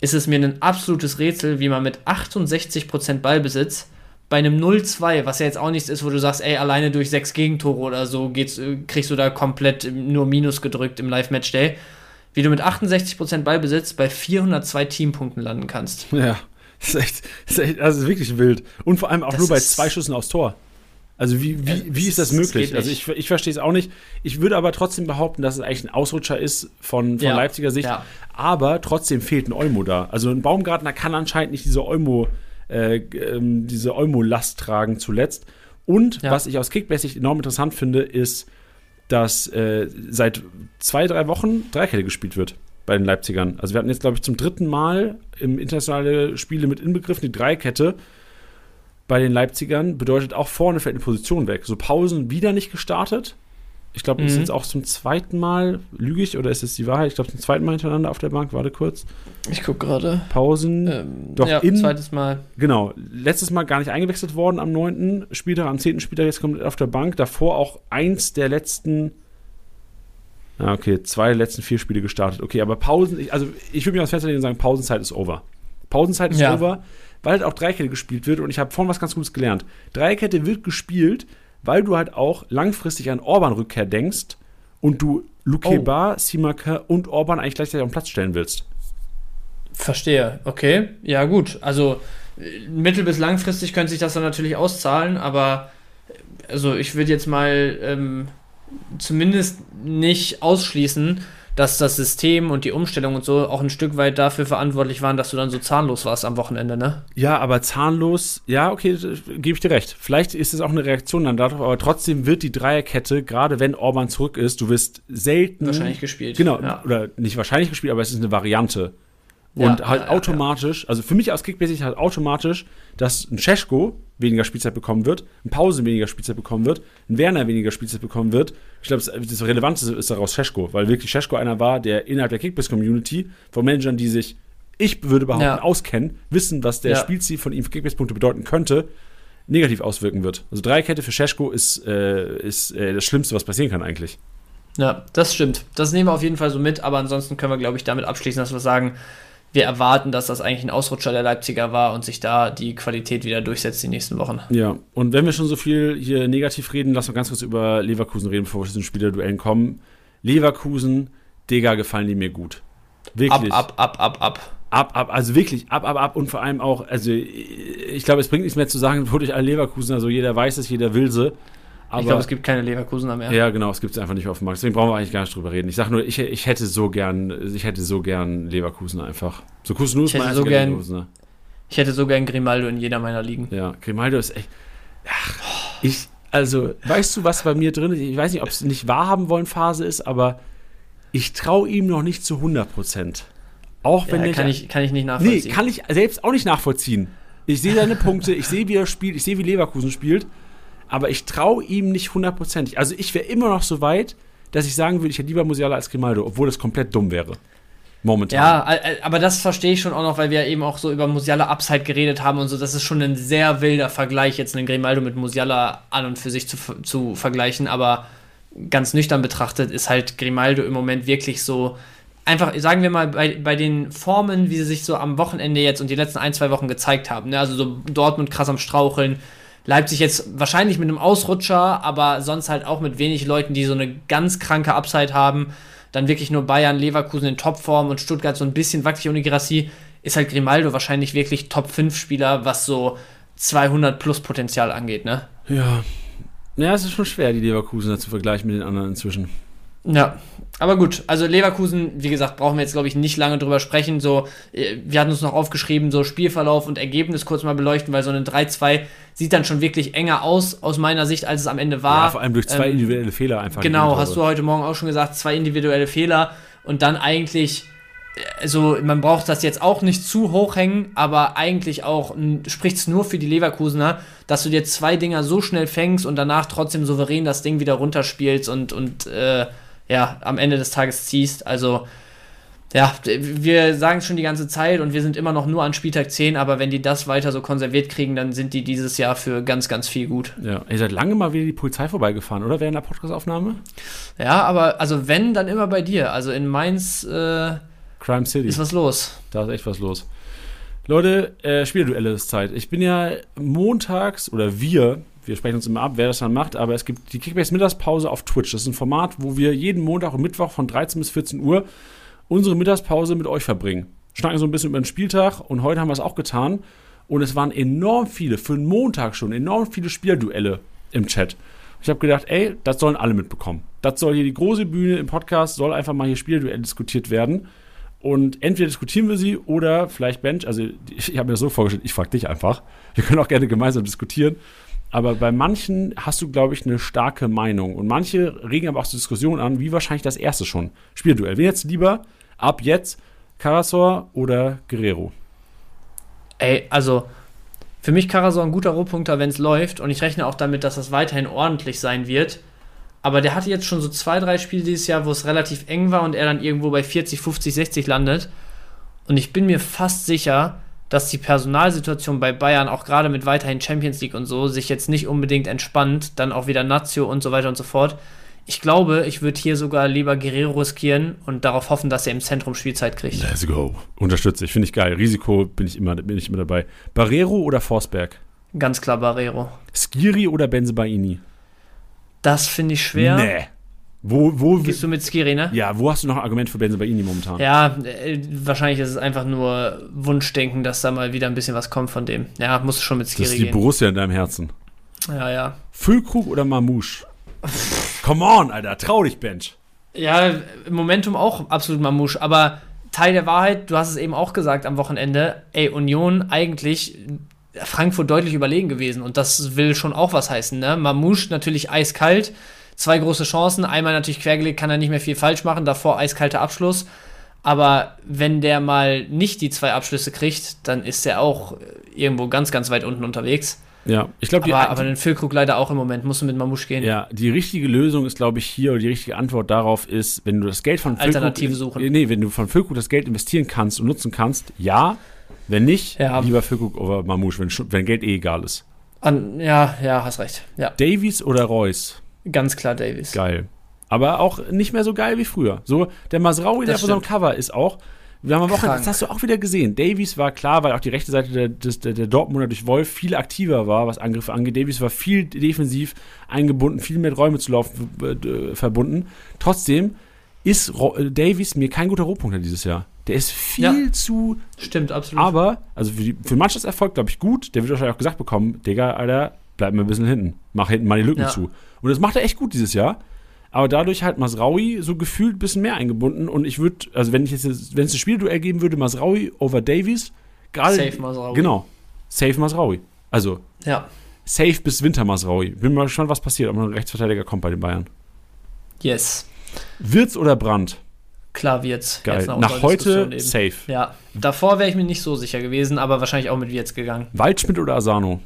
ist es mir ein absolutes Rätsel, wie man mit 68% Ballbesitz bei einem 0-2, was ja jetzt auch nichts ist, wo du sagst, ey, alleine durch sechs Gegentore oder so geht's, kriegst du da komplett nur Minus gedrückt im Live-Match-Day, wie du mit 68% Ballbesitz bei 402 Teampunkten landen kannst. Ja, das ist echt, das ist echt also wirklich wild. Und vor allem auch Das nur bei zwei Schüssen aufs Tor. Also wie, wie, Ja, wie ist das möglich? Also ich, ich verstehe es auch nicht. Ich würde aber trotzdem behaupten, dass es eigentlich ein Ausrutscher ist von, von Ja, Leipziger Sicht. ja. Aber trotzdem fehlt ein Olmo da. Also ein Baumgartner kann anscheinend nicht diese Olmo, äh, ähm, diese Olmo-Last tragen zuletzt. Und was ich aus Kickbase enorm interessant finde, ist, dass äh, seit zwei, drei Wochen Dreikette gespielt wird bei den Leipzigern. Also wir hatten jetzt, glaube ich, zum dritten Mal im internationale Spiele mit inbegriffen die Dreikette bei den Leipzigern. Bedeutet auch vorne fällt eine Position weg. So Pausen wieder nicht gestartet. Ich glaube, das ist Mhm. jetzt auch zum zweiten Mal, lüge ich, oder ist es die Wahrheit? Ich glaube, zum zweiten Mal hintereinander auf der Bank. Warte kurz. Ich gucke gerade. Pausen. Ähm, Doch, ja, in- zweites Mal. Genau, letztes Mal gar nicht eingewechselt worden am 9. Spieltag, am 10. Spieltag jetzt kommt er auf der Bank. Davor auch eins der letzten, ah, okay, zwei der letzten vier Spiele gestartet. Okay, aber Pausen, ich, also ich würde mich aus Fenster legen und sagen, Pausenzeit ist over. Pausenzeit ist Ja. over, weil halt auch Dreikette gespielt wird und ich habe vorhin was ganz Gutes gelernt. Dreikette wird gespielt, weil du halt auch langfristig an Orban-Rückkehr denkst und du Lukeba, Simaka und Orban eigentlich gleichzeitig auf den Platz stellen willst. Verstehe. Okay. Ja, gut. Also äh, mittel- bis langfristig könnte sich das dann natürlich auszahlen, aber äh, also ich würde jetzt mal ähm, zumindest nicht ausschließen, dass das System und die Umstellung und so auch ein Stück weit dafür verantwortlich waren, dass du dann so zahnlos warst am Wochenende, ne? Ja, aber zahnlos, ja, okay, gebe ich dir recht. Vielleicht ist es auch eine Reaktion dann darauf, aber trotzdem wird die Dreierkette, gerade wenn Orban zurück ist, du wirst selten. Wahrscheinlich gespielt. Genau, Ja. oder nicht wahrscheinlich gespielt, aber es ist eine Variante. Ja, Und halt ja, ja, automatisch, also für mich aus Kickbasic halt automatisch, dass ein Cesko weniger Spielzeit bekommen wird, ein Pause weniger Spielzeit bekommen wird, ein Werner weniger Spielzeit bekommen wird. Ich glaube, das, das Relevante ist daraus Cesko, weil wirklich Cesko einer war, der innerhalb der Kickbase-Community von Managern, die sich, ich würde behaupten, Ja. auskennen, wissen, was der Ja. Spielziel von ihm für Kickbase-Punkte bedeuten könnte, negativ auswirken wird. Also Dreikette für Cesko ist, äh, ist äh, das Schlimmste, was passieren kann eigentlich. Ja, das stimmt. Das nehmen wir auf jeden Fall so mit, aber ansonsten können wir, glaube ich, damit abschließen, dass wir sagen, wir erwarten, dass das eigentlich ein Ausrutscher der Leipziger war und sich da die Qualität wieder durchsetzt die nächsten Wochen. Ja, und wenn wir schon so viel hier negativ reden, lass mal ganz kurz über Leverkusen reden, bevor wir zu den Spielerduellen kommen. Leverkusen, Digga, gefallen die mir gut. Wirklich. Ab, ab, ab, ab, ab. ab, ab, also wirklich ab, ab, ab und vor allem auch, also ich glaube, es bringt nichts mehr zu sagen, (laughs) wurde ich alle Leverkusen, also jeder weiß es, jeder will sie. Aber ich glaube, es gibt keine Leverkusener mehr. ja, genau, es gibt es einfach nicht auf dem Markt. Deswegen brauchen wir eigentlich gar nicht drüber reden. Ich sag nur, ich, ich hätte so gern, ich hätte so gern Leverkusen einfach. So Kusnus Ich hätte so gern- Leverkusener. Ich hätte so gern Grimaldo in jeder meiner Ligen. Ja, Grimaldo ist echt. Ach, ich, also, weißt du, was bei mir drin ist? Ich weiß nicht, ob es nicht wahrhaben wollen Phase ist, aber ich traue ihm noch nicht zu 100 Prozent. Auch wenn Ja, ich, kann, ich, kann ich nicht Nee, nachvollziehen. kann ich selbst auch nicht nachvollziehen. Ich sehe seine Punkte, ich sehe, wie er spielt, ich sehe, wie Leverkusen spielt, aber ich traue ihm nicht hundertprozentig. Also ich wäre immer noch so weit, dass ich sagen würde, ich hätte lieber Musiala als Grimaldo, obwohl das komplett dumm wäre. Momentan. ja, aber das verstehe ich schon auch noch, weil wir eben auch so über Musiala Upside geredet haben und so. Das ist schon ein sehr wilder Vergleich, jetzt einen Grimaldo mit Musiala an und für sich zu, zu vergleichen. Aber ganz nüchtern betrachtet ist halt Grimaldo im Moment wirklich so, einfach, sagen wir mal, bei, bei den Formen, wie sie sich so am Wochenende jetzt und die letzten ein, zwei Wochen gezeigt haben, ne? also so Dortmund krass am Straucheln, Leipzig jetzt wahrscheinlich mit einem Ausrutscher, aber sonst halt auch mit wenig Leuten, die so eine ganz kranke Upside haben. Dann wirklich nur Bayern, Leverkusen in Topform und Stuttgart so ein bisschen wackelig ohne Girassi. Ist halt Grimaldo wahrscheinlich wirklich Top 5 Spieler, was so 200 plus Potenzial angeht, ne? Ja. Ja, es ist schon schwer, die Leverkusener zu vergleichen mit den anderen inzwischen. Ja, aber gut, also Leverkusen, wie gesagt, brauchen wir jetzt, glaube ich, nicht lange drüber sprechen. So, äh, wir hatten uns noch aufgeschrieben, so Spielverlauf und Ergebnis kurz mal beleuchten, weil so eine 3-2 sieht dann schon wirklich enger aus, aus meiner Sicht, als es am Ende war. Ja, vor allem durch zwei ähm, individuelle Fehler einfach. Genau, hast du heute Morgen auch schon gesagt, zwei individuelle Fehler und dann eigentlich, also man braucht das jetzt auch nicht zu hoch hängen, aber eigentlich auch spricht es nur für die Leverkusener, dass du dir zwei Dinger so schnell fängst und danach trotzdem souverän das Ding wieder runterspielst und, und äh, ja, am Ende des Tages ziehst. Also, ja, wir sagen es schon die ganze Zeit und wir sind immer noch nur an Spieltag 10, aber wenn die das weiter so konserviert kriegen, dann sind die dieses Jahr für ganz, ganz viel gut. Ja, ihr seid lange mal wieder die Polizei vorbeigefahren, oder? Während der Podcastaufnahme? Ja, aber also wenn, dann immer bei dir. Also in Mainz äh, Crime City. ist was los. Da ist echt was los. Leute, äh, Spielduelle ist Zeit. Ich bin ja montags, oder wir, wir sprechen uns immer ab, wer das dann macht, aber es gibt die Kickbase Mittagspause auf Twitch. Das ist ein Format, wo wir jeden Montag und Mittwoch von 13 bis 14 Uhr unsere Mittagspause mit euch verbringen. Schnacken so ein bisschen über den Spieltag und heute haben wir es auch getan. Und es waren enorm viele, für den Montag schon, enorm viele Spielduelle im Chat. Ich habe gedacht, ey, das sollen alle mitbekommen. Das soll hier die große Bühne im Podcast, soll einfach mal hier Spielduelle diskutiert werden. Und entweder diskutieren wir sie oder vielleicht Bench. Also, (laughs) ich habe mir das so vorgestellt, ich frage dich einfach. Wir können auch gerne gemeinsam diskutieren. Aber bei manchen hast du, glaube ich, eine starke Meinung. Und manche regen aber auch zur Diskussion an, wie wahrscheinlich das erste schon. Spielduell. Wen jetzt lieber ab jetzt Karasor oder Guerrero? Ey, also für mich Karasor ein guter Rohpunkter, wenn es läuft. Und ich rechne auch damit, dass das weiterhin ordentlich sein wird. Aber der hatte jetzt schon so zwei, drei Spiele dieses Jahr, wo es relativ eng war und er dann irgendwo bei 40, 50, 60 landet. Und ich bin mir fast sicher, dass die Personalsituation bei Bayern auch gerade mit weiterhin Champions League und so sich jetzt nicht unbedingt entspannt, dann auch wieder Nazio und so weiter und so fort. Ich glaube, ich würde hier sogar lieber Guerrero riskieren und darauf hoffen, dass er im Zentrum Spielzeit kriegt. Let's go. Unterstütze ich, finde ich geil. Risiko bin ich immer, bin ich immer dabei. Barrero oder Forsberg? Ganz klar Barrero. Skiri oder Benzebaini? Das finde ich schwer. Nee. Wo, wo Gehst du mit Skiri, ne? Ja, wo hast du noch ein Argument für Benzebaini momentan? Ja, äh, wahrscheinlich ist es einfach nur Wunschdenken, dass da mal wieder ein bisschen was kommt von dem. Ja, musst du schon mit Skiri gehen. Das ist die gehen. Borussia in deinem Herzen. Ja, ja. Füllkrug oder Mamouche? (laughs) Come on, Alter, trau dich, Bench. Ja, im Momentum auch absolut Mamouche, aber Teil der Wahrheit, du hast es eben auch gesagt am Wochenende, ey, Union eigentlich Frankfurt deutlich überlegen gewesen und das will schon auch was heißen, ne? Mamouche natürlich eiskalt, zwei große Chancen. Einmal natürlich quergelegt, kann er nicht mehr viel falsch machen, davor eiskalter Abschluss. Aber wenn der mal nicht die zwei Abschlüsse kriegt, dann ist er auch irgendwo ganz, ganz weit unten unterwegs. Ja, ich glaube, aber, aber den Füllkrug leider auch im Moment, musst du mit Mamouche gehen. Ja, die richtige Lösung ist, glaube ich, hier, oder die richtige Antwort darauf ist, wenn du das Geld von Füllkrug. Alternative suchen. Nee, wenn du von Füllkrug das Geld investieren kannst und nutzen kannst, ja. Wenn nicht, ja. lieber Füllkrug oder Mamouche, wenn, wenn Geld eh egal ist. An, ja, ja, hast recht. Ja. Davies oder Reus? Ganz klar Davis. Geil. Aber auch nicht mehr so geil wie früher. So, der Masraui, der von so einem Cover ist auch. Wir haben am Wochenende, das hast du auch wieder gesehen. Davies war klar, weil auch die rechte Seite der, der, der Dortmunder durch Wolf viel aktiver war, was Angriffe angeht. Davies war viel defensiv eingebunden, viel mit Räume zu laufen äh, verbunden. Trotzdem ist äh, Davies mir kein guter Rohpunkter dieses Jahr. Der ist viel ja, zu. Stimmt, absolut. Aber, also für, die, für Mannschaftserfolg, glaube ich, gut. Der wird wahrscheinlich auch gesagt bekommen: Digga, Alter, bleib mal ein bisschen hinten. Mach hinten mal die Lücken ja. zu. Und das macht er echt gut dieses Jahr. Aber dadurch halt Masraui so gefühlt ein bisschen mehr eingebunden. Und ich würde, also wenn ich jetzt, wenn es ein Spielduell geben würde, Masraui over Davies, gerade. Safe Masraui. Genau. Safe Masraui. Also. Ja. Safe bis Winter Masraui. Bin mal gespannt, was passiert, ob noch ein Rechtsverteidiger kommt bei den Bayern. Yes. Wirtz oder Brand? Klar Wirtz. Geil. Nach, Nach heute safe. Ja. Davor wäre ich mir nicht so sicher gewesen, aber wahrscheinlich auch mit Wirtz gegangen. Waldschmidt oder Asano?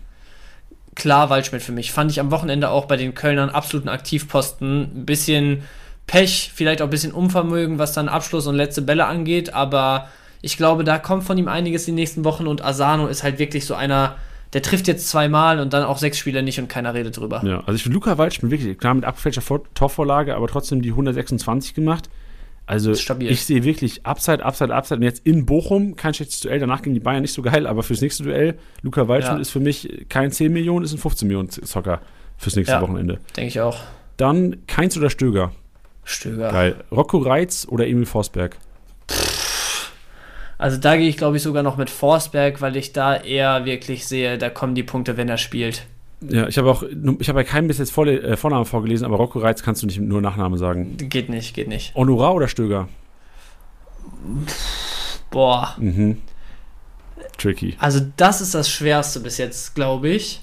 Klar Waldschmidt für mich. Fand ich am Wochenende auch bei den Kölnern absoluten Aktivposten. Ein bisschen Pech, vielleicht auch ein bisschen Unvermögen, was dann Abschluss und letzte Bälle angeht, aber ich glaube, da kommt von ihm einiges die nächsten Wochen und Asano ist halt wirklich so einer, Der trifft jetzt zweimal und dann auch sechs Spiele nicht und keiner redet drüber. Ja, also ich finde Luca Waldschmidt wirklich, klar mit abgefälschter Vor Torvorlage, aber trotzdem die 126 gemacht. Also ich sehe wirklich Upside, Upside, Upside. Und jetzt in Bochum kein schlechtes Duell. Danach gegen die Bayern nicht so geil, aber fürs nächste Duell, Luca Waldschmidt Ja. ist für mich kein 10 Millionen, ist ein 15 Millionen Zocker fürs nächste Ja. Wochenende. Denke ich auch. Dann Keins oder Stöger. Stöger. Geil. Rocco Reitz oder Emil Forsberg. Also da gehe ich, glaube ich, sogar noch mit Forsberg, weil ich da eher wirklich sehe, da kommen die Punkte, wenn er spielt. Ja, ich habe auch, ich habe bei keinem bis jetzt Vorle äh, Vornamen vorgelesen, aber Rocco Reitz kannst du nicht nur Nachname sagen. Geht nicht, geht nicht. Honorar oder Stöger? Boah. Mhm. Tricky. Also das ist das Schwerste bis jetzt, glaube ich.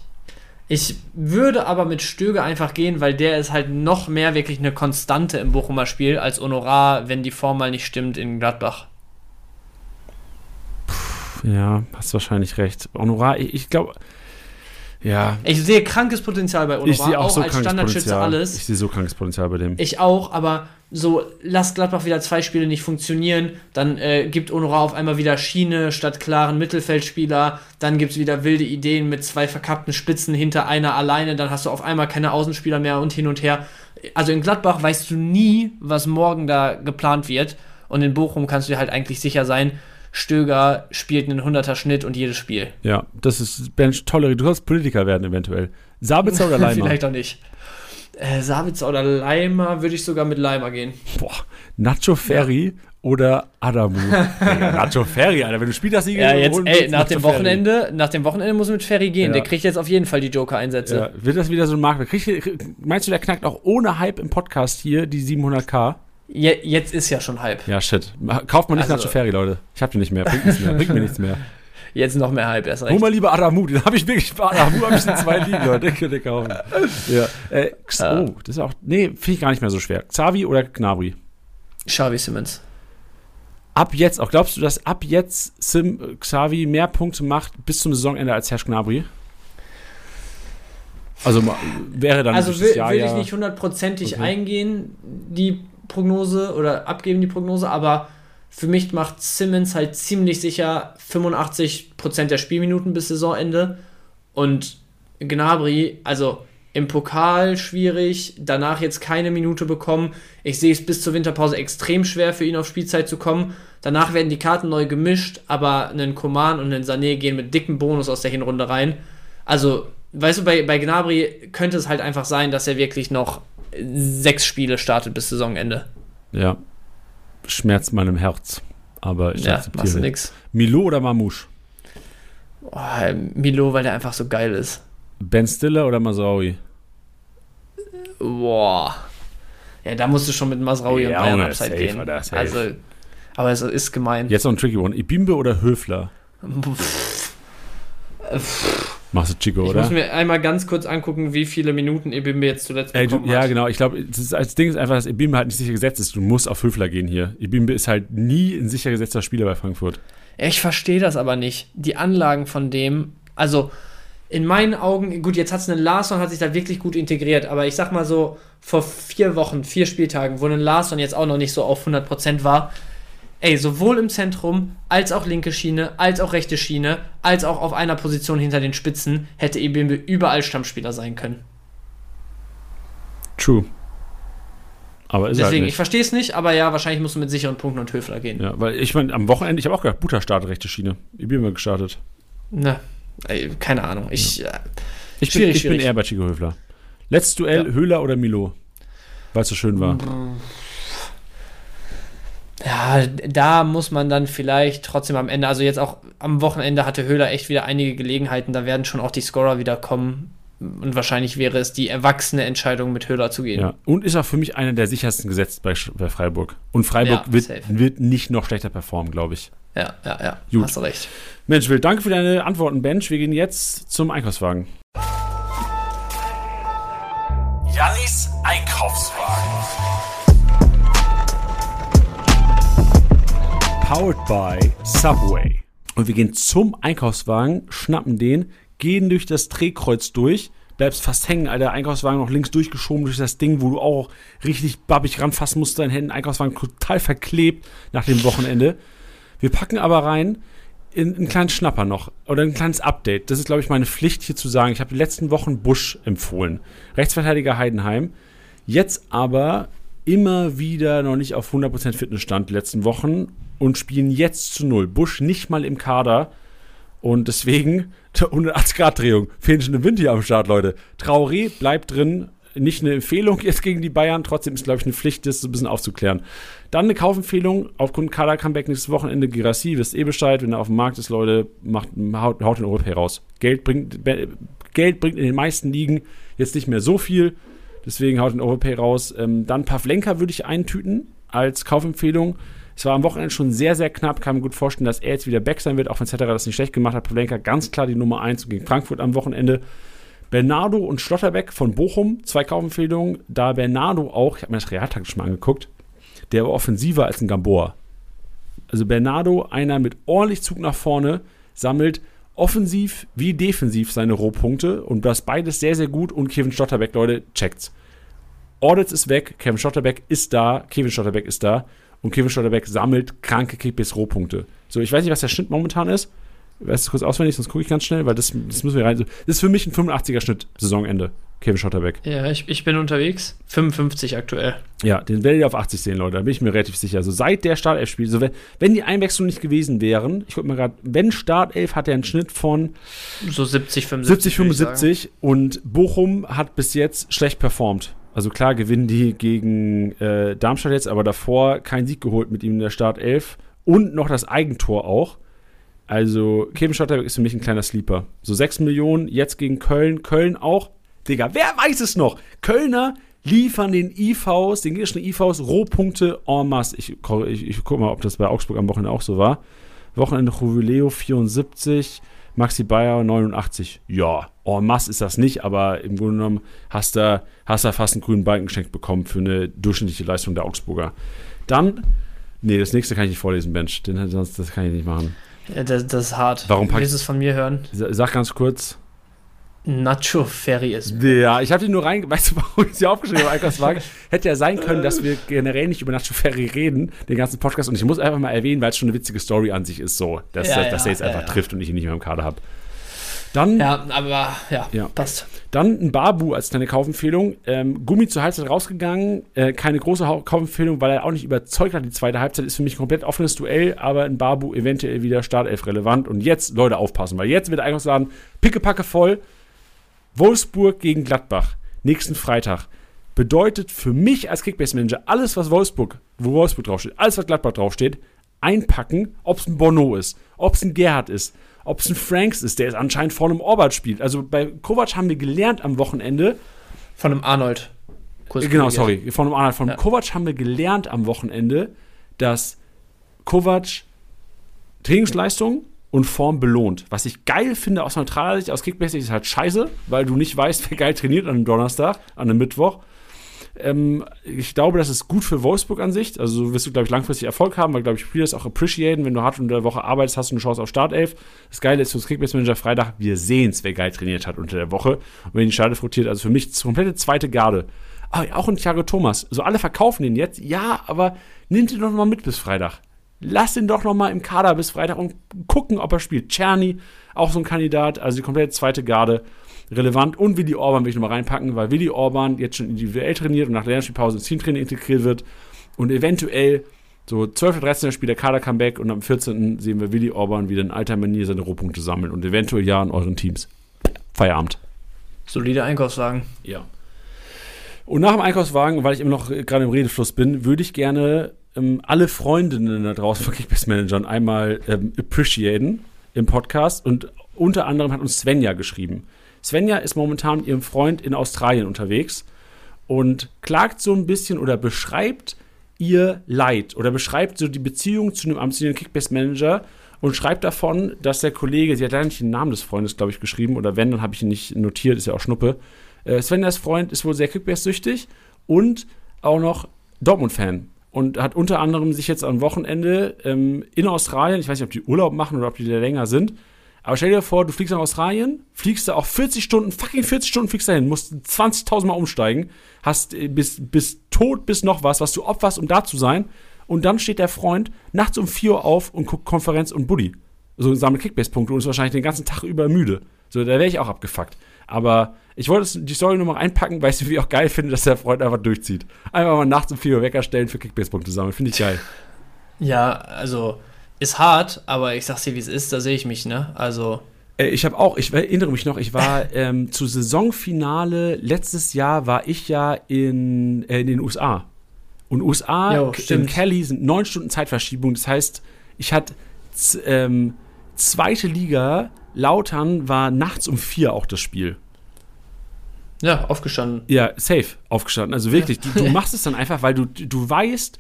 Ich würde aber mit Stöger einfach gehen, weil der ist halt noch mehr wirklich eine Konstante im Bochumer Spiel als Honorar, wenn die Form mal nicht stimmt in Gladbach. Ja, hast wahrscheinlich recht. Honorar, ich, ich glaube, ja, Ich sehe krankes Potenzial bei Honorar, ich sehe auch, so als Standardschütze Potenzial. alles. Ich sehe so krankes Potenzial bei dem. Ich auch, aber so, lass Gladbach wieder zwei Spiele nicht funktionieren, dann äh, gibt Honorar auf einmal wieder Schiene statt klaren Mittelfeldspieler, dann gibt es wieder wilde Ideen mit zwei verkappten Spitzen hinter einer alleine, dann hast du auf einmal keine Außenspieler mehr und hin und her. Also in Gladbach weißt du nie, was morgen da geplant wird und in Bochum kannst du dir halt eigentlich sicher sein, Stöger spielt einen 100er Schnitt und jedes Spiel. Ja, das ist Bench tolle. Du kannst Politiker werden eventuell. Sabitzer oder (laughs) Leimer? Vielleicht auch nicht. Äh, Sabitzer oder Leimer würde ich sogar mit Leimer gehen. Boah, Nacho Ferry oder Adamu? (laughs) Digga, Nacho Ferry, Alter, wenn du Spiel das Ja, jetzt, holen ey, nach Nacho dem Ferry. Wochenende, nach dem Wochenende muss mit Ferry gehen. Ja. Der kriegt jetzt auf jeden Fall die Joker-Einsätze. Ja, wird das wieder so ein Markt? Meinst du, der knackt auch ohne Hype im Podcast hier die 700k? Je, jetzt ist ja schon Hype. Ja, shit. Kauft man nicht Also- Nacho Ferry, Leute. Ich hab den nicht mehr. Bringt, nichts mehr. Bringt mir nichts mehr. (laughs) Jetzt noch mehr Hype, erst Hol recht. mal lieber Adamu. Den habe ich wirklich. Bei Adamu habe ich in zwei Ligen, Leute. Den könnt ihr kaufen. Ja. Äh, Ja. oh, das ist auch. Nee, finde ich gar nicht mehr so schwer. Xavi oder Gnabry? Xavi Simmons. Ab jetzt, auch glaubst du, dass ab jetzt Sim äh, Xavi mehr Punkte macht bis zum Saisonende als Herr Gnabry? Also wäre dann Also will, Jahr will ich nicht hundertprozentig Okay. eingehen, die Prognose oder abgeben die Prognose, aber für mich macht Simmons halt ziemlich sicher 85% der Spielminuten bis Saisonende und Gnabry, also im Pokal schwierig, danach jetzt keine Minute bekommen. Ich sehe es bis zur Winterpause extrem schwer für ihn auf Spielzeit zu kommen. Danach werden die Karten neu gemischt, aber einen Coman und einen Sané gehen mit dicken Bonus aus der Hinrunde rein. Also, weißt du, bei, bei Gnabry könnte es halt einfach sein, dass er wirklich noch sechs Spiele startet bis Saisonende. Ja. Schmerzt meinem Herz. Aber ich Ja, akzeptiere. nix. Milo oder Mamouche? Oh, Milo, weil der einfach so geil ist. Ben Stiller oder Masraoui? Boah. Ja, da musst du schon mit Masraui Ja, und Bayern Upside gehen. Safe. Also, aber es ist gemein. Jetzt noch ein tricky one. Ibimbe oder Höfler? Machst du Chico, Ich oder? muss mir einmal ganz kurz angucken, wie viele Minuten Ebimbe jetzt zuletzt Ey, du, ja, hat. genau. Ich glaube, das, das Ding ist einfach, dass Ibimbe halt nicht sicher gesetzt ist. Du musst auf Höfler gehen hier. Ibimbe ist halt nie ein sicher gesetzter Spieler bei Frankfurt. Ich verstehe das aber nicht. Die Anlagen von dem, also in meinen Augen, gut, jetzt hat es einen Larsson, hat sich da wirklich gut integriert, aber ich sag mal so, vor vier Wochen, vier Spieltagen, wo ein Larsson jetzt auch noch nicht so auf 100% war, ey, sowohl im Zentrum, als auch linke Schiene, als auch rechte Schiene, als auch auf einer Position hinter den Spitzen, hätte Ebimbe überall Stammspieler sein können. True. Aber ist Deswegen, halt ich verstehe es nicht, aber ja, wahrscheinlich musst du mit sicheren Punkten und Höfler gehen. Ja, weil ich meine, am Wochenende, ich habe auch gedacht, Butter startet rechte Schiene. Ibimbe gestartet. Ne, ey, keine Ahnung. Ich, äh, Ich, bin, ich bin eher bei Chico Höfler. Letztes Duell, Ja. Höhler oder Milo? Weil es so schön war. Ja, da muss man dann vielleicht trotzdem am Ende, also jetzt auch am Wochenende hatte Höhler echt wieder einige Gelegenheiten, da werden schon auch die Scorer wieder kommen. Und wahrscheinlich wäre es die erwachsene Entscheidung, mit Höhler zu gehen. Ja. Und ist auch für mich einer der sichersten gesetzt bei, bei Freiburg. Und Freiburg Ja, wird, wird nicht noch schlechter performen, glaube ich. ja, ja. ja. Gut. Hast du recht. Mensch, Will, danke für deine Antworten, Bench. Wir gehen jetzt zum Einkaufswagen. Jannis Einkaufswagen. Powered by Subway. Und wir gehen zum Einkaufswagen, schnappen den, gehen durch das Drehkreuz durch, bleibst fast hängen, Alter. Einkaufswagen noch links durchgeschoben durch das Ding, wo du auch richtig babbig ranfassen musst, deinen Händen. Einkaufswagen total verklebt nach dem Wochenende. Wir packen aber rein in, einen kleinen Schnapper noch oder ein kleines Update. Das ist, glaube ich, meine Pflicht hier zu sagen. Ich habe die letzten Wochen Busch empfohlen. Rechtsverteidiger Heidenheim. Jetzt aber immer wieder noch nicht auf 100% Fitnessstand die letzten Wochen und spielen jetzt zu null. Busch nicht mal im Kader. Und deswegen (laughs) 180-Grad-Drehung. Fehlen schon im Wind hier am Start, Leute. Traoré bleibt drin. Nicht eine Empfehlung jetzt gegen die Bayern. Trotzdem ist, glaube ich, eine Pflicht, das so ein bisschen aufzuklären. Dann eine Kaufempfehlung aufgrund Kader-Comeback nächstes Wochenende. Girassi, wisst eh Bescheid. Wenn er auf dem Markt ist, Leute, macht, haut, haut den Europay raus. Geld bringt, Geld bringt in den meisten Ligen jetzt nicht mehr so viel. Deswegen haut den Europay raus. Ähm, dann Pavlenka würde ich eintüten als Kaufempfehlung. Es war am Wochenende schon sehr, sehr knapp. Kann mir gut vorstellen, dass er jetzt wieder back sein wird, auch wenn Cetera das nicht schlecht gemacht hat. Pavlenka ganz klar die Nummer 1 gegen Frankfurt am Wochenende. Bernardo und Schlotterbeck von Bochum, zwei Kaufempfehlungen. Da Bernardo auch, ich habe mir das realtaktisch mal angeguckt, der war offensiver als ein Gamboa. Also Bernardo, einer mit ordentlich Zug nach vorne, sammelt offensiv wie defensiv seine Rohpunkte und das beides sehr, sehr gut. Und Kevin Schlotterbeck, Leute, checkt's. Audits ist weg, Kevin Schlotterbeck ist da, Kevin Schlotterbeck ist da und Kevin Schlotterbeck sammelt kranke Kickbase-Rohpunkte. So, ich weiß nicht, was der Schnitt momentan ist. Weißt du kurz auswendig, sonst gucke ich ganz schnell, weil das, das müssen wir rein. Das ist für mich ein 85er-Schnitt, Saisonende. Kevin Schotterbeck. Ja, ich, ich bin unterwegs. 55 aktuell. Ja, den werdet ihr auf 80 sehen, Leute. Da bin ich mir relativ sicher. Also seit der Startelf spielt, so wenn, wenn die Einwechslung nicht gewesen wären, ich gucke mal gerade, wenn Startelf hat er einen Schnitt von so 70, 75. 70, 75 und Bochum hat bis jetzt schlecht performt. Also klar gewinnen die gegen äh, Darmstadt jetzt, aber davor keinen Sieg geholt mit ihm in der Startelf und noch das Eigentor auch. Also Kevin Schotterbeck ist für mich ein kleiner Sleeper. So 6 Millionen jetzt gegen Köln. Köln auch Digga, wer weiß es noch? Kölner liefern den IVs, den gegnerischen IVs Rohpunkte en masse. Ich, ich, ich guck mal, ob das bei Augsburg am Wochenende auch so war. Wochenende Jubileo 74, Maxi Bayer 89. Ja, en masse ist das nicht, aber im Grunde genommen hast du hast da fast einen grünen Balken geschenkt bekommen für eine durchschnittliche Leistung der Augsburger. Dann, nee, das nächste kann ich nicht vorlesen, Bench. Den, sonst, das kann ich nicht machen. Ja, das, das ist hart. Warum Willst du es von mir hören? Sag ganz kurz. Nacho Ferry ist. Ja, ich habe die nur rein. (laughs) Weißt du, warum ich sie aufgeschrieben habe? (laughs) Hätte ja sein können, dass wir generell nicht über Nacho Ferry reden, den ganzen Podcast. Und ich muss einfach mal erwähnen, weil es schon eine witzige Story an sich ist, so, dass, ja, dass ja, er jetzt ja, einfach trifft und ich ihn nicht mehr im Kader habe. Dann, ja, aber ja, ja, passt. Dann ein Babu als deine Kaufempfehlung. Ähm, Gummi zur Halbzeit rausgegangen. Äh, keine große Kaufempfehlung, weil er auch nicht überzeugt hat. Die zweite Halbzeit ist für mich ein komplett offenes Duell, aber ein Babu eventuell wieder Startelf relevant. Und jetzt, Leute, aufpassen, weil jetzt wird der Einkaufsladen pickepacke voll. Wolfsburg gegen Gladbach, nächsten Freitag, bedeutet für mich als Kickbase-Manager alles, was Wolfsburg, wo Wolfsburg draufsteht, alles, was Gladbach draufsteht, einpacken, ob es ein Bono ist, ob es ein Gerhard ist, ob es ein Franks ist, der ist anscheinend vor einem Orbert spielt. Also bei Kovac haben wir gelernt am Wochenende. Von einem Arnold. Kurs genau, sorry, von einem Arnold. Von ja. Kovac haben wir gelernt am Wochenende, dass Kovac Trainingsleistung und Form belohnt. Was ich geil finde aus neutraler Sicht, aus Kickbase ist halt scheiße, weil du nicht weißt, (laughs) wer geil trainiert an einem Donnerstag, an einem Mittwoch. Ähm, ich glaube, das ist gut für Wolfsburg an sich. Also so wirst du, glaube ich, langfristig Erfolg haben, weil, glaube ich, Spieler das auch appreciaten. Wenn du hart unter der Woche arbeitest, hast du eine Chance auf Startelf. Das Geile ist für das Kickbase-Manager Freitag, wir sehen es, wer geil trainiert hat unter der Woche. Und wenn die Startelf rotiert, also für mich komplette zweite Garde. Aber auch ein Thiago Thomas. So alle verkaufen den jetzt. Ja, aber nimm den doch mal mit bis Freitag. Lass ihn doch noch mal im Kader bis Freitag und gucken, ob er spielt. Czerny, auch so ein Kandidat, also die komplette zweite Garde relevant. Und Willi Orban will ich noch mal reinpacken, weil Willi Orban jetzt schon individuell trainiert und nach Lernspielpause ins Teamtraining integriert wird. Und eventuell so 12. 13. Spiel der Kader-Comeback und am 14. sehen wir Willi Orban wieder in alter Manier seine Rohpunkte sammeln und eventuell ja in euren Teams. Feierabend. Solide Einkaufswagen. Ja. Und nach dem Einkaufswagen, weil ich immer noch gerade im Redefluss bin, würde ich gerne ähm, alle Freundinnen da draußen von Kickbase-Managern einmal ähm, appreciaten im Podcast. Und unter anderem hat uns Svenja geschrieben. Svenja ist momentan mit ihrem Freund in Australien unterwegs und klagt so ein bisschen oder beschreibt ihr Leid oder beschreibt so die Beziehung zu einem amtierenden Kickbase-Manager und schreibt davon, dass der Kollege, sie hat leider nicht den Namen des Freundes, glaube ich, geschrieben, oder wenn, dann habe ich ihn nicht notiert, ist ja auch Schnuppe. Äh, Svenjas Freund ist wohl sehr Kickbase-süchtig und auch noch Dortmund-Fan und hat unter anderem sich jetzt am Wochenende ähm, in Australien, ich weiß nicht, ob die Urlaub machen oder ob die da länger sind, aber stell dir vor, du fliegst nach Australien, fliegst da auch 40 Stunden, fucking 40 Stunden fliegst dahin, musst 20.000 Mal umsteigen, hast äh, bis, bis tot bis noch was, was du opferst, um da zu sein. Und dann steht der Freund nachts um 4 Uhr auf und guckt Konferenz und Buddy. so sammelt Kickbase-Punkte und ist wahrscheinlich den ganzen Tag über müde. So, da wäre ich auch abgefuckt. Aber ich wollte die Story nur mal einpacken, weil ich es irgendwie (laughs) auch geil finde, dass der Freund einfach durchzieht. Einfach mal nachts um 4 Uhr Wecker stellen für Kickbase-Punkte sammeln. Finde ich geil. Ja, also ist hart, aber ich sag's dir, wie es ist, da sehe ich mich, ne? Also. Äh, Ich habe auch, ich erinnere mich noch, ich war (laughs) ähm, zu Saisonfinale letztes Jahr war ich ja in, äh, in den USA. Und USA Jo, in. Cali sind neun Stunden Zeitverschiebung. Das heißt, ich hatte ähm, zweite Liga, Lautern war nachts um vier auch das Spiel. Ja, aufgestanden. Ja, safe aufgestanden. Also wirklich, du, du machst es dann einfach, weil du, du weißt,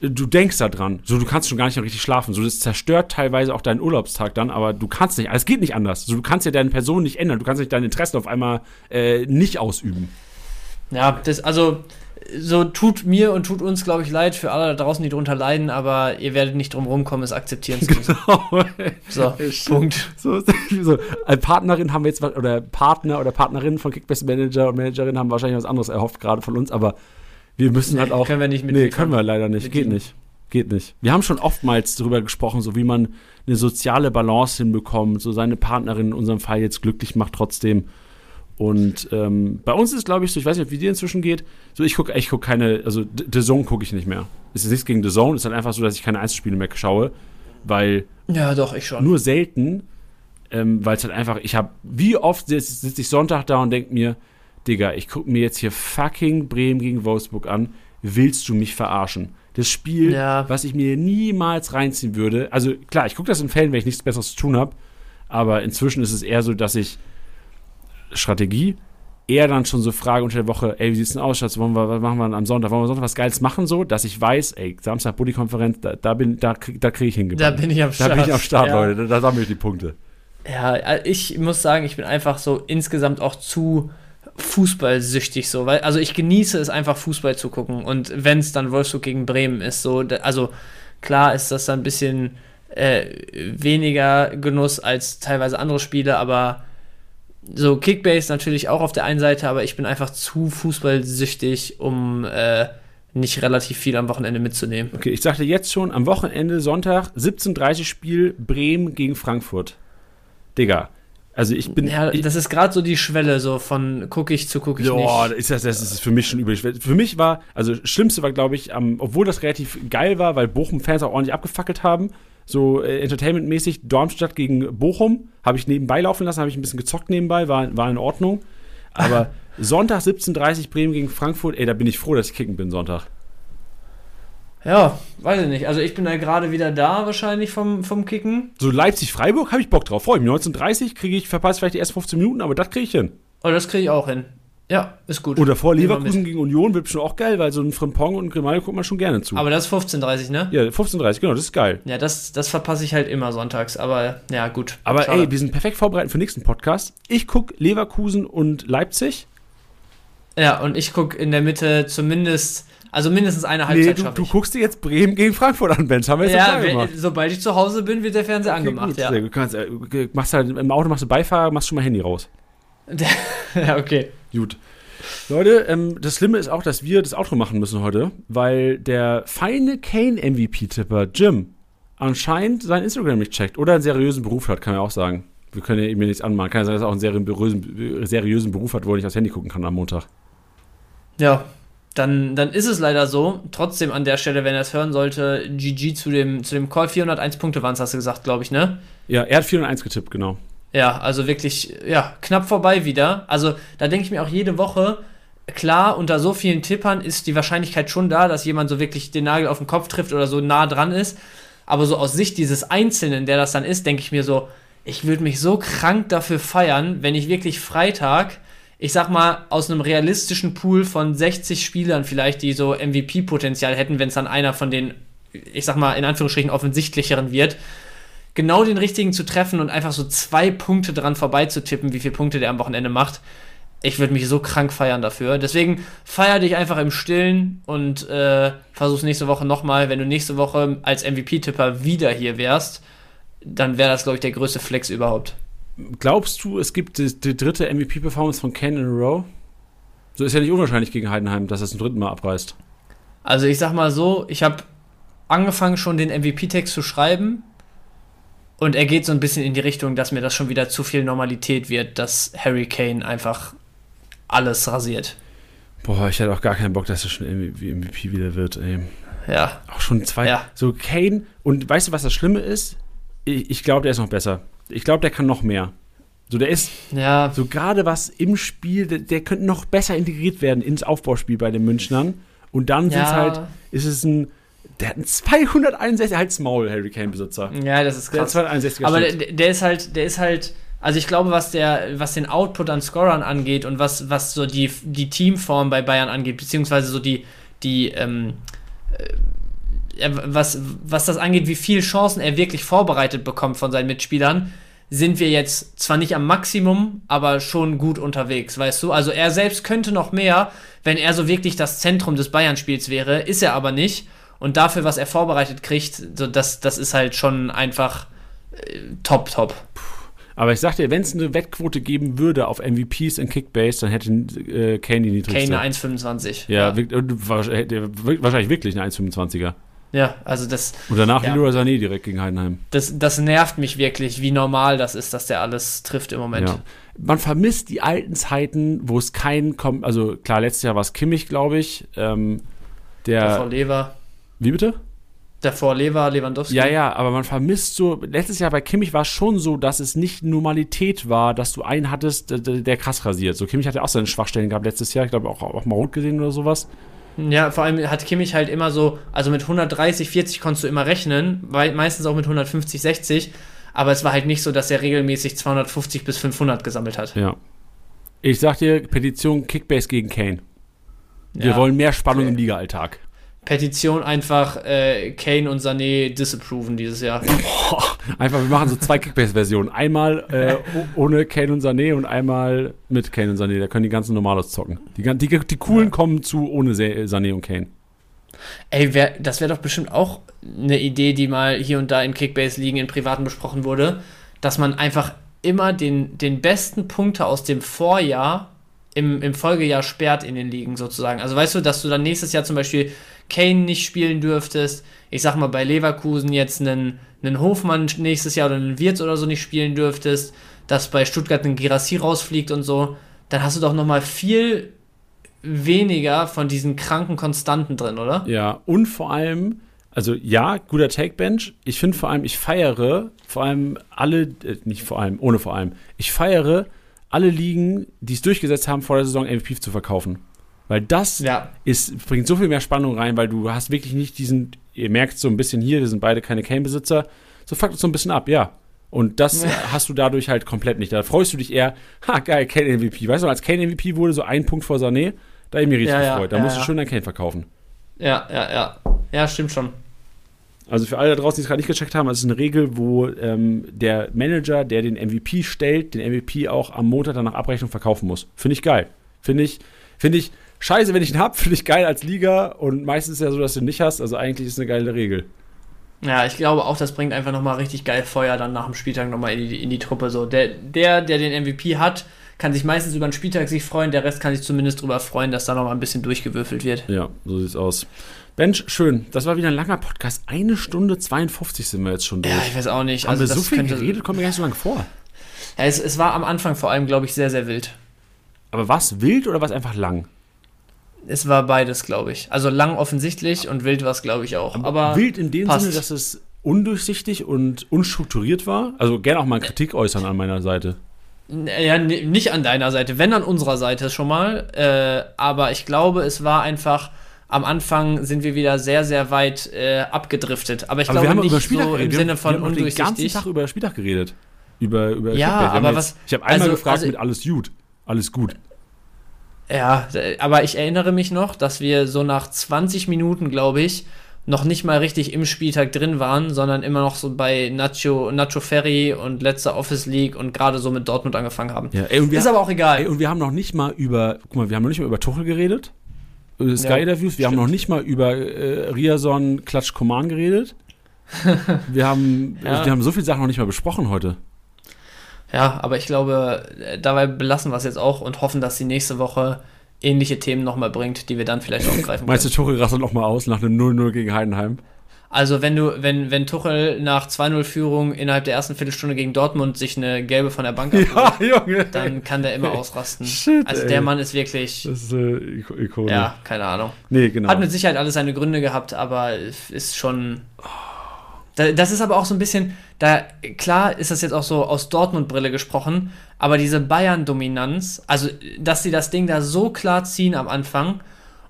du denkst da dran. So, du kannst schon gar nicht mehr richtig schlafen. So, das zerstört teilweise auch deinen Urlaubstag dann, aber du kannst nicht. Es geht nicht anders. So, du kannst ja deine Person nicht ändern. Du kannst nicht deine Interessen auf einmal äh, nicht ausüben. Ja, das, also, so tut mir und tut uns, glaube ich, leid für alle da draußen, die drunter leiden, aber ihr werdet nicht drum rumkommen, es akzeptieren zu müssen. (laughs) So, Punkt. so, (laughs) so, als Partnerin haben wir jetzt oder Partner oder Partnerin von Kickbase Manager und Managerin haben wahrscheinlich was anderes erhofft, gerade von uns, aber wir müssen halt auch. Können wir nicht mit Nee, können wir leider nicht. Geht nicht. Geht nicht. Wir haben schon oftmals darüber gesprochen, so wie man eine soziale Balance hinbekommt, so seine Partnerin in unserem Fall jetzt glücklich macht trotzdem. Und ähm, bei uns ist, glaube ich, so, ich weiß nicht, wie dir inzwischen geht, so ich gucke ich guck keine, also The The Zone gucke ich nicht mehr. Es ist nichts gegen The Zone, es ist halt einfach so, dass ich keine Einzelspiele mehr schaue, weil Ja, doch, ich schon. nur selten, ähm, weil es halt einfach, ich habe, wie oft sitze sitz ich Sonntag da und denke mir, Digga, ich gucke mir jetzt hier fucking Bremen gegen Wolfsburg an, willst du mich verarschen? Das Spiel, Ja. was ich mir niemals reinziehen würde, also klar, ich gucke das in Fällen, wenn ich nichts Besseres zu tun habe, aber inzwischen ist es eher so, dass ich Strategie eher dann schon so frage unter der Woche, ey, wie sieht's denn aus, Schatz, wollen wir, was machen wir am Sonntag, wollen wir Sonntag was Geiles machen, so, dass ich weiß, ey, Samstag Buddy-Konferenz, da, da bin, da, krieg- da kriege ich Da hingebracht. bin ich am Da Start. bin ich am Start, ja. Leute. Da, da sammle ich die Punkte. Ja, äh, ich muss sagen, ich bin einfach so insgesamt auch zu fußballsüchtig so, weil also ich genieße es einfach Fußball zu gucken und wenn es dann Wolfsburg gegen Bremen ist, so da- also klar ist das dann ein bisschen äh, weniger Genuss als teilweise andere Spiele, aber so Kickbase natürlich auch auf der einen Seite, aber ich bin einfach zu fußballsüchtig, um äh, nicht relativ viel am Wochenende mitzunehmen. Okay, ich sagte jetzt schon, am Wochenende, Sonntag, 17.30 Spiel, Bremen gegen Frankfurt. Digga, also ich bin... Ja, das ist gerade so die Schwelle so von gucke ich zu gucke ich Boah, nicht. ist das, das ist für mich schon übel. Für mich war, also das Schlimmste war, glaube ich, am, obwohl das relativ geil war, weil Bochum-Fans auch ordentlich abgefackelt haben, so äh, entertainmentmäßig, Darmstadt gegen Bochum, habe ich nebenbei laufen lassen, habe ich ein bisschen gezockt nebenbei, war, war in Ordnung. Aber (laughs) Sonntag 17.30 Bremen gegen Frankfurt, ey, da bin ich froh, dass ich kicken bin Sonntag. Ja, weiß ich nicht. Also ich bin da gerade wieder da wahrscheinlich vom, vom Kicken. So Leipzig-Freiburg habe ich Bock drauf. Freue mich. 19.30 kriege ich, verpasse vielleicht die ersten 15 Minuten, aber das kriege ich hin. Oh, das kriege ich auch hin. Ja, ist gut. Oder vor Leverkusen gegen Union wird schon auch geil, weil so ein Frimpong und ein Grimaldo guckt man schon gerne zu. Aber das ist 15.30 ne? ja, 15.30 genau, das ist geil. Ja, das, das verpasse ich halt immer sonntags. Aber ja, gut. Aber Schade. ey, wir sind perfekt vorbereitet für den nächsten Podcast. Ich gucke Leverkusen und Leipzig. Ja, und ich gucke in der Mitte zumindest, also mindestens eine Nee, Halbzeit du, schaffe du ich. guckst dir jetzt Bremen gegen Frankfurt an, Benz. Haben wir jetzt ja, wenn, gemacht. sobald ich zu Hause bin, wird der Fernseher angemacht, gut, ja. Du kannst, äh, machst halt, Im Auto machst du Beifahrer, machst schon mal Handy raus. (laughs) ja, okay. Gut. Leute, ähm, das Schlimme ist auch, dass wir das Outro machen müssen heute, weil der feine Kane-MVP-Tipper Jim anscheinend sein Instagram nicht checkt oder einen seriösen Beruf hat, kann er auch sagen. Wir können ja ihm nichts anmachen. Kann ja sein, dass er auch einen seriösen, seriösen Beruf hat, wo er nicht aufs Handy gucken kann am Montag. Ja, dann, dann ist es leider so. Trotzdem an der Stelle, wenn er es hören sollte, GG zu dem, zu dem Call. 401 Punkte waren es, hast du gesagt, glaube ich, ne? Ja, er hat 4 und 1 getippt, genau. Ja, also wirklich, ja, knapp vorbei wieder. Also da denke ich mir auch jede Woche, klar, unter so vielen Tippern ist die Wahrscheinlichkeit schon da, dass jemand so wirklich den Nagel auf den Kopf trifft oder so nah dran ist. Aber so aus Sicht dieses Einzelnen, der das dann ist, denke ich mir so, ich würde mich so krank dafür feiern, wenn ich wirklich Freitag, ich sag mal, aus einem realistischen Pool von 60 Spielern vielleicht, die so MVP-Potenzial hätten, wenn es dann einer von den, ich sag mal, in Anführungsstrichen offensichtlicheren wird, genau den richtigen zu treffen und einfach so zwei Punkte dran vorbeizutippen, wie viele Punkte der am Wochenende macht. Ich würde mich so krank feiern dafür. Deswegen feier dich einfach im Stillen und äh, versuch's nächste Woche nochmal. Wenn du nächste Woche als MVP-Tipper wieder hier wärst, dann wäre das, glaube ich, der größte Flex überhaupt. Glaubst du, es gibt die, die dritte MVP-Performance von Ken in a row? So ist ja nicht unwahrscheinlich gegen Heidenheim, dass er es zum dritten Mal abreißt. Also ich sag mal so, ich habe angefangen schon den MVP-Text zu schreiben Und er geht so ein bisschen in die Richtung, dass mir das schon wieder zu viel Normalität wird, dass Harry Kane einfach alles rasiert. Boah, ich hätte auch gar keinen Bock, dass er schon MVP wieder wird, ey. Ja. Auch schon zwei. Ja. So Kane. Und weißt du, was das Schlimme ist? Ich, ich glaube, der ist noch besser. Ich glaube, der kann noch mehr. So, der ist Ja, so gerade was im Spiel, der, der könnte noch besser integriert werden ins Aufbauspiel bei den Münchnern. Und dann Ja. sind's halt, ist es ein, der hat ein 261 Halt's Maul, Harry Kane-Besitzer. ja, das ist Der krass. 261er Aber Schnitt. der, der ist halt, der ist halt, also ich glaube, was der, was den Output an Scorern angeht und was, was so die, die Teamform bei Bayern angeht, beziehungsweise so die, die, ähm, äh, was, was das angeht, wie viele Chancen er wirklich vorbereitet bekommt von seinen Mitspielern, sind wir jetzt zwar nicht am Maximum, aber schon gut unterwegs, weißt du? Also er selbst könnte noch mehr, wenn er so wirklich das Zentrum des Bayern-Spiels wäre, ist er aber nicht. Und dafür, was er vorbereitet kriegt, so das, das ist halt schon einfach äh, top, top. Aber ich sag dir, wenn es eine Wettquote geben würde auf MVPs in Kickbase, dann hätte äh, Kane die niedrigste. Kane eine 1,25. ja, ja. wahrscheinlich wirklich eine 1,25er. ja, also das, Und danach Ja. Leroy Sané direkt gegen Heidenheim. das, das nervt mich wirklich, wie normal das ist, dass der alles trifft im Moment. Ja. Man vermisst die alten Zeiten, wo es keinen kommt. Also klar, letztes Jahr war es Kimmich, glaube ich. Ähm, Davor der. Lever, Wie bitte? davor Lever, Lewandowski. Ja, ja, aber man vermisst so. Letztes Jahr bei Kimmich war es schon so, dass es nicht Normalität war, dass du einen hattest, der, der krass rasiert. So Kimmich hatte auch seine Schwachstellen gehabt letztes Jahr. Ich glaube auch, auch mal rot gesehen oder sowas. Ja, vor allem hat Kimmich halt immer so, also mit 130, 40 konntest du immer rechnen, weil meistens auch mit 150, 60, aber es war halt nicht so, dass er regelmäßig 250 bis 500 gesammelt hat. Ja. Ich sag dir, Petition Kickbase gegen Kane. Wir Ja. wollen mehr Spannung Okay. im Liga-Alltag. Petition einfach äh, Kane und Sané disapproven dieses Jahr. Boah, einfach, wir machen so zwei Kickbase-Versionen. Einmal äh, ohne Kane und Sané und einmal mit Kane und Sané. Da können die ganzen Normalos zocken. Die, die, die coolen kommen zu ohne Sa- Sané und Kane. Ey, wär, das wäre doch bestimmt auch eine Idee, die mal hier und da in Kickbase-Ligen in Privaten besprochen wurde, dass man einfach immer den, den besten Punkte aus dem Vorjahr im, im Folgejahr sperrt in den Ligen sozusagen. Also weißt du, dass du dann nächstes Jahr zum Beispiel Kane nicht spielen dürftest, ich sag mal bei Leverkusen jetzt einen, einen Hofmann nächstes Jahr oder einen Wirtz oder so nicht spielen dürftest, dass bei Stuttgart ein Girassi rausfliegt und so, dann hast du doch nochmal viel weniger von diesen kranken Konstanten drin, oder? Ja, und vor allem, also ja, guter Take-Bench. Ich finde vor allem, ich feiere vor allem alle, äh, nicht vor allem, ohne vor allem, ich feiere alle Ligen, die es durchgesetzt haben, vor der Saison MVP zu verkaufen. Weil das Ja. ist, bringt so viel mehr Spannung rein, weil du hast wirklich nicht diesen, ihr merkt so ein bisschen hier, wir sind beide keine Kane-Besitzer, so fuckt uns so ein bisschen ab, ja. Und das hast du dadurch halt komplett nicht. Da freust du dich eher, ha, geil, Kane MVP. Weißt du, als Kane MVP wurde, so ein Punkt vor Sané, da hab ich mich richtig Ja, ja, gefreut. Da ja, musst du schön dein Kane verkaufen. Ja, ja, ja. Ja, stimmt schon. Also für alle da draußen, die es gerade nicht gecheckt haben, das ist eine Regel, wo ähm, der Manager, der den MVP stellt, den MVP auch am Montag dann nach Abrechnung verkaufen muss. Finde ich geil. Finde ich, finde ich scheiße, wenn ich ihn habe, finde ich geil als Liga und meistens ist ja so, dass du ihn nicht hast. Also eigentlich ist es eine geile Regel. Ja, ich glaube auch, das bringt einfach nochmal richtig geil Feuer dann nach dem Spieltag nochmal in die, in die Truppe. So, der, der, der den MVP hat, kann sich meistens über den Spieltag sich freuen, der Rest kann sich zumindest darüber freuen, dass da nochmal ein bisschen durchgewürfelt wird. Ja, so sieht's aus. Bench, schön. Das war wieder ein langer Podcast. Eine Stunde 52 sind wir jetzt schon durch. Ja, ich weiß auch nicht. haben wir so das viel könnte- geredet? Kommt mir gar nicht so lange vor. Ja, es, es war am Anfang vor allem, glaube ich, sehr, sehr wild. Aber war es wild oder war es einfach lang? Es war beides, glaube ich. Also lang offensichtlich und wild war es, glaube ich, auch. Aber wild in dem passt. Sinne, dass es undurchsichtig und unstrukturiert war. Also gerne auch mal Kritik äußern an meiner Seite. Ja, nicht an deiner Seite, wenn an unserer Seite schon mal. Äh, aber ich glaube, es war einfach. Am Anfang sind wir wieder sehr, sehr weit äh, abgedriftet. Aber ich Aber wir glaube haben nicht so im geredet. Sinne wir von haben, wir haben noch den ganzen undurchsichtig. Tag über Spieltag geredet. Über, über Ja. Wir haben aber jetzt- was- Ich habe einmal also- gefragt also- mit alles gut. Alles gut. Ja, aber ich erinnere mich noch, dass wir so nach 20 Minuten, glaube ich, noch nicht mal richtig im Spieltag drin waren, sondern immer noch so bei Nacho, Nacho Ferry und letzter Office League und gerade so mit Dortmund angefangen haben. Ja, ey, und wir, Ist aber auch egal. ey, und wir haben noch nicht mal über, guck mal, wir haben noch nicht mal über Tuchel geredet. Über Sky-Interviews. Wir haben stimmt. noch nicht mal über äh, Riason Klatsch Koman geredet. (laughs) wir, haben, Ja. wir haben so viele Sachen noch nicht mal besprochen heute. Ja, aber ich glaube, äh, dabei belassen wir es jetzt auch und hoffen, dass die nächste Woche ähnliche Themen nochmal bringt, die wir dann vielleicht aufgreifen (laughs) Meinst du, können. Tuchel rastet noch mal aus nach einem 0-0 gegen Heidenheim? Also wenn du, wenn, wenn Tuchel nach 2-0-Führung innerhalb der ersten Viertelstunde gegen Dortmund sich eine gelbe von der Bank abholt, (laughs) Junge. dann kann der immer ausrasten. Shit, also ey. der Mann ist wirklich, Das ist äh, Iko- Ikone. ja, keine Ahnung. Nee, genau. Hat mit Sicherheit alles seine Gründe gehabt, aber ist schon. Da- Das ist aber auch so ein bisschen, da klar ist das jetzt auch so aus Dortmund-Brille gesprochen, aber diese Bayern-Dominanz, also dass sie das Ding da so klar ziehen am Anfang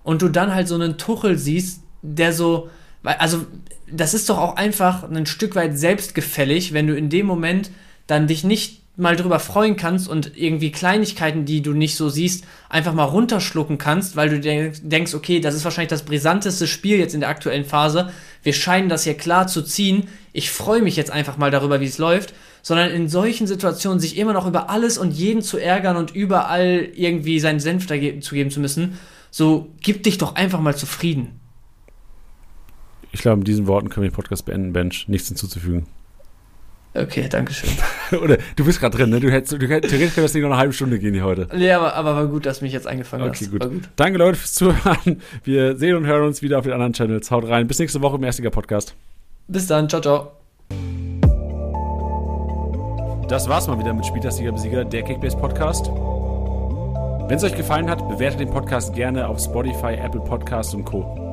und du dann halt so einen Tuchel siehst, der so, also das ist doch auch einfach ein Stück weit selbstgefällig, wenn du in dem Moment dann dich nicht mal drüber freuen kannst und irgendwie Kleinigkeiten, die du nicht so siehst, einfach mal runterschlucken kannst, weil du denk- denkst, okay, das ist wahrscheinlich das brisanteste Spiel jetzt in der aktuellen Phase. Wir scheinen das hier klar zu ziehen. Ich freue mich jetzt einfach mal darüber, wie es läuft. Sondern in solchen Situationen sich immer noch über alles und jeden zu ärgern und überall irgendwie seinen Senf zu geben zu müssen. So, gib dich doch einfach mal zufrieden. Ich glaube, mit diesen Worten können wir den Podcast beenden, Bench. Nichts hinzuzufügen. Okay, danke schön. (laughs) Oder du bist gerade drin, ne? Du hättest, du hättest, theoretisch könnte das Ding noch eine halbe Stunde gehen hier heute. Ja, aber, aber war gut, dass du mich jetzt angefangen Okay, hast. gut. Gut. Danke, Leute, fürs Zuhören. Wir sehen und hören uns wieder auf den anderen Channels. Haut rein. Bis nächste Woche im Erstiger Podcast. Bis dann, ciao, ciao. Das war's mal wieder mit Spieltastiger Besieger, der Kickbase Podcast. Wenn es euch gefallen hat, bewertet den Podcast gerne auf Spotify, Apple Podcasts und Co.